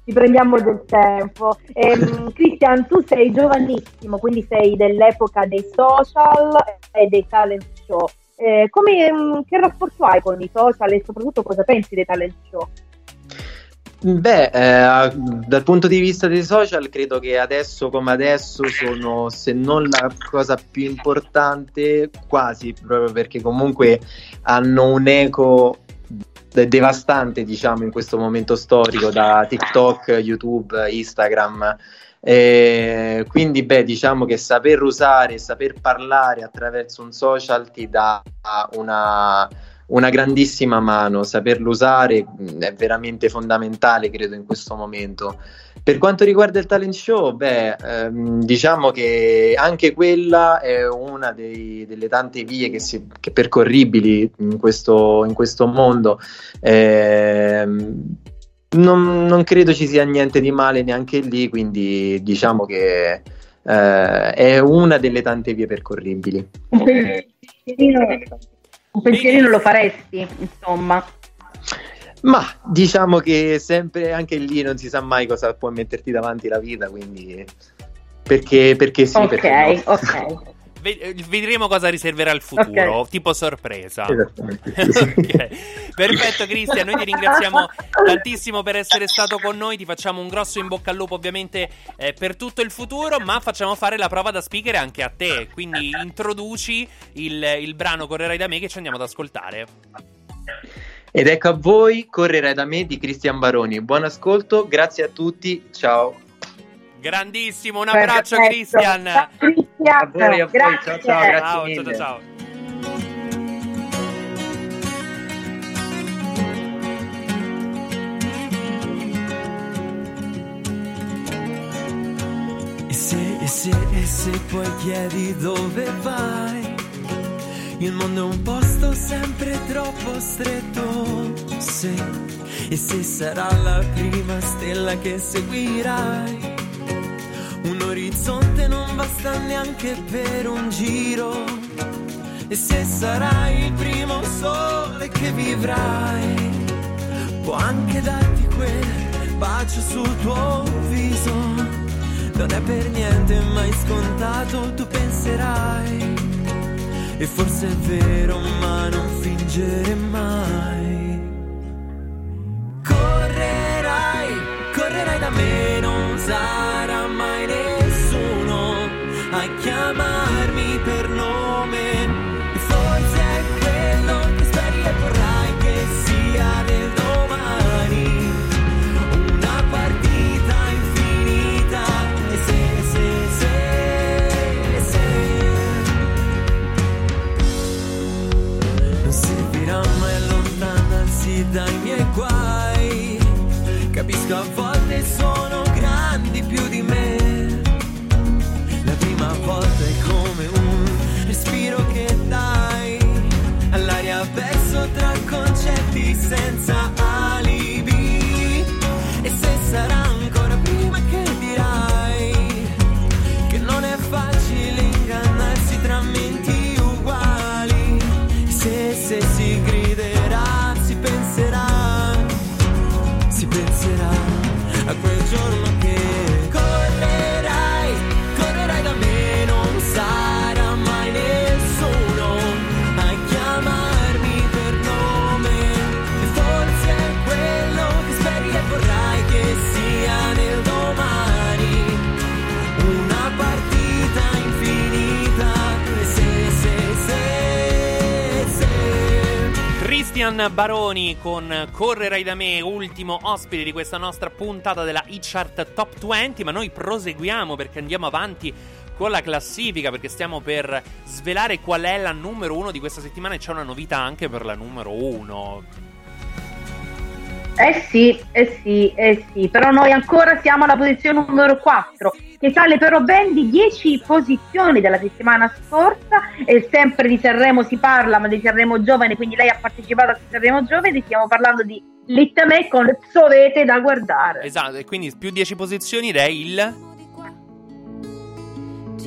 Ci prendiamo del tempo. Ehm, Christian, tu sei giovanissimo, quindi sei dell'epoca dei social e dei talent show. Eh, come, mm, che rapporto hai con i social e soprattutto cosa pensi dei talent show? Beh, eh, dal punto di vista dei social, credo che adesso come adesso sono, se non la cosa più importante, quasi, proprio perché comunque hanno un eco de- devastante, diciamo, in questo momento storico da TikTok, YouTube, Instagram. Eh, quindi, beh, diciamo che saper usare, saper parlare attraverso un social ti dà una, una grandissima mano, saperlo usare mh, è veramente fondamentale, credo, in questo momento. Per quanto riguarda il talent show, beh, ehm, diciamo che anche quella è una dei- delle tante vie che, si, che percorribili in questo, in questo mondo. Ehm, non, non credo ci sia niente di male neanche lì, quindi diciamo che eh, è una delle tante vie percorribili. Pensierino, un pensierino lo faresti, insomma. Ma diciamo che sempre anche lì non si sa mai cosa può metterti davanti la vita, quindi perché, perché sì, perché no. ok. Ve- Vedremo cosa riserverà il futuro, Ok. tipo sorpresa. Esattamente, Ok. Perfetto, Cristian. Noi ti ringraziamo tantissimo per essere stato con noi. Ti facciamo un grosso in bocca al lupo, ovviamente, eh, per tutto il futuro. Ma facciamo fare la prova da speaker anche a te. Quindi introduci il, il brano Correrai da me che ci andiamo ad ascoltare. Ed ecco a voi, correrai da me di Cristian Baroni. Buon ascolto, grazie a tutti, ciao. Grandissimo, un abbraccio, Perfetto. Cristian. Ciao, Cristian. A voi, a voi, ciao, Grazie. ciao, grazie Ciao, mille. ciao, ciao. E se, e se, e se poi chiedi dove vai, il mondo è un posto sempre troppo stretto. Se, e se sarà la prima stella che seguirai, un orizzonte non basta neanche per un giro. E se sarai il primo sole che vivrai, può anche darti quel bacio sul tuo viso. Non è per niente mai scontato, tu penserai. E forse è vero, ma non fingere mai. Correrai, correrai da me, non sarà Capisco Christian Baroni con Correrai da me, ultimo ospite di questa nostra puntata della e-chart Top 20, ma noi proseguiamo perché andiamo avanti con la classifica perché stiamo per svelare qual è la numero uno di questa settimana e c'è una novità anche per la numero uno. Eh sì, eh sì, eh sì, però noi ancora siamo alla posizione numero 4, che sale però ben di 10 posizioni dalla settimana scorsa e sempre di Sanremo si parla, ma di Sanremo Giovane, quindi lei ha partecipato a Sanremo Giovane, stiamo parlando di Littame con Sovete da guardare. Esatto, e quindi più 10 posizioni ed è. Il,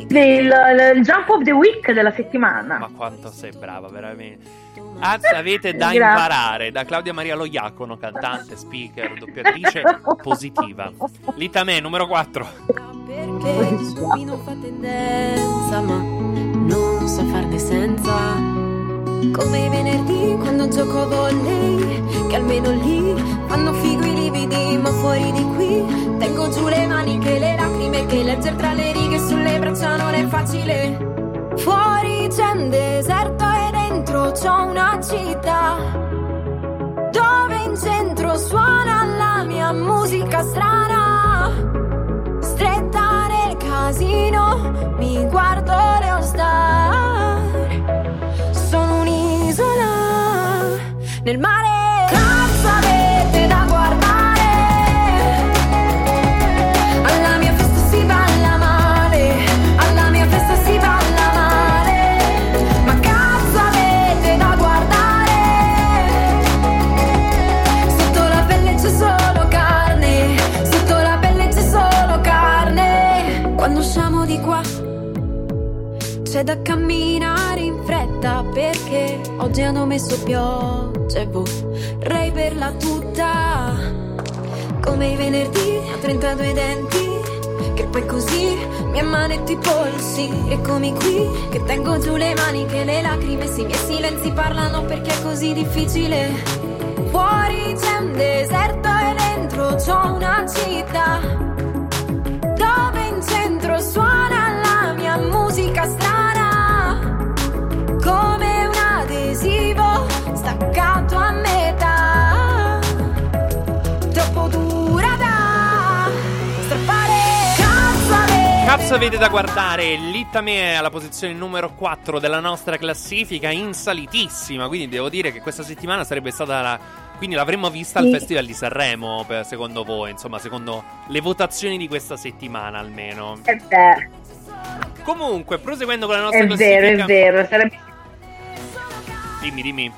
il- il Jump of the Week della settimana. Ma quanto sei brava, veramente. Anzi, avete da Grazie. imparare da Claudia Maria Loiacono, cantante, speaker, doppiatrice positiva. Litame, numero 4. Perché qui non fa tendenza, ma non so farne senza. Come i venerdì quando gioco a volley Che almeno lì fanno figo i lividi Ma fuori di qui tengo giù le mani che le lacrime Che leggere tra le righe sulle braccia non è facile Fuori c'è un deserto e dentro c'ho una città. Dove in centro suona la mia musica strana. Stretta nel casino mi guardo le all Sono un'isola nel mare c'è da camminare in fretta perché oggi hanno messo pioggia e vorrei berla tutta come i venerdì a 32 denti che poi così mi ammanetti i polsi. Eccomi qui che tengo giù le mani che le lacrime sì i miei silenzi parlano perché è così difficile. Fuori c'è un deserto e dentro c'ho una città dove in centro suona la mia musica strana come un adesivo staccato a metà troppo dura da strappare cazzo avete Cazzo avete da guardare? Littame è alla posizione numero 4 della nostra classifica, in salitissima. Quindi devo dire che questa settimana sarebbe stata la. Quindi l'avremmo vista al Sì. Festival di Sanremo, per- secondo voi, insomma, secondo le votazioni di questa settimana almeno. È vero, Comunque, proseguendo con la nostra è classifica. vero, è vero. Sarebbe... Dimmi, dimmi.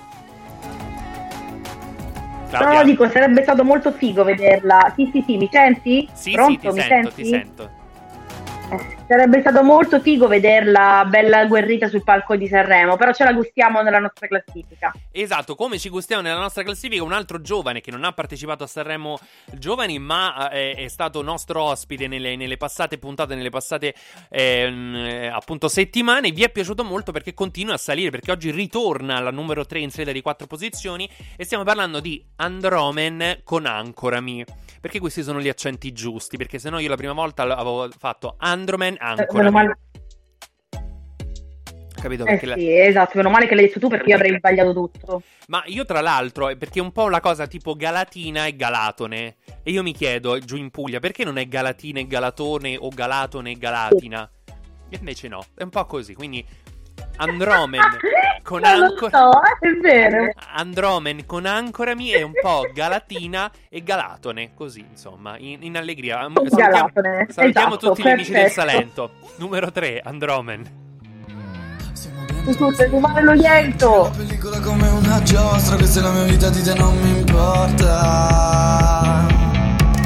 No, Claudia. dico, sarebbe stato molto figo vederla. Sì, sì, sì, mi senti? Sì, Pronto, sì, ti mi sento, senti? ti sento. Sarebbe stato molto figo vederla bella agguerrita sul palco di Sanremo, però ce la gustiamo nella nostra classifica. Esatto, come ci gustiamo nella nostra classifica un altro giovane che non ha partecipato a Sanremo Giovani, ma eh, è stato nostro ospite nelle, nelle passate puntate, nelle passate ehm, eh, appunto settimane. Vi è piaciuto molto perché continua a salire, perché oggi ritorna alla numero 3 in sede di 4 posizioni e stiamo parlando di Andromen con Ancorami. Perché questi sono gli accenti giusti? Perché se no io la prima volta avevo fatto Andromen Eh, meno Ancorami. male, Capito? eh Perché la- sì, esatto, meno male che l'hai detto tu perché io avrei sbagliato tutto. Ma io tra l'altro, è perché è un po' la cosa tipo Galatina e Galatone. E io mi chiedo, giù in Puglia, perché non è Galatina e Galatone o Galatone e Galatina? E invece no, è un po' così, quindi Andromen con Ancora... so, è vero. Andromen con Ancorami è un po' Galatina e Galatone, così insomma, in, in allegria. Salutiamo, Galatone, salutiamo esatto, tutti gli amici del. Salento. Numero 3, Andromen. Scusa, male lo liento. pellicola come una giostra, questa è la mia vita, di te non mi importa.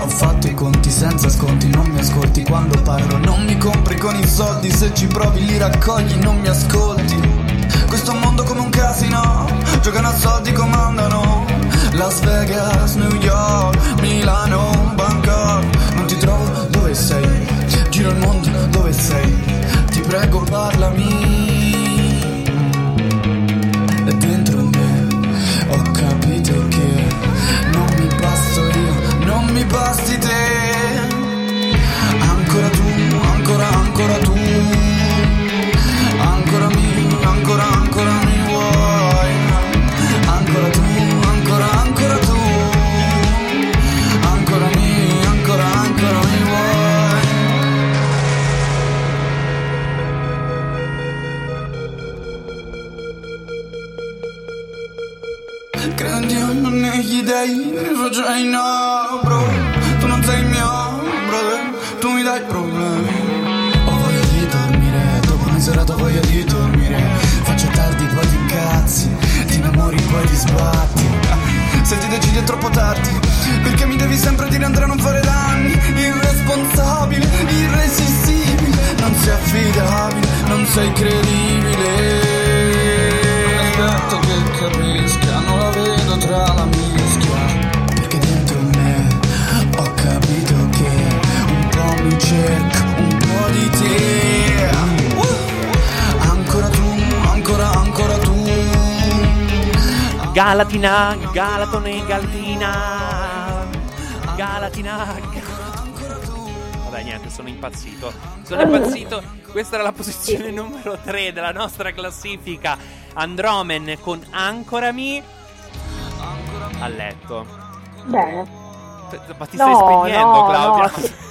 Ho fatto i conti senza sconti, non mi ascolti quando parlo, non mi compri con i soldi, se ci provi li raccogli, non mi ascolti. Questo mondo come un casino, giocano a soldi, comandano. Las Vegas, New York, Milano, Bangkok, non ti trovo dove sei, giro il mondo dove sei, ti prego parlami. Mi basti te. Ancora tu, ancora, ancora tu. Ancora mi, ancora, ancora mi vuoi. Ancora tu, ancora, ancora tu. Ancora mi, ancora, ancora mi vuoi. Credo in Dio, non negli dei, rifugio in no, ragazzi, ti innamori poi ti sbatti. Se ti decidi è troppo tardi, perché mi devi sempre dire Andrea non fare danni. Irresponsabile, irresistibile, non sei affidabile, non sei credibile. È detto che capisca, ah, non la vedo tra la mischia. Perché dentro me ho capito che un po' mi cerco, un po' di te. Uh! Ancora tu, ancora, ancora tu Galatina, Galatone, Galatina. Galatina. Vabbè, niente, sono impazzito. Sono impazzito. Questa era la posizione numero 3 della nostra classifica. Andromen con Ancorami a letto. Bene. Ma ti No, stai spegnendo, no, Claudia? no.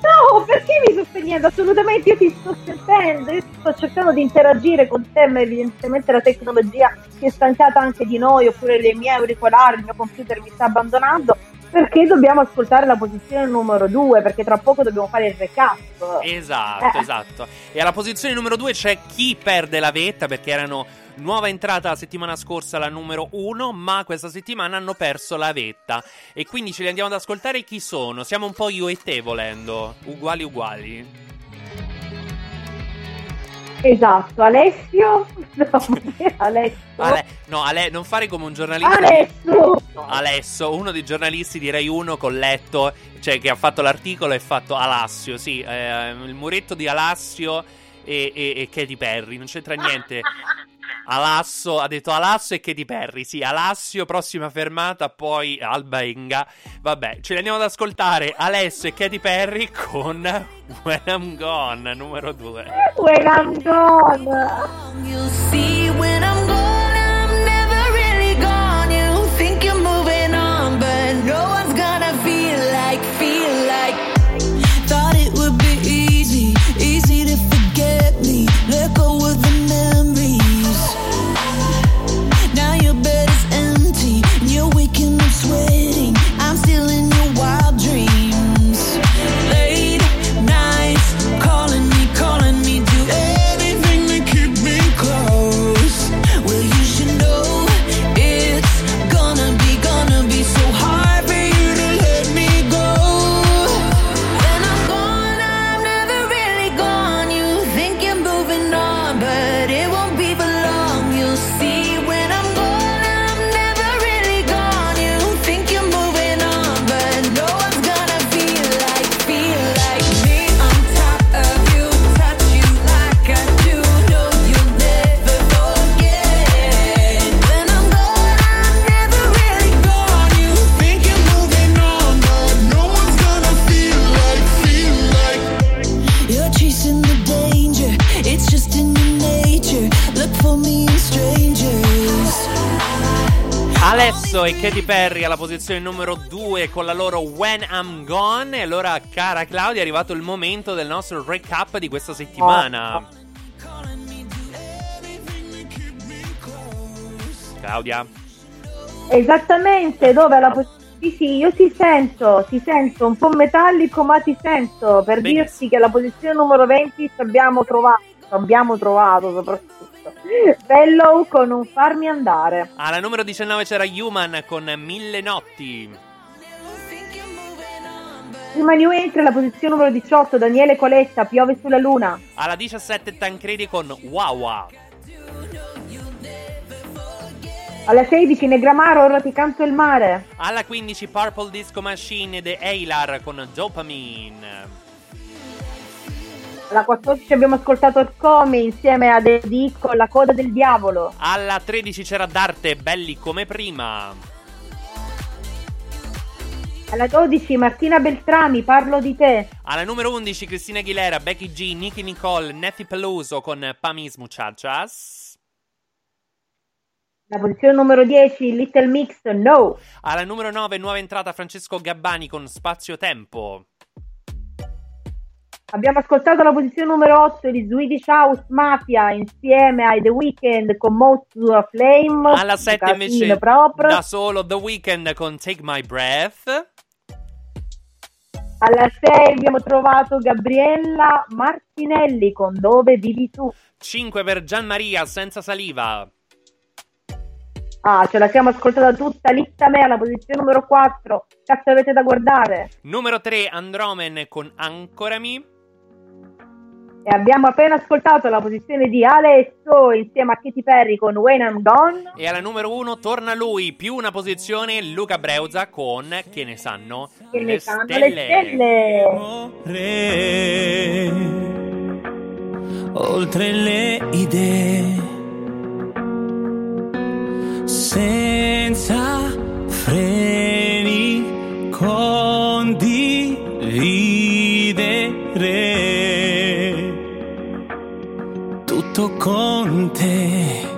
No, perché mi sto spegnendo? Assolutamente, io ti sto sentendo, io sto cercando di interagire con te, ma evidentemente la tecnologia si è stancata anche di noi, oppure le mie auricolari, il mio computer mi sta abbandonando, perché dobbiamo ascoltare la posizione numero 2, perché tra poco dobbiamo fare il recap. Esatto, Eh. esatto. E alla posizione numero 2 c'è chi perde la vetta perché erano nuova entrata la settimana scorsa la numero 1, ma questa settimana hanno perso la vetta. E quindi ce li andiamo ad ascoltare chi sono. Siamo un po' io e te volendo, uguali uguali. Esatto, Alessio? No, Alessio? Ale- no, Ale, non fare come un giornalista. Alessio! Alesso, uno dei giornalisti di Rai 1 con letto, cioè che ha fatto l'articolo e fatto Alassio, sì, eh, il muretto di Alassio e, e, e Katy Perry, non c'entra niente. Alasso, ha detto Alasso e Katy Perry, sì, Alassio, prossima fermata, poi Alba Enga. Vabbè, ce li andiamo ad ascoltare Alesso e Katy Perry con When I'm Gone, numero 2. When I'm gone! You see, when I'm gone, I'm never really gone. Alesso e Katy Perry alla posizione numero 2 con la loro When I'm Gone. E allora, cara Claudia, è arrivato il momento del nostro recap di questa settimana. Claudia, Esattamente, dove la pos- Sì, sì, io ti sento, ti sento un po' metallico, ma ti sento per Benissimo. dirti che alla posizione numero 20 ci abbiamo trovato, ci abbiamo trovato soprattutto Bellow con un farmi andare. alla numero 19 c'era Human con Mille Notti. Prima new entry alla posizione numero 18 Daniele Coletta, Piove sulla luna. Alla 17 Tancredi con Wawa. Alla 16 Negramaro, ora ti canto il mare. Alla 15 Purple Disco Machine The Eilar con Dopamine. Alla 14 abbiamo ascoltato il Come insieme a The Dick con La coda del diavolo. Alla 13 c'era Darte, belli come prima. Alla 12 Martina Beltrami, Parlo di te. Alla numero 11 Cristina Aguilera, Becky G, Nicky Nicole, Neffi Peluso con Pamis Muchachas. Alla posizione numero 10 Little Mix, No. Alla numero 9 nuova entrata Francesco Gabbani con Spazio Tempo. Abbiamo ascoltato la posizione numero 8 di Swedish House Mafia insieme ai The Weeknd con Most to a Flame. Alla 7 Casino invece proprio. da solo The Weeknd con Take My Breath. Alla 6 abbiamo trovato Gabriella Martinelli con Dove vivi tu. 5 per Gianmaria senza saliva. Ah, ce la siamo ascoltata tutta litta me alla posizione numero 4. Cazzo avete da guardare? Numero 3 Andromen con Ancorami. E abbiamo appena ascoltato la posizione di Alesso insieme a Katy Perry con When I'm Gone. E alla numero 1 torna lui, più una posizione Luca Breuza con Che ne sanno Che le ne sanno stelle. le stelle. oltre le idee. senza freni tutto con te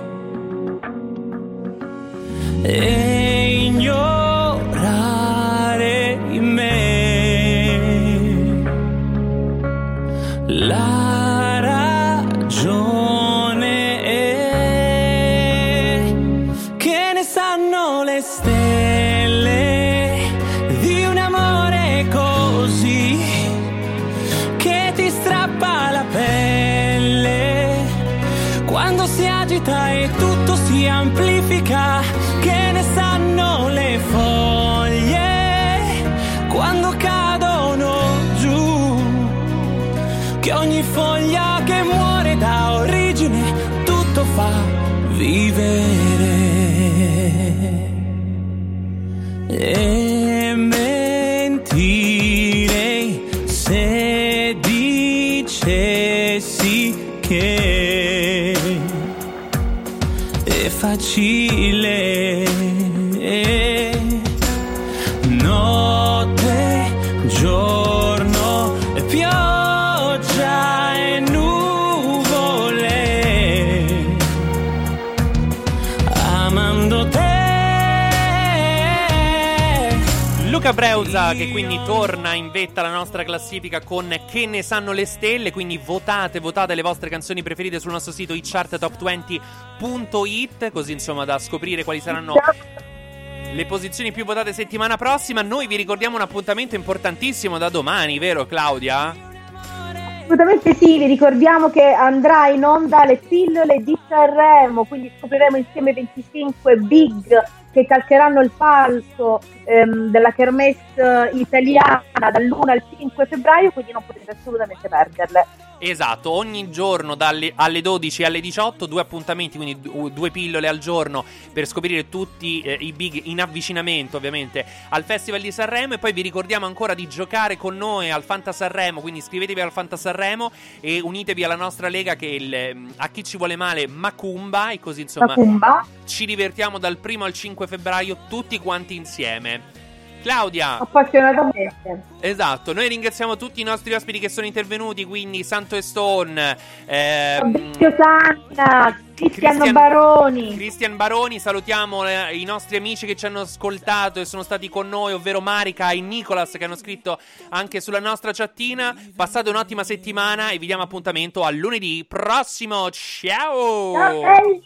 è Luca Breuza che quindi torna in vetta alla nostra classifica con Che ne sanno le stelle, quindi votate, votate le vostre canzoni preferite sul nostro sito itcharttop20.it, così insomma da scoprire quali saranno le posizioni più votate settimana prossima. Noi vi ricordiamo un appuntamento importantissimo da domani, vero Claudia? Assolutamente sì, vi ricordiamo che andrà in onda le pillole di Sanremo, quindi scopriremo insieme 25 big che calcheranno il palco ehm, della Kermesse italiana dall'1 al 5 febbraio, quindi non potete assolutamente perderle. Esatto, ogni giorno dalle, alle 12 e alle 18 due appuntamenti, quindi du- due pillole al giorno per scoprire tutti eh, i big in avvicinamento ovviamente al Festival di Sanremo e poi vi ricordiamo ancora di giocare con noi al Fanta Sanremo, quindi iscrivetevi al Fanta Sanremo e unitevi alla nostra lega che il, ehm, a chi ci vuole male Macumba e così insomma Macumba. ci divertiamo dal primo al 5 febbraio tutti quanti insieme. Claudia, Appassionatamente. Esatto, noi ringraziamo tutti i nostri ospiti che sono intervenuti, quindi Santo e Stone, ehm, Fabrizio Sanna, Cristiano Cristian- Baroni. Cristian Baroni, salutiamo eh, i nostri amici che ci hanno ascoltato e sono stati con noi, ovvero Marica e Nicolas che hanno scritto anche sulla nostra chattina. Passate un'ottima settimana e vi diamo appuntamento a lunedì prossimo. Ciao! Ciao.